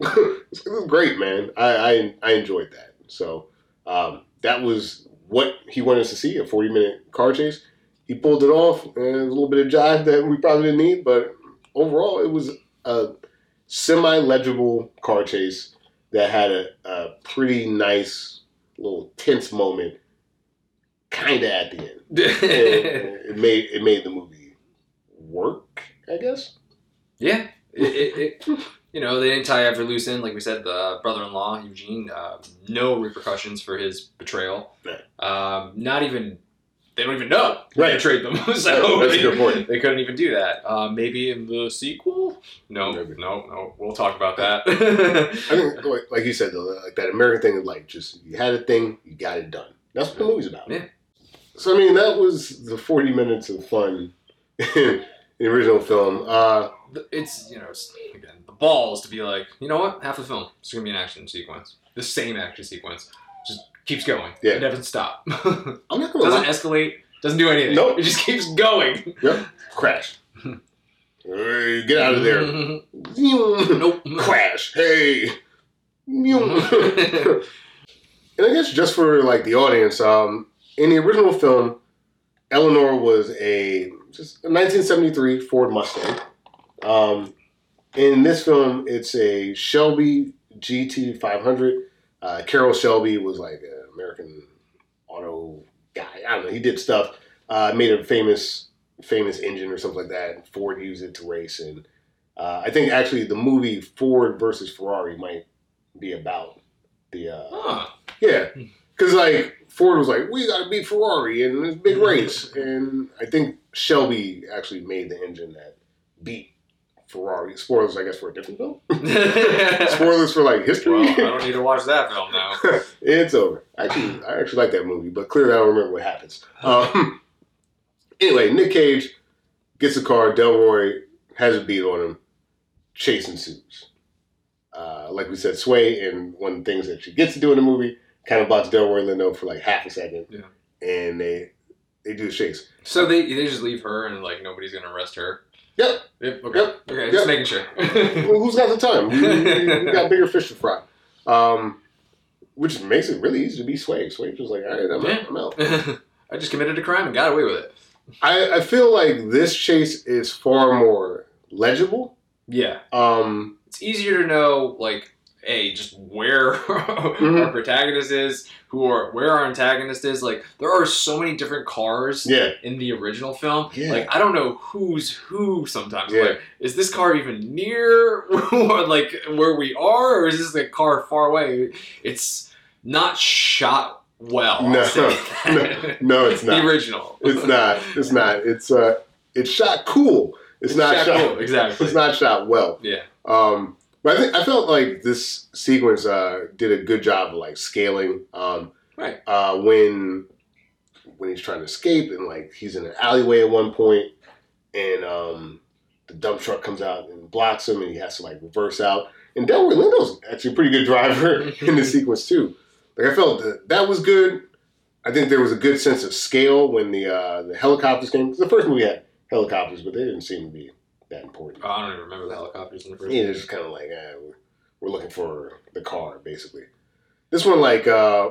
it was great, man. I, I I enjoyed that. So um, that was what he wanted us to see a forty minute car chase. He pulled it off, and a little bit of jive that we probably didn't need, but overall, it was a semi legible car chase that had a, a pretty nice little tense moment, kind of at the end. it, it made it made the movie work, I guess.
yeah, it, it, it, you know they didn't tie every loose end. Like we said, the brother-in-law Eugene, uh, no repercussions for his betrayal.
Right.
Um, not even they don't even know
Right.
betrayed them. so
That's a
they,
good point.
they couldn't even do that. Uh, maybe in the sequel. No,
Maybe.
no, no. We'll talk about that.
I think, like, you said, though, like that American thing is like just you had a thing, you got it done. That's what the movie's about.
Yeah.
So I mean, that was the forty minutes of fun the original film. Uh,
It's you know again the balls to be like you know what half the film is gonna be an action sequence. The same action sequence just keeps going.
Yeah.
It doesn't stop.
I'm not gonna
doesn't
lie.
escalate. Doesn't do anything.
Nope.
It just keeps going.
Yep. Crash. Get out of there.
nope.
Crash. Hey. and I guess just for like the audience, um, in the original film, Eleanor was a just a 1973 Ford Mustang. Um, in this film, it's a Shelby GT 500. Uh, Carroll Shelby was like an American auto guy. I don't know. He did stuff. Uh, made a famous famous engine or something like that. Ford used it to race, and uh, I think actually the movie Ford versus Ferrari might be about the uh,
Huh.
yeah, because like Ford was like, we got to beat Ferrari in this big race, and I think Shelby actually made the engine that beat Ferrari. Spoilers, I guess, for a different film. Spoilers for like history.
Well, I don't need to watch that film now.
it's over. Actually, I actually like that movie, but clearly I don't remember what happens. Um, anyway, Nick Cage gets a car. Delroy has a beat on him. Chase ensues. Uh, like we said, Sway, and one of the things that she gets to do in the movie, kind of blocks Delroy Lindo for like half a second.
Yeah.
And they they do the chase.
So they they just leave her and like nobody's gonna arrest her.
Yep.
Yep. Okay.
Yep.
Okay.
Yep.
Just making sure.
Well, who's got the time? We, we- we got bigger fish to fry. Um, which makes it really easy to be Sway. Sway's just like, all right, I'm out. I'm out.
I just committed a crime and got away with it.
I, I feel like this chase is far more legible.
Yeah.
Um,
It's easier to know like a just where
Mm-hmm.
our protagonist is, who are where our antagonist is. Like there are so many different cars
yeah,
in the original film.
Yeah.
Like I don't know who's who sometimes.
Yeah.
Like is this car even near like where we are, or is this a car far away? It's not shot well.
No, no, no, it's not.
the original.
it's not. It's not. It's uh, it's shot cool. It's, not
shot
shot.
cool, exactly.
It's not shot well.
Yeah.
Um, but I think I felt like this sequence uh, did a good job of like scaling. Um,
Right.
uh, when when he's trying to escape and like he's in an alleyway at one point and um, the dump truck comes out and blocks him and he has to like reverse out. And Delroy Lindo's actually a pretty good driver in the sequence too. Like I felt that that was good. I think there was a good sense of scale when the uh, the helicopters came. the first movie had helicopters, but they didn't seem to be that important.
Oh, I don't even remember the helicopters in the first.
Yeah, it's just kind of like eh, we're, we're looking for the car, basically. This one, like, uh,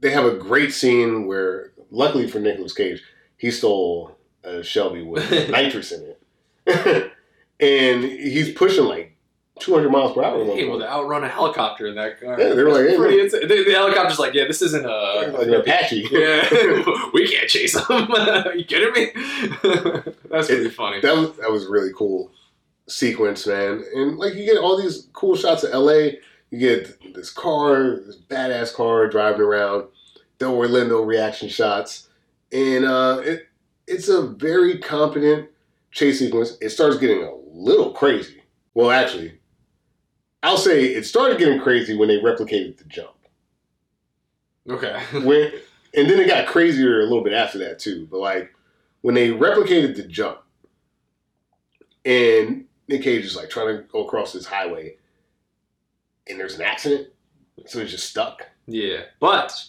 they have a great scene where, luckily for Nicolas Cage, he stole a Shelby with nitrous in it, and he's pushing like 200 miles per hour. at one
Hey, well,
point.
to outrun a helicopter in that car.
Yeah, they were like, hey,
pretty the, the helicopter's like, yeah, this isn't a
like an Apache.
Yeah, we can't chase them. Are you kidding me? That's pretty funny.
That was that was really cool sequence, man. And like you get all these cool shots of LA. You get this car, this badass car driving around, Delroy Lindo reaction shots, and uh, it it's a very competent chase sequence. It starts getting a little crazy. Well, actually, I'll say it started getting crazy when they replicated the jump.
Okay.
when and then it got crazier a little bit after that too. But like when they replicated the jump, and Nick Cage is like trying to go across this highway, and there's an accident, so it's just stuck.
Yeah, but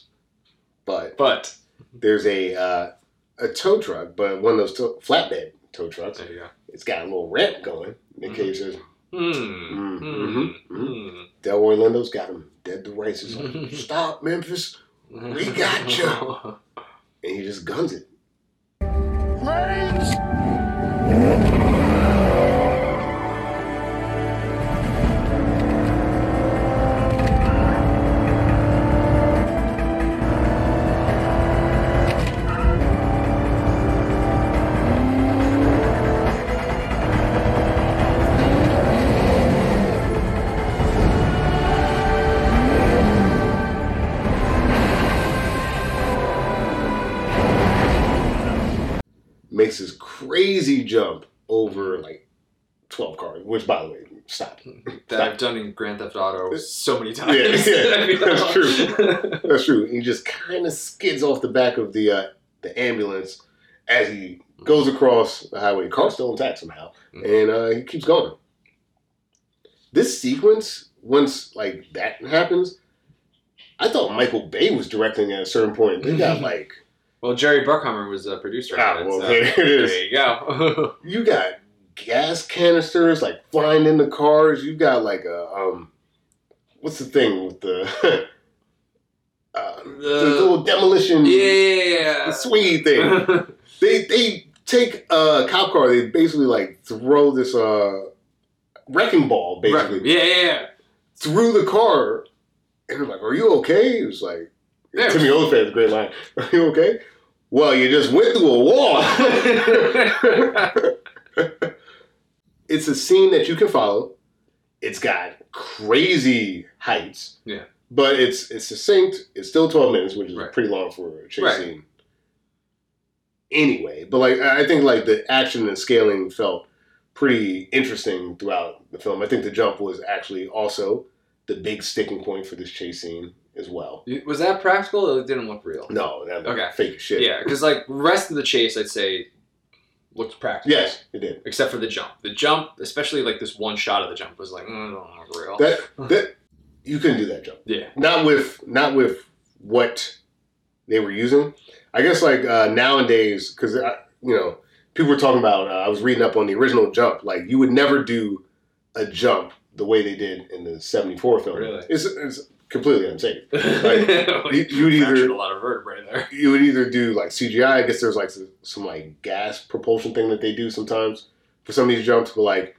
But
but
there's a uh, a tow truck, but one of those tow- flatbed tow trucks.
there you go.
It's got a little ramp going. Nick Cage says. Mm,
Hmm.
mhm,
Hmm.
"Delroy Lindo's got him dead to rights." He's like, "Stop, Memphis!" We got
you.
And he just guns it. makes jump over like 12 cars, which by the way, stop.
that I've done in Grand Theft Auto so many times.
Yeah, yeah,
I mean,
that's true. That's true. He just kind of skids off the back of the uh, the ambulance as he goes across the highway. Car's still intact somehow, and uh, he keeps going. This sequence, once like that happens, I thought Michael Bay was directing at a certain point. They got like
well, Jerry Bruckheimer was a producer.
Ah,
on it,
well,
so
there it is.
There you go.
you got gas canisters like flying in the cars. You got like a um, what's the thing with the uh, the little demolition
yeah,
the swing thing. they they take a cop car. They basically like throw this uh wrecking ball basically
yeah, yeah, yeah.
through the car, and they're like, "Are you okay?" It was like
Yeah.
Timmy Olyphant's great line. Are you okay? Well, you just went through a wall. it's a scene that you can follow. It's got crazy heights.
Yeah.
But it's it's succinct. It's still twelve minutes, which is
Right.
pretty long for a chase
Right.
scene. Anyway, but like I I think like the action and scaling felt pretty interesting throughout the film. I think the jump was actually also the big sticking point for this chase scene as well.
Was that practical? or It didn't look real.
No, that
Okay.
fake shit.
Yeah, because like rest of the chase, I'd say looked practical.
Yes, it did.
Except for the jump. The jump, especially like this one shot of the jump, was like, mm, look real.
That that you couldn't do that jump.
yeah.
Not with not with what they were using. I guess like uh, nowadays, because you know people were talking about. Uh, I was reading up on the original jump. Like you would never do a jump the way they did in the '74 film.
Really?
It's, it's completely unsafe. Like, you, you would either
a lot of vertebrae there.
you would either do like CGI. I guess there's like some, some like gas propulsion thing that they do sometimes for some of these jumps. But like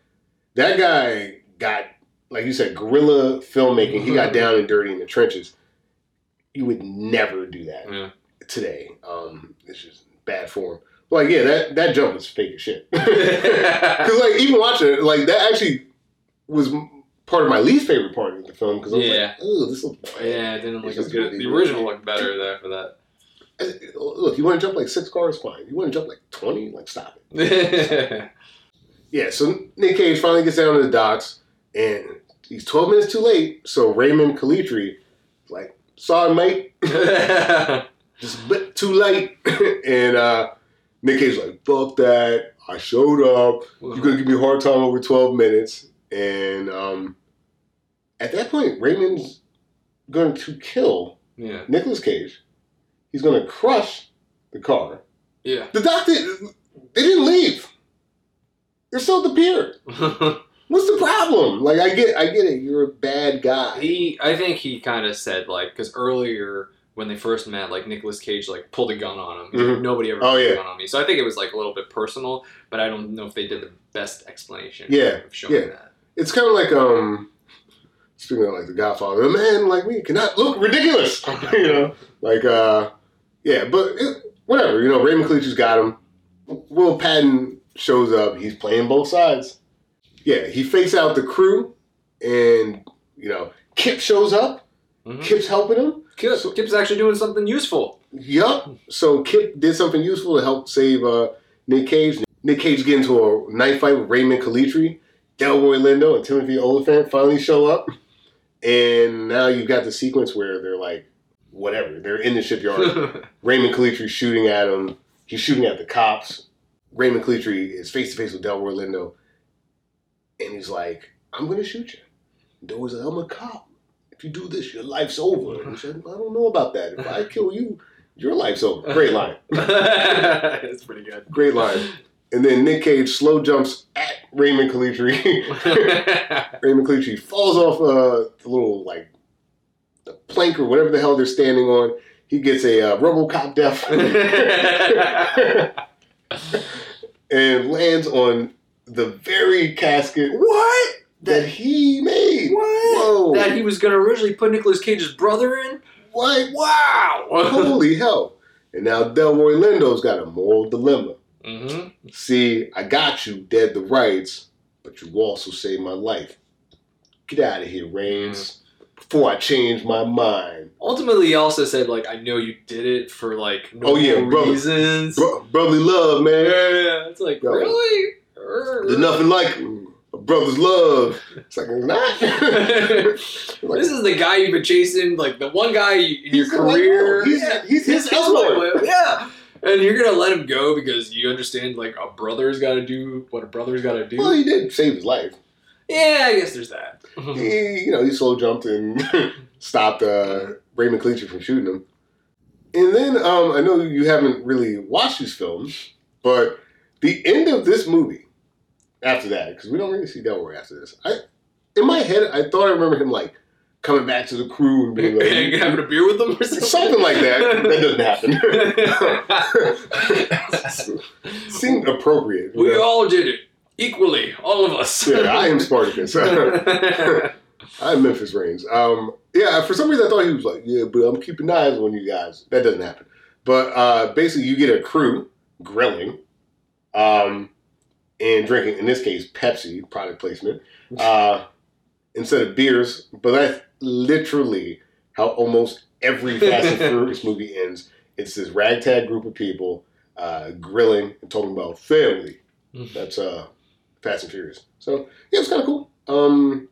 that guy got like you said, guerrilla filmmaking. He got down and dirty in the trenches. You would never do that
Yeah.
today. Um, it's just bad form. Like yeah, that that jump was fake as shit. Because like even watching it, like that actually was part of my least favorite part of the film because I was
Yeah.
like, oh, this looks bland.
Yeah, it didn't look as good. The original looked better there for that.
Look, you want to jump like six cars, fine. You want to jump like twenty, like stop it. Yeah, so Nick Cage finally gets down to the docks, and he's twelve minutes too late. So Raymond Calitri, like, sorry, mate, just a bit too late. and uh, Nick Cage's like, fuck that. I showed up. You're gonna give me a hard time over twelve minutes. And um, at that point, Raymond's going to kill
yeah.
Nicolas Cage. He's going to crush the car.
Yeah.
The doctor, they didn't leave. They're still at the pier. What's the problem? Like, I get, I get it. You're a bad guy.
he, I think he kind of said like, because earlier when they first met, like Nicolas Cage like pulled a gun on him.
Mhm.
Nobody ever
Oh,
pulled
yeah.
a gun on me. So I think it was like a little bit personal, but I don't know if they did the best explanation.
Yeah,
Of showing
yeah.
that.
It's kind of like, um, speaking of like The Godfather, a man like me cannot look ridiculous. you know, like, uh, yeah, but it, whatever. You know, Raymond Calitri's got him. Will Patton shows up. He's playing both sides. Yeah, he fakes out the crew, and you know, Kip shows up.
Mhm.
Kip's helping him.
Kip, so, Kip's actually doing something useful.
Yup. So Kip did something useful to help save uh, Nick Cage. Nick Cage get into a knife fight with Raymond Calitri. Delroy Lindo and Timothy Olyphant finally show up. And now you've got the sequence where they're like, whatever, they're in the shipyard. Raymond Calitri shooting at him. He's shooting at the cops. Raymond Calitri is face to face with Delroy Lindo. And he's like, I'm going to shoot you. Delroy's like, I'm a cop. If you do this, your life's over. And he said, I don't know about that. If I kill you, your life's over. Great line.
it's pretty good.
Great line. And then Nick Cage slow jumps at Raymond Calitri. Raymond Calitri falls off uh, the little like the plank or whatever the hell they're standing on. He gets a uh, RoboCop death and lands on the very casket. What that he made?
What?
Whoa!
That he was going to originally put Nicolas Cage's brother in?
what?
Wow!
Holy hell! And now Delroy Lindo's got a moral dilemma.
Mm-hmm.
See, I got you dead the rights, but you also saved my life. Get out of here, Raines, before I change my mind.
Ultimately, he also said, like, I know you did it for, like, no
Oh, yeah, brother.
reasons.
Bro- brotherly love, man.
yeah, it's like,
Yo.
really?
There's nothing like a brothers love. It's like it's not. Like,
this is the guy you've been chasing, like the one guy in your
He's the white
career.
He's-
yeah,
he's his
his. Yeah. And you're gonna let him go because you understand like a brother's gotta do what a brother's gotta do.
well, he did save his life.
yeah, I guess there's that.
He, you know, he slow jumped and stopped uh, Raymond Calitri from shooting him. And then um, I know you haven't really watched these films, but the end of this movie, after that, because we don't really see Delroy after this. I, in my head, I thought I remember him like coming back to the crew and being like,
having a beer with them or something.
something like that. That doesn't happen. Seemed appropriate.
we all did it equally, all of us.
Yeah, I am Spartacus. I'm Memphis Raines. Um, yeah, for some reason I thought he was like, yeah, but I'm keeping eyes on you guys. That doesn't happen. But uh, basically, you get a crew grilling um, and drinking, in this case, Pepsi, product placement, uh, instead of beers. But that's literally how almost every Fast and Furious movie ends. It's this ragtag group of people uh, grilling and talking about family. That's uh, Fast and Furious. So, yeah, it's kind of cool. Um,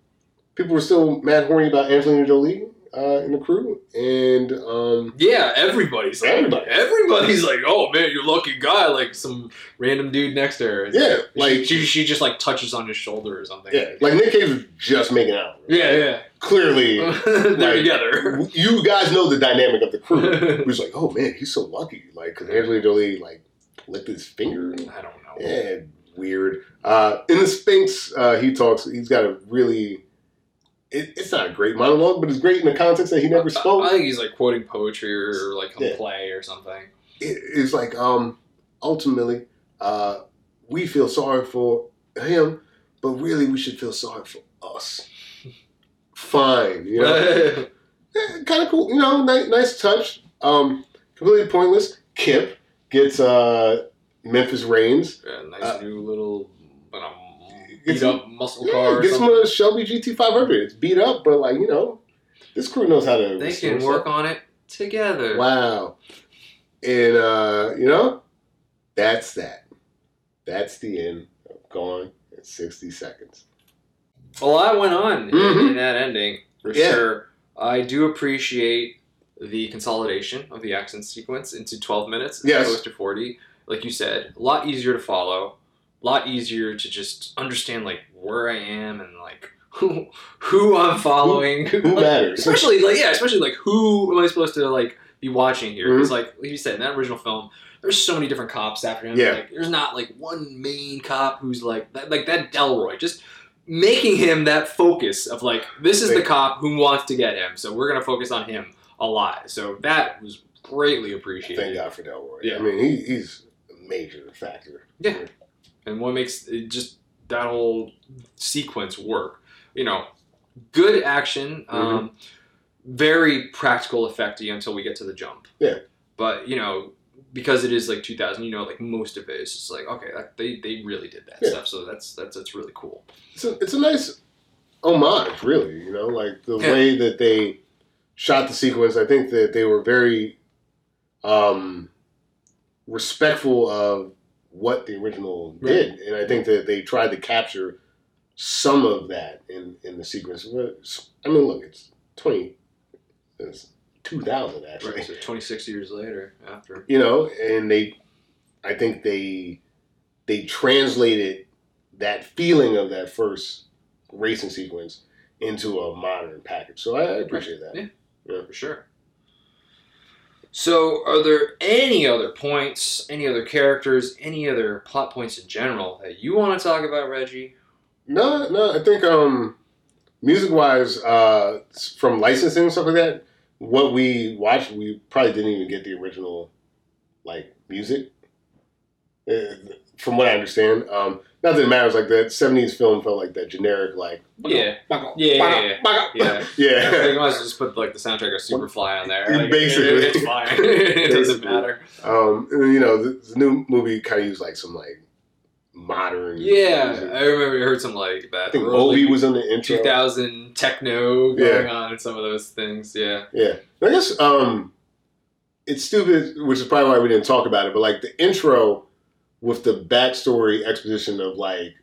people were still mad horny about Angelina Jolie uh, in the crew, and um,
Yeah, everybody's like,
Everybody.
everybody's like, oh man, you're lucky guy. Like some random dude next to her.
Yeah,
She-
like-
she, she just like touches on his shoulder or something.
yeah, like Nick Cage was just making out.
yeah, yeah.
Clearly,
They're
Like-
together.
you guys know the dynamic of the crew. It was like, oh man, he's so lucky. Like, because Angelina Jolie like licked his finger.
I don't know.
Yeah, weird. Uh, in the Sphinx, uh, he talks. He's got a really. It, it's not a great monologue, but it's great in the context that he never spoke.
I think he's like quoting poetry or like a
Yeah.
play or something.
it, it's like um ultimately uh we feel sorry for him but really we should feel sorry for us fine you know kind of cool you know nice, nice touch um completely pointless kip gets uh Memphis Raines
Yeah, nice
Uh,
new little
gets
beat up muscle
yeah,
car. or
gets him a shelby gt500 it's beat up but like you know this crew knows how to
They
restore
can
stuff.
work on it together.
Wow. And uh, you know, that's that. That's the end of Gone in 60 seconds.
A lot went on in-
Mhm.
in, that ending, for
Yeah.
sure. I do appreciate the consolidation of the action sequence into 12 minutes as
Yes.
opposed to 40. Like you said, a lot easier to follow, a lot easier to just understand like where I am and like who who I'm following.
Who
Like,
matters?
especially like yeah, especially like who am I supposed to like be watching here?
Mm-hmm.
Because like like you said in that original film, there's so many different cops after him.
Yeah.
Like there's not like one main cop who's like that, like that Delroy. Just making him that focus of like this is the cop who wants to get him, so we're gonna focus on him a lot. So that was greatly appreciated.
Thank God for Delroy.
Yeah.
I mean, he, he's a major factor.
Yeah. and what makes it just that whole sequence work. You know, good action,
Mm-hmm.
um, very practical effecty until we get to the jump.
Yeah.
But you know, because it is like 2000, you know, like most of it is just like okay, that, they they really did that
Yeah.
stuff. So that's that's that's really cool.
It's a, it's a nice homage, really. You know, like the
Yeah.
way that they shot the sequence. I think that they were very um, respectful of what the original did, and I think that they tried to capture some of that in in the sequence. I mean, look, it's twenty, it's two thousand actually
Right. So 26 years later, after
you know and they i think they they translated that feeling of that first racing sequence into a modern package so i, I appreciate that
Yeah.
Yeah.
for sure. So, are there any other points, any other characters, any other plot points in general that you want to talk about, Reggie?
no no i think um music wise uh from licensing and stuff like that what we watched we probably didn't even get the original like music uh, from what i understand um not that it matters like that 70s film felt like that generic like
Yeah, yeah, yeah, yeah. yeah.
yeah
They as just put like the soundtrack of Superfly on there. Like,
Basically.
it- it's fine. it doesn't matter.
Um, you know, the, the new movie kind of used like some like modern.
Yeah,
music.
I remember I heard some like that.
I think Moby was in the intro.
2000 techno going
Yeah.
on and some of those things. Yeah,
Yeah, I guess um, it's stupid, which is probably why we didn't talk about it. But like the intro with the backstory exposition of like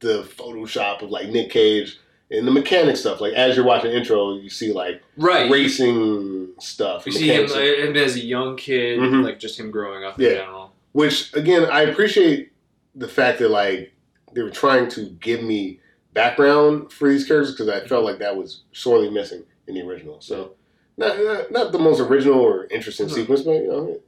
the Photoshop of like Nick Cage and the mechanic stuff. Like as you're watching the intro, you see like
Right.
racing stuff.
You see him,
stuff.
him as a young kid,
Mhm.
like just him growing up
Yeah.
in general.
Which again, I appreciate the fact that like they were trying to give me background for these characters because I felt like that was sorely missing in the original. So not not, not the most original or interesting
No.
sequence, but you know,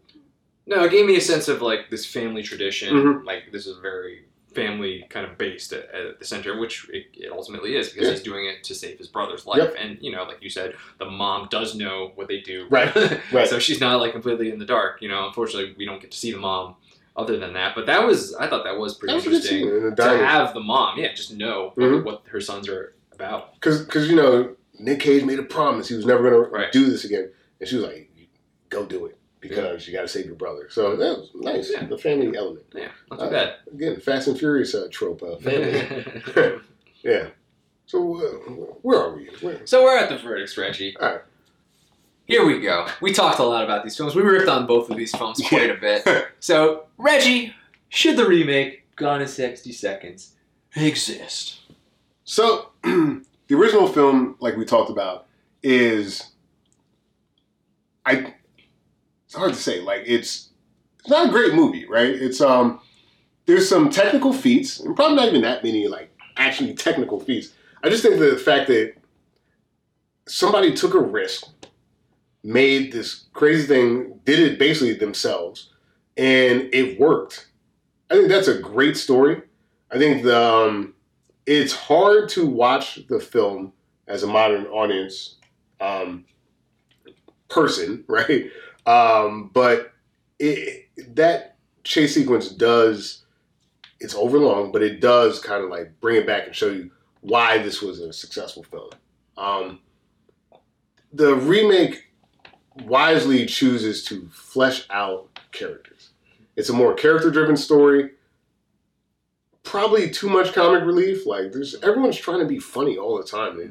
No, it gave me a sense of like this family tradition.
Mhm.
Like this is very family kind of based at, at the center, which it, it ultimately is because
Yeah.
he's doing it to save his brother's life.
Yep.
And you know, like you said, the mom does know what they do.
Right, right.
so she's not like completely in the dark. You know, unfortunately, we don't get to see the mom. Other than that, but that was I thought that was pretty
that was
interesting
scene in the
to
diner.
have the mom, yeah, just know
Mhm.
what her sons are about.
Because, because you know, Nick Cage made a promise he was never going
Right.
to do this again, and she was like, "Go do it because you got to save your brother." So that was nice,
Yeah.
the family element.
Yeah, not too
Uh,
bad.
Again, Fast and Furious uh, trope, uh, family. yeah. So uh, where are we? Where?
So we're at the verdicts, Reggie.
All right.
Here we go. We talked a lot about these films. We ripped on both of these films quite a bit. So, Reggie, should the remake Gone in 60 Seconds exist?
So the original film, like we talked about, is I. It's hard to say. Like it's it's not a great movie, right? It's um there's some technical feats, and probably not even that many like actually technical feats. I just think the fact that somebody took a risk, made this crazy thing, did it basically themselves, and it worked. I think that's a great story. I think the um, it's hard to watch the film as a modern audience um, person, right? Um, but it, that chase sequence does it's overlong, but it does kind of like bring it back and show you why this was a successful film. Um, the remake wisely chooses to flesh out characters. It's a more character-driven story. Probably too much comic relief. Like there's everyone's trying to be funny all the time. It-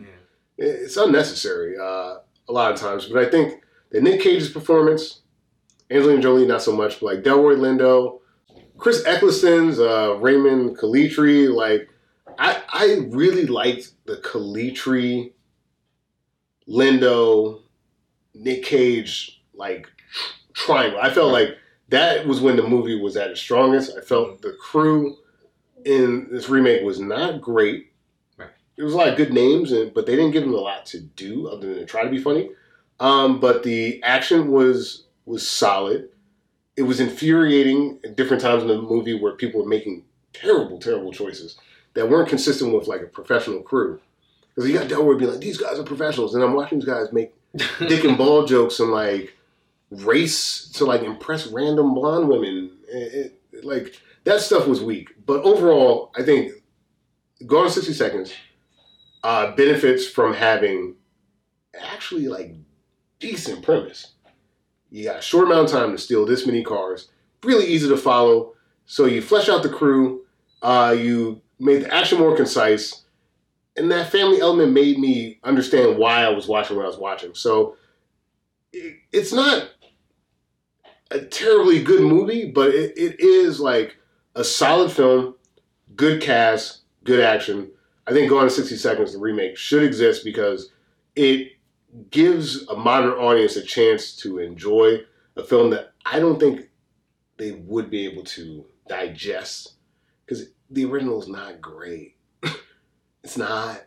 it's unnecessary uh, a lot of times. But I think that Nick Cage's performance, Angelina Jolie not so much, but like Delroy Lindo, Chris Eccleston's uh, Raymond Calitri, like I I really liked the Calitri, Lindo, Nick Cage like tr- triangle. I felt like that was when the movie was at its strongest. I felt the crew in this remake was not great. There was a lot of good names, and but they didn't give them a lot to do other than to try to be funny. Um, but the action was was solid. It was infuriating at different times in the movie where people were making terrible, terrible choices that weren't consistent with like a professional crew. Because you got Delroy being like, "These guys are professionals," and I'm watching these guys make dick and ball jokes and like race to like impress random blonde women. It, it- like that stuff was weak. But overall, I think Gone in 60 Seconds uh, benefits from having actually like decent premise. You got a short amount of time to steal this many cars, really easy to follow. So you flesh out the crew, uh, you made the action more concise, and that family element made me understand why I was watching what I was watching. So it, it's not a terribly good movie, but it, it is like a solid film, good cast, good action. I think Gone in 60 Seconds, the remake, should exist because it gives a modern audience a chance to enjoy a film that I don't think they would be able to digest because the original is not great. It's not.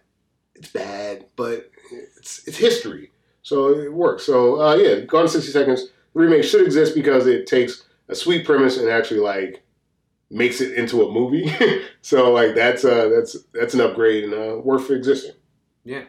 It's bad, but it's it's history, so it works. So uh, yeah, Gone in 60 Seconds, the remake should exist because it takes a sweet premise and actually like makes it into a movie. so like that's uh that's that's an upgrade and uh, worth existing.
Yeah.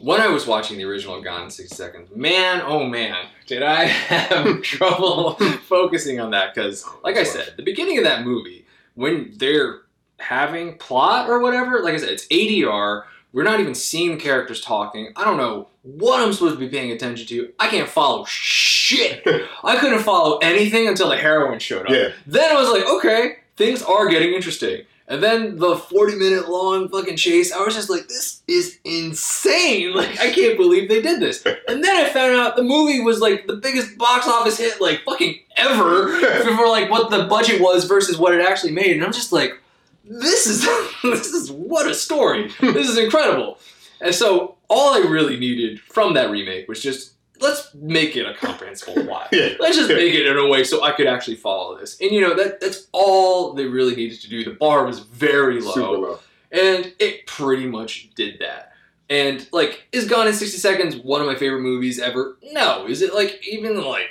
When I was watching the original Gone in 60 Seconds, man, oh man, did I have trouble focusing on that. Because, like I said, the beginning of that movie, when they're having plot or whatever, like I said, it's ADR. We're not even seeing the characters talking. I don't know what I'm supposed to be paying attention to. I can't follow shit. I couldn't follow anything until the heroin showed up.
Yeah.
Then I was like, okay, things are getting interesting. And then the 40 minute long fucking chase, I was just like, this is insane. Like, I can't believe they did this. And then I found out the movie was like the biggest box office hit, like fucking ever, for like what the budget was versus what it actually made. And I'm just like, this is this is what a story. This is incredible. And so all I really needed from that remake was just let's make it a comprehensible plot.
Yeah.
Let's just make it in a way so I could actually follow this. And you know that that's all they really needed to do. The bar was very low.
Super low.
And it pretty much did that. And like, is Gone in 60 Seconds one of my favorite movies ever? No. Is it like even like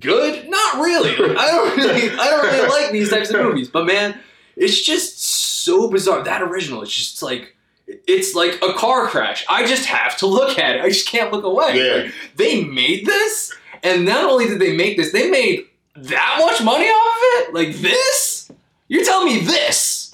good? Not really. Like, I don't really I don't really like these types of movies. But man, it's just so bizarre. That original, it's just like it's like a car crash. I just have to look at it. I just can't look away.
Yeah.
Like, they made this, and not only did they make this, they made that much money off of it. Like this? You're telling me this?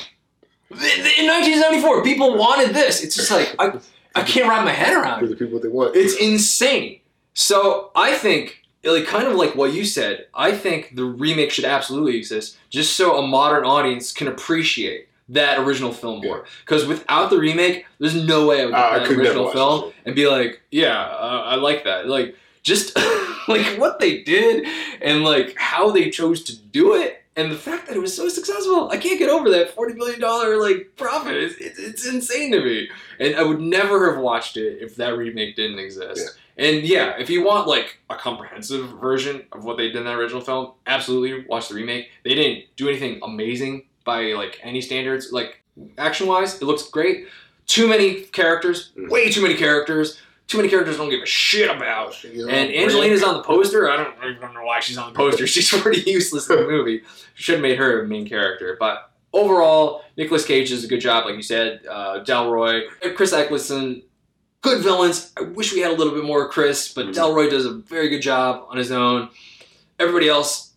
Th- th- In 1974, people wanted this. It's just like I, I can't wrap my head around
For the people that want.
It's insane. So I think, like, kind of like what you said. I think the remake should absolutely exist, just so a modern audience can appreciate that original film more. Because without the remake, there's no way I would
Uh,
get
I
that original film and be like, yeah, uh, I like that. Like, just like what they did and like how they chose to do it. And the fact that it was so successful, I can't get over that forty billion dollar like profit. It's, it's, it's insane to me, and I would never have watched it if that remake didn't exist. And yeah, if you want like a comprehensive version of what they did in that original film, absolutely watch the remake. They didn't do anything amazing by like any standards. Like action wise, it looks great. Too many characters,
Mm.
way too many characters. Too many characters don't give a shit about.
You know,
And Angelina's on the poster. I don't, I don't know why she's on the poster. She's pretty useless in the movie. Should have made her a main character. But overall, Nicolas Cage does a good job, like you said. Uh, Delroy, Chris Eccleston, good villains. I wish we had a little bit more Chris, but
Mhm.
Delroy does a very good job on his own. Everybody else,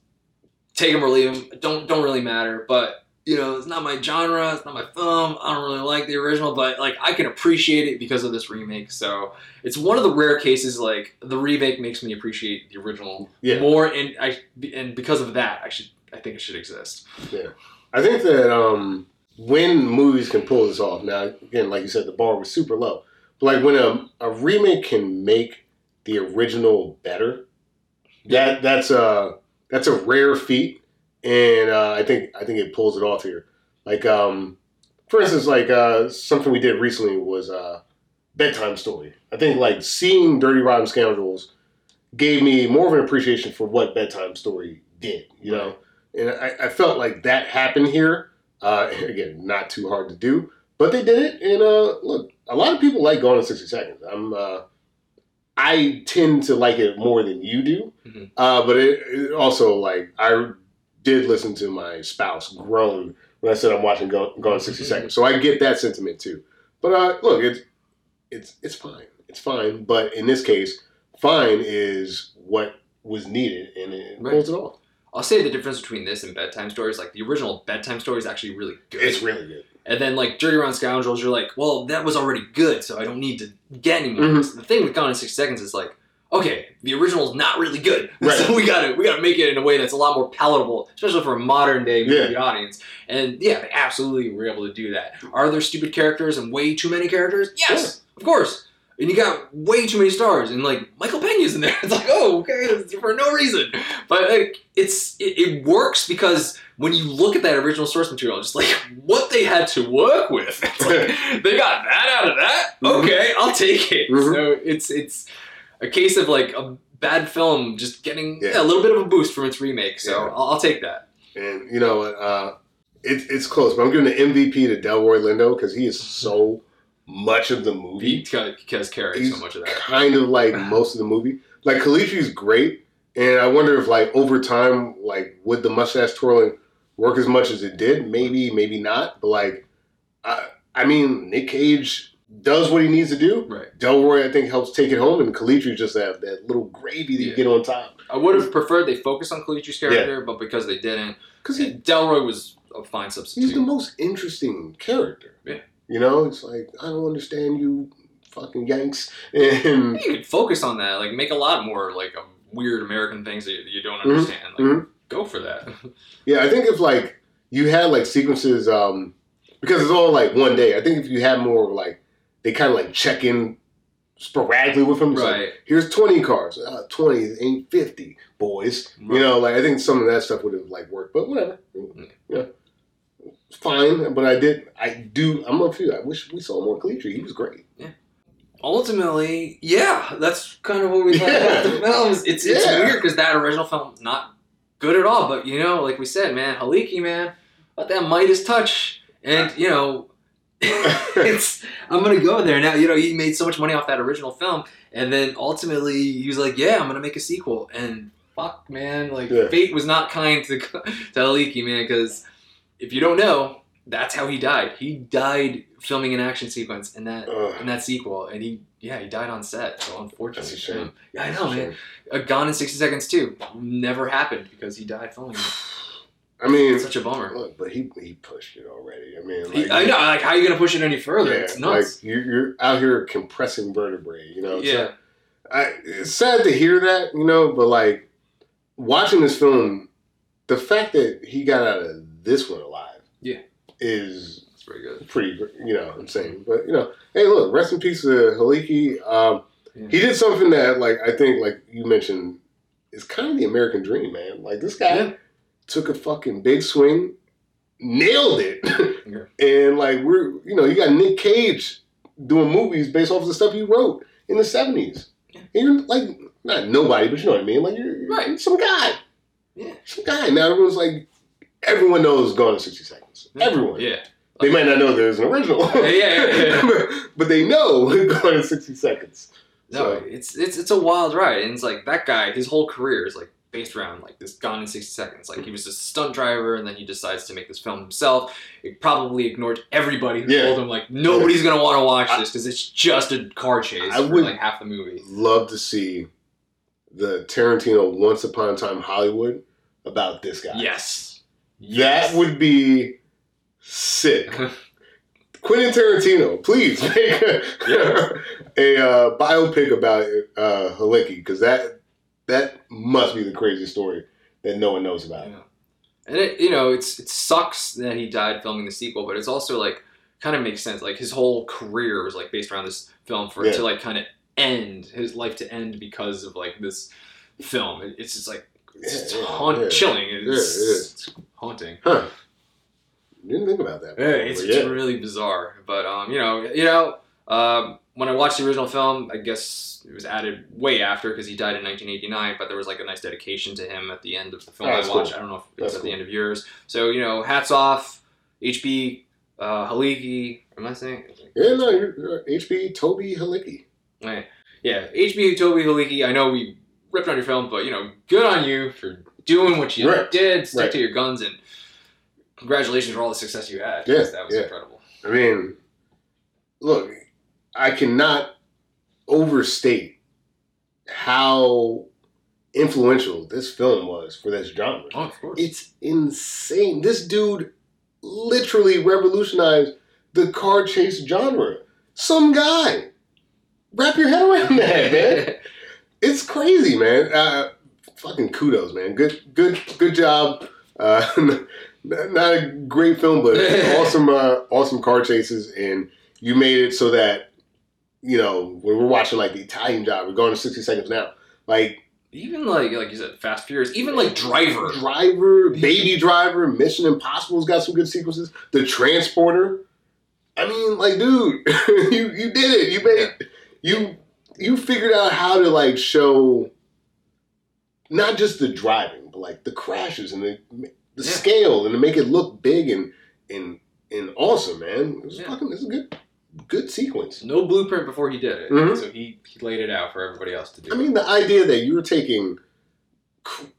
take him or leave him. Don't don't really matter. But you know, it's not my genre. It's not my film. I don't really like the original, but like I can appreciate it because of this remake. So it's one of the rare cases like the remake makes me appreciate the original
Yeah.
more, and I and because of that, I should I think it should exist.
Yeah, I think that um, when movies can pull this off, now again, like you said, the bar was super low. Like when a, a remake can make the original better, that that's a that's a rare feat, and uh, I think I think it pulls it off here. Like um, for instance, like uh, something we did recently was uh, bedtime story. I think like seeing Dirty Rotten Scoundrels gave me more of an appreciation for what bedtime story did. You know and I, I felt like that happened here. Uh, again, not too hard to do, but they did it. And uh, look, a lot of people like Gone in sixty seconds. I'm, uh, I tend to like it more than you do,
Mhm.
uh, but it, it also like I did listen to my spouse groan when I said I'm watching Gone, Gone in 60 seconds, so I get that sentiment too. But uh, look, it's it's it's fine, it's fine. But in this case, fine is what was needed, and it
Right.
pulls it off.
I'll say the difference between this and bedtime stories. Like the original bedtime story is actually really good.
It's really good.
And then like Dirty Rotten Scoundrels, you're like, well, that was already good, so I don't need to get any more.
Mhm.
The thing with Gone in Six Seconds is like, okay, the original's not really good,
Right.
so we gotta we gotta make it in a way that's a lot more palatable, especially for a modern day movie
Yeah.
audience. And yeah, they absolutely were able to do that. Are there stupid characters and way too many characters? Yes, of course. And you got way too many stars, and like Michael Pena's in there. It's like, oh, okay, for no reason. But like, it's it, it works because when you look at that original source material, just like what they had to work with, like they got that out of that.
Mhm.
Okay, I'll take it.
Mhm.
So it's it's a case of like a bad film just getting
Yeah.
yeah, a little bit of a boost from its remake. So
Yeah.
I'll, I'll take that.
And you know, uh, it, it's close, but I'm giving the MVP to Delroy Lindo because he is so much of the movie.
Because carries so much of that.
kind of like most of the movie. Like Calitri's great, and I wonder if like over time, like would the mustache twirling work as much as it did? Maybe, maybe not. But like, I, I mean, Nick Cage does what he needs to do.
Right.
Delroy, I think, helps take it home, and Calitri just that that little gravy that you get on top
I would have preferred they focused on Calitri's character, but because they didn't,
because
Delroy was a fine substitute.
He's the most interesting character.
Yeah.
You know, it's like I don't understand you fucking Yanks. And
you could focus on that, like make a lot more like um, weird American things that you, don't
Mhm.
understand. Like,
Mhm.
go for that.
yeah, I think if like you had like sequences, um because it's all like one day, I think if you had more like they kind of like check in sporadically with him. It's like,
right.
Here's 20 cars. Uh, 20 ain't 50, boys. You know, like I think some of that stuff would have like worked, but whatever. Yeah. Fine, but I did. I do. I'm a few. I wish we saw more Calitri. He was great. Yeah.
ultimately, yeah, that's kind of what we thought about the films. It's it's
Yeah.
weird because that original film not good at all. But you know, like we said, man, Halicki, man, let that Midas touch, and you know, it's I'm gonna go there now. You know, he made so much money off that original film, and then ultimately he was like, yeah, I'm gonna make a sequel, and fuck, man, like
Yeah.
fate was not kind to to Halicki, man, because if you don't know. That's how he died. He died filming an action sequence in that
Ugh.
in that sequel, and he yeah he died on set. So unfortunately,
That's a shame.
Yeah, I know,
a
man. Uh, Gone in sixty seconds too never happened because he died filming it.
I mean,
It's such a bummer.
look, but he he pushed it already. I mean,
He-
like,
I know, like how are you gonna push it any further?
Yeah,
it's nuts.
like you're, you're out here compressing vertebrae. You know.
yeah,
I, it's sad to hear that, you know, but like watching this film, the fact that he got out of this one alive,
Yeah.
is
it's pretty good.
pretty, you know, insane. But you know, hey, look, rest in peace to Halicki. Um,
Yeah.
He did something that, like, I think, like you mentioned, is kind of the American dream, man. Like this guy
Yeah.
took a fucking big swing, nailed it,
Yeah.
and like we're, you know, you got Nick Cage doing movies based off of the stuff he wrote in the seventies.
Yeah.
And you're like not nobody, but you know what I mean. Like you're, you're
Right.
some guy,
Yeah.
some guy. Now everyone's like, everyone knows Gone in sixty seconds. Mm-hmm. Everyone.
Yeah.
They might not know there's an original.
Yeah, yeah, yeah.
but, but they know Gone in sixty seconds.
No,
So-
it's it's it's a wild ride, and it's like that guy. His whole career is like based around like this Gone in sixty seconds. Like he was just a stunt driver, and then he decides to make this film himself. He probably ignored everybody who
Yeah.
told him like nobody's gonna want to watch this because it's just a car chase
I
for
would-
like half the movie.
Love to see the Tarantino Once Upon a Time Hollywood about this guy.
Yes,
That would be sick. Quentin Tarantino, please make a, a uh, biopic about uh, Halicki because that that must be the craziest story that no one knows about.
Yeah. And it, you know, it's it sucks that he died filming the sequel, but it's also like kind of makes sense. Like his whole career was like based around this film for it
Yeah.
to like kind of end his life to end because of like this film. It, it's just like it's
Yeah,
just
yeah, yeah.
chilling.
Yeah, it is.
it's haunting.
Huh? Didn't think about that.
Yeah, it's, it's
yeah.
really bizarre. But um, you know, you know, um, when I watched the original film, I guess it was added way after because he died in 1989. But there was like a nice dedication to him at the end of the film
Oh,
I watched.
cool.
I don't know if it's
That's
at
cool.
the end of yours. So you know, hats off, HB uh, Halicki. Am I saying?
Yeah, no, you're, you're HB Toby Halicki.
Right. Yeah, HB Toby Halicki. I know we ripped on your film, but you know, good on you for doing what you
Right.
did. Stick
Right.
to your guns and. Congratulations for all the success you had.
Yeah,
that was
yeah.
incredible.
I mean, look, I cannot overstate how influential this film was for this genre.
Oh, of course.
It's insane. This dude literally revolutionized the car chase genre. Some guy. Wrap your head around that, man. It's crazy, man. Uh, fucking kudos, man. Good, good, good job. Uh, not a great film, but awesome, uh, awesome car chases, and you made it so that you know when we're watching like the Italian Job, we're going to sixty seconds now. Like
even like like you said, Fast Furious, even like Driver.
Driver, Baby Driver, Mission Impossible's got some good sequences. The Transporter. I mean, like, dude, you you did it. You made you you figured out how to like show not just the driving, but like the crashes and the the
Yeah.
scale and to make it look big and and and awesome, man. It was
Yeah.
fucking. It's a good good sequence.
No blueprint before he did it,
Mhm.
so he, he laid it out for everybody else to do.
I mean, the idea that you were taking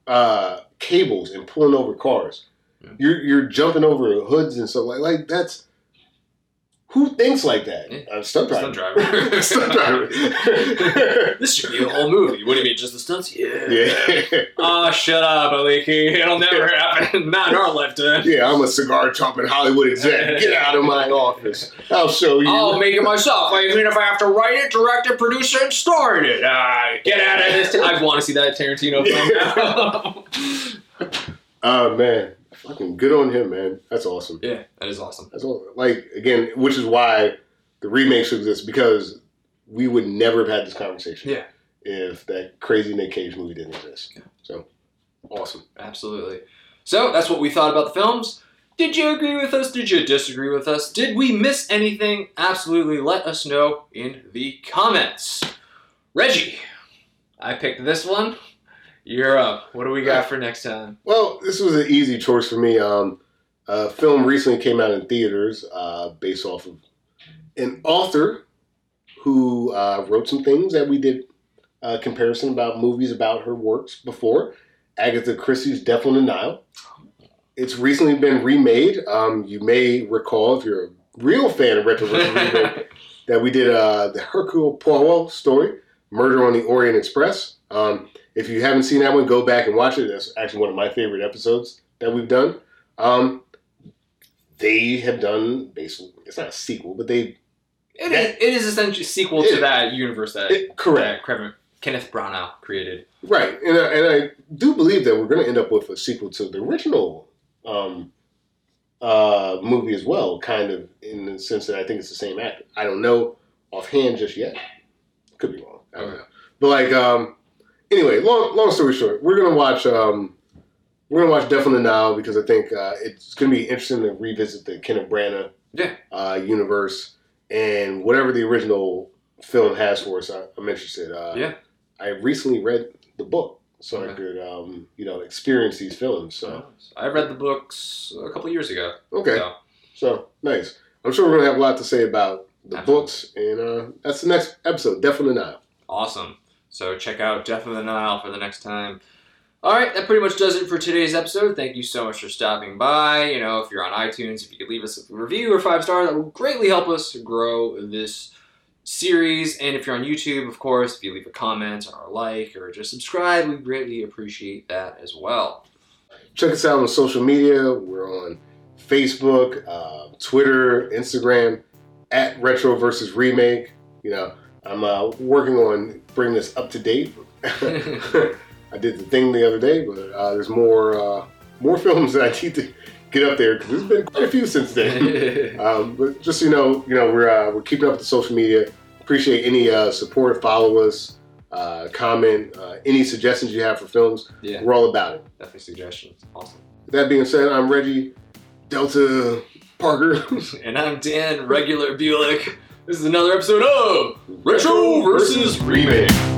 uh, cables and pulling over cars,
Yeah.
you're you're jumping over hoods and stuff like like that's who thinks like that?
Yeah.
Uh, stunt driver.
Stunt driver.
stunt driver.
this should be a whole movie. What do you mean, just the stunts? Yeah.
yeah,
Oh, shut up, Aliki. It'll never happen. Not in our lifetime.
yeah. I'm a cigar chomping Hollywood exec. Get out of my office. I'll show you.
I'll make it myself. I mean, if I have to write it, direct it, produce it, and star in it. Ah, get out of this. I want to see that Tarantino film now.
Oh man, fucking good on him, man. That's awesome.
yeah, that is awesome.
That's all. Like again, which is why the remakes exist because we would never have had this conversation.
Yeah.
If that crazy Nick Cage movie didn't exist. Yeah. So awesome.
Absolutely. So that's what we thought about the films. Did you agree with us? Did you disagree with us? Did we miss anything? Absolutely let us know in the comments. Reggie, I picked this one. You're up. What do we got for next time?
Well, this was an easy choice for me. Um, a film recently came out in theaters uh, based off of an author who uh, wrote some things that we did uh, comparison about movies about her works before. Agatha Christie's Death on the Nile. It's recently been remade. Um, you may recall, if you're a real fan of Retro. Remake, that we did uh, the Hercule Poirot story, Murder on the Orient Express. Um, if you haven't seen that one, go back and watch it. That's actually one of my favorite episodes that we've done. Um, they have done basically, it's not a sequel, but they
It is, it is essentially a sequel to that universe that,
it, correct.
that Kenneth Branagh created.
Right, and I, and I do believe that we're going to end up with a sequel to the original um, uh, movie as well, kind of in the sense that I think it's the same actor. I don't know offhand just yet. Could be wrong. I don't know. But like, um, anyway, long long story short, we're gonna watch um, we're gonna watch the Nile because I think uh, it's gonna be interesting to revisit the Kenneth Branagh
Yeah.
uh, universe and whatever the original film has for us. I, I'm interested. Uh,
Yeah.
I recently read the book, so I could, um, you know, experience these films. So
I read the books a couple years ago.
okay,
So,
so nice. I'm sure we're gonna have a lot to say about the
Absolutely.
books, and uh, that's the next episode. Definitely not.
awesome. So check out Death of the Nile for the next time. All right, that pretty much does it for today's episode. Thank you so much for stopping by. You know, if you're on iTunes, if you could leave us a review or five star, that will greatly help us grow this series. And if you're on YouTube, of course, if you leave a comment or a like or just subscribe, we greatly appreciate that as well.
Check us out on social media. We're on Facebook, uh, Twitter, Instagram, at Retro versus Remake. You know, I'm uh, working on bringing this up to date. I did the thing the other day, but uh, there's more uh, more films that I need to get up there because there's been quite a few since then. um, but just so you know, you know, we're uh, we're keeping up with the social media. Appreciate any uh, support. Follow us, uh, comment, uh, any suggestions you have for films.
yeah,
We're all about it.
definitely suggestions. Awesome.
With that being said, I'm Reggie Delta Parker.
And I'm Dan Regular Bulick. This is another episode of Retro versus Remake.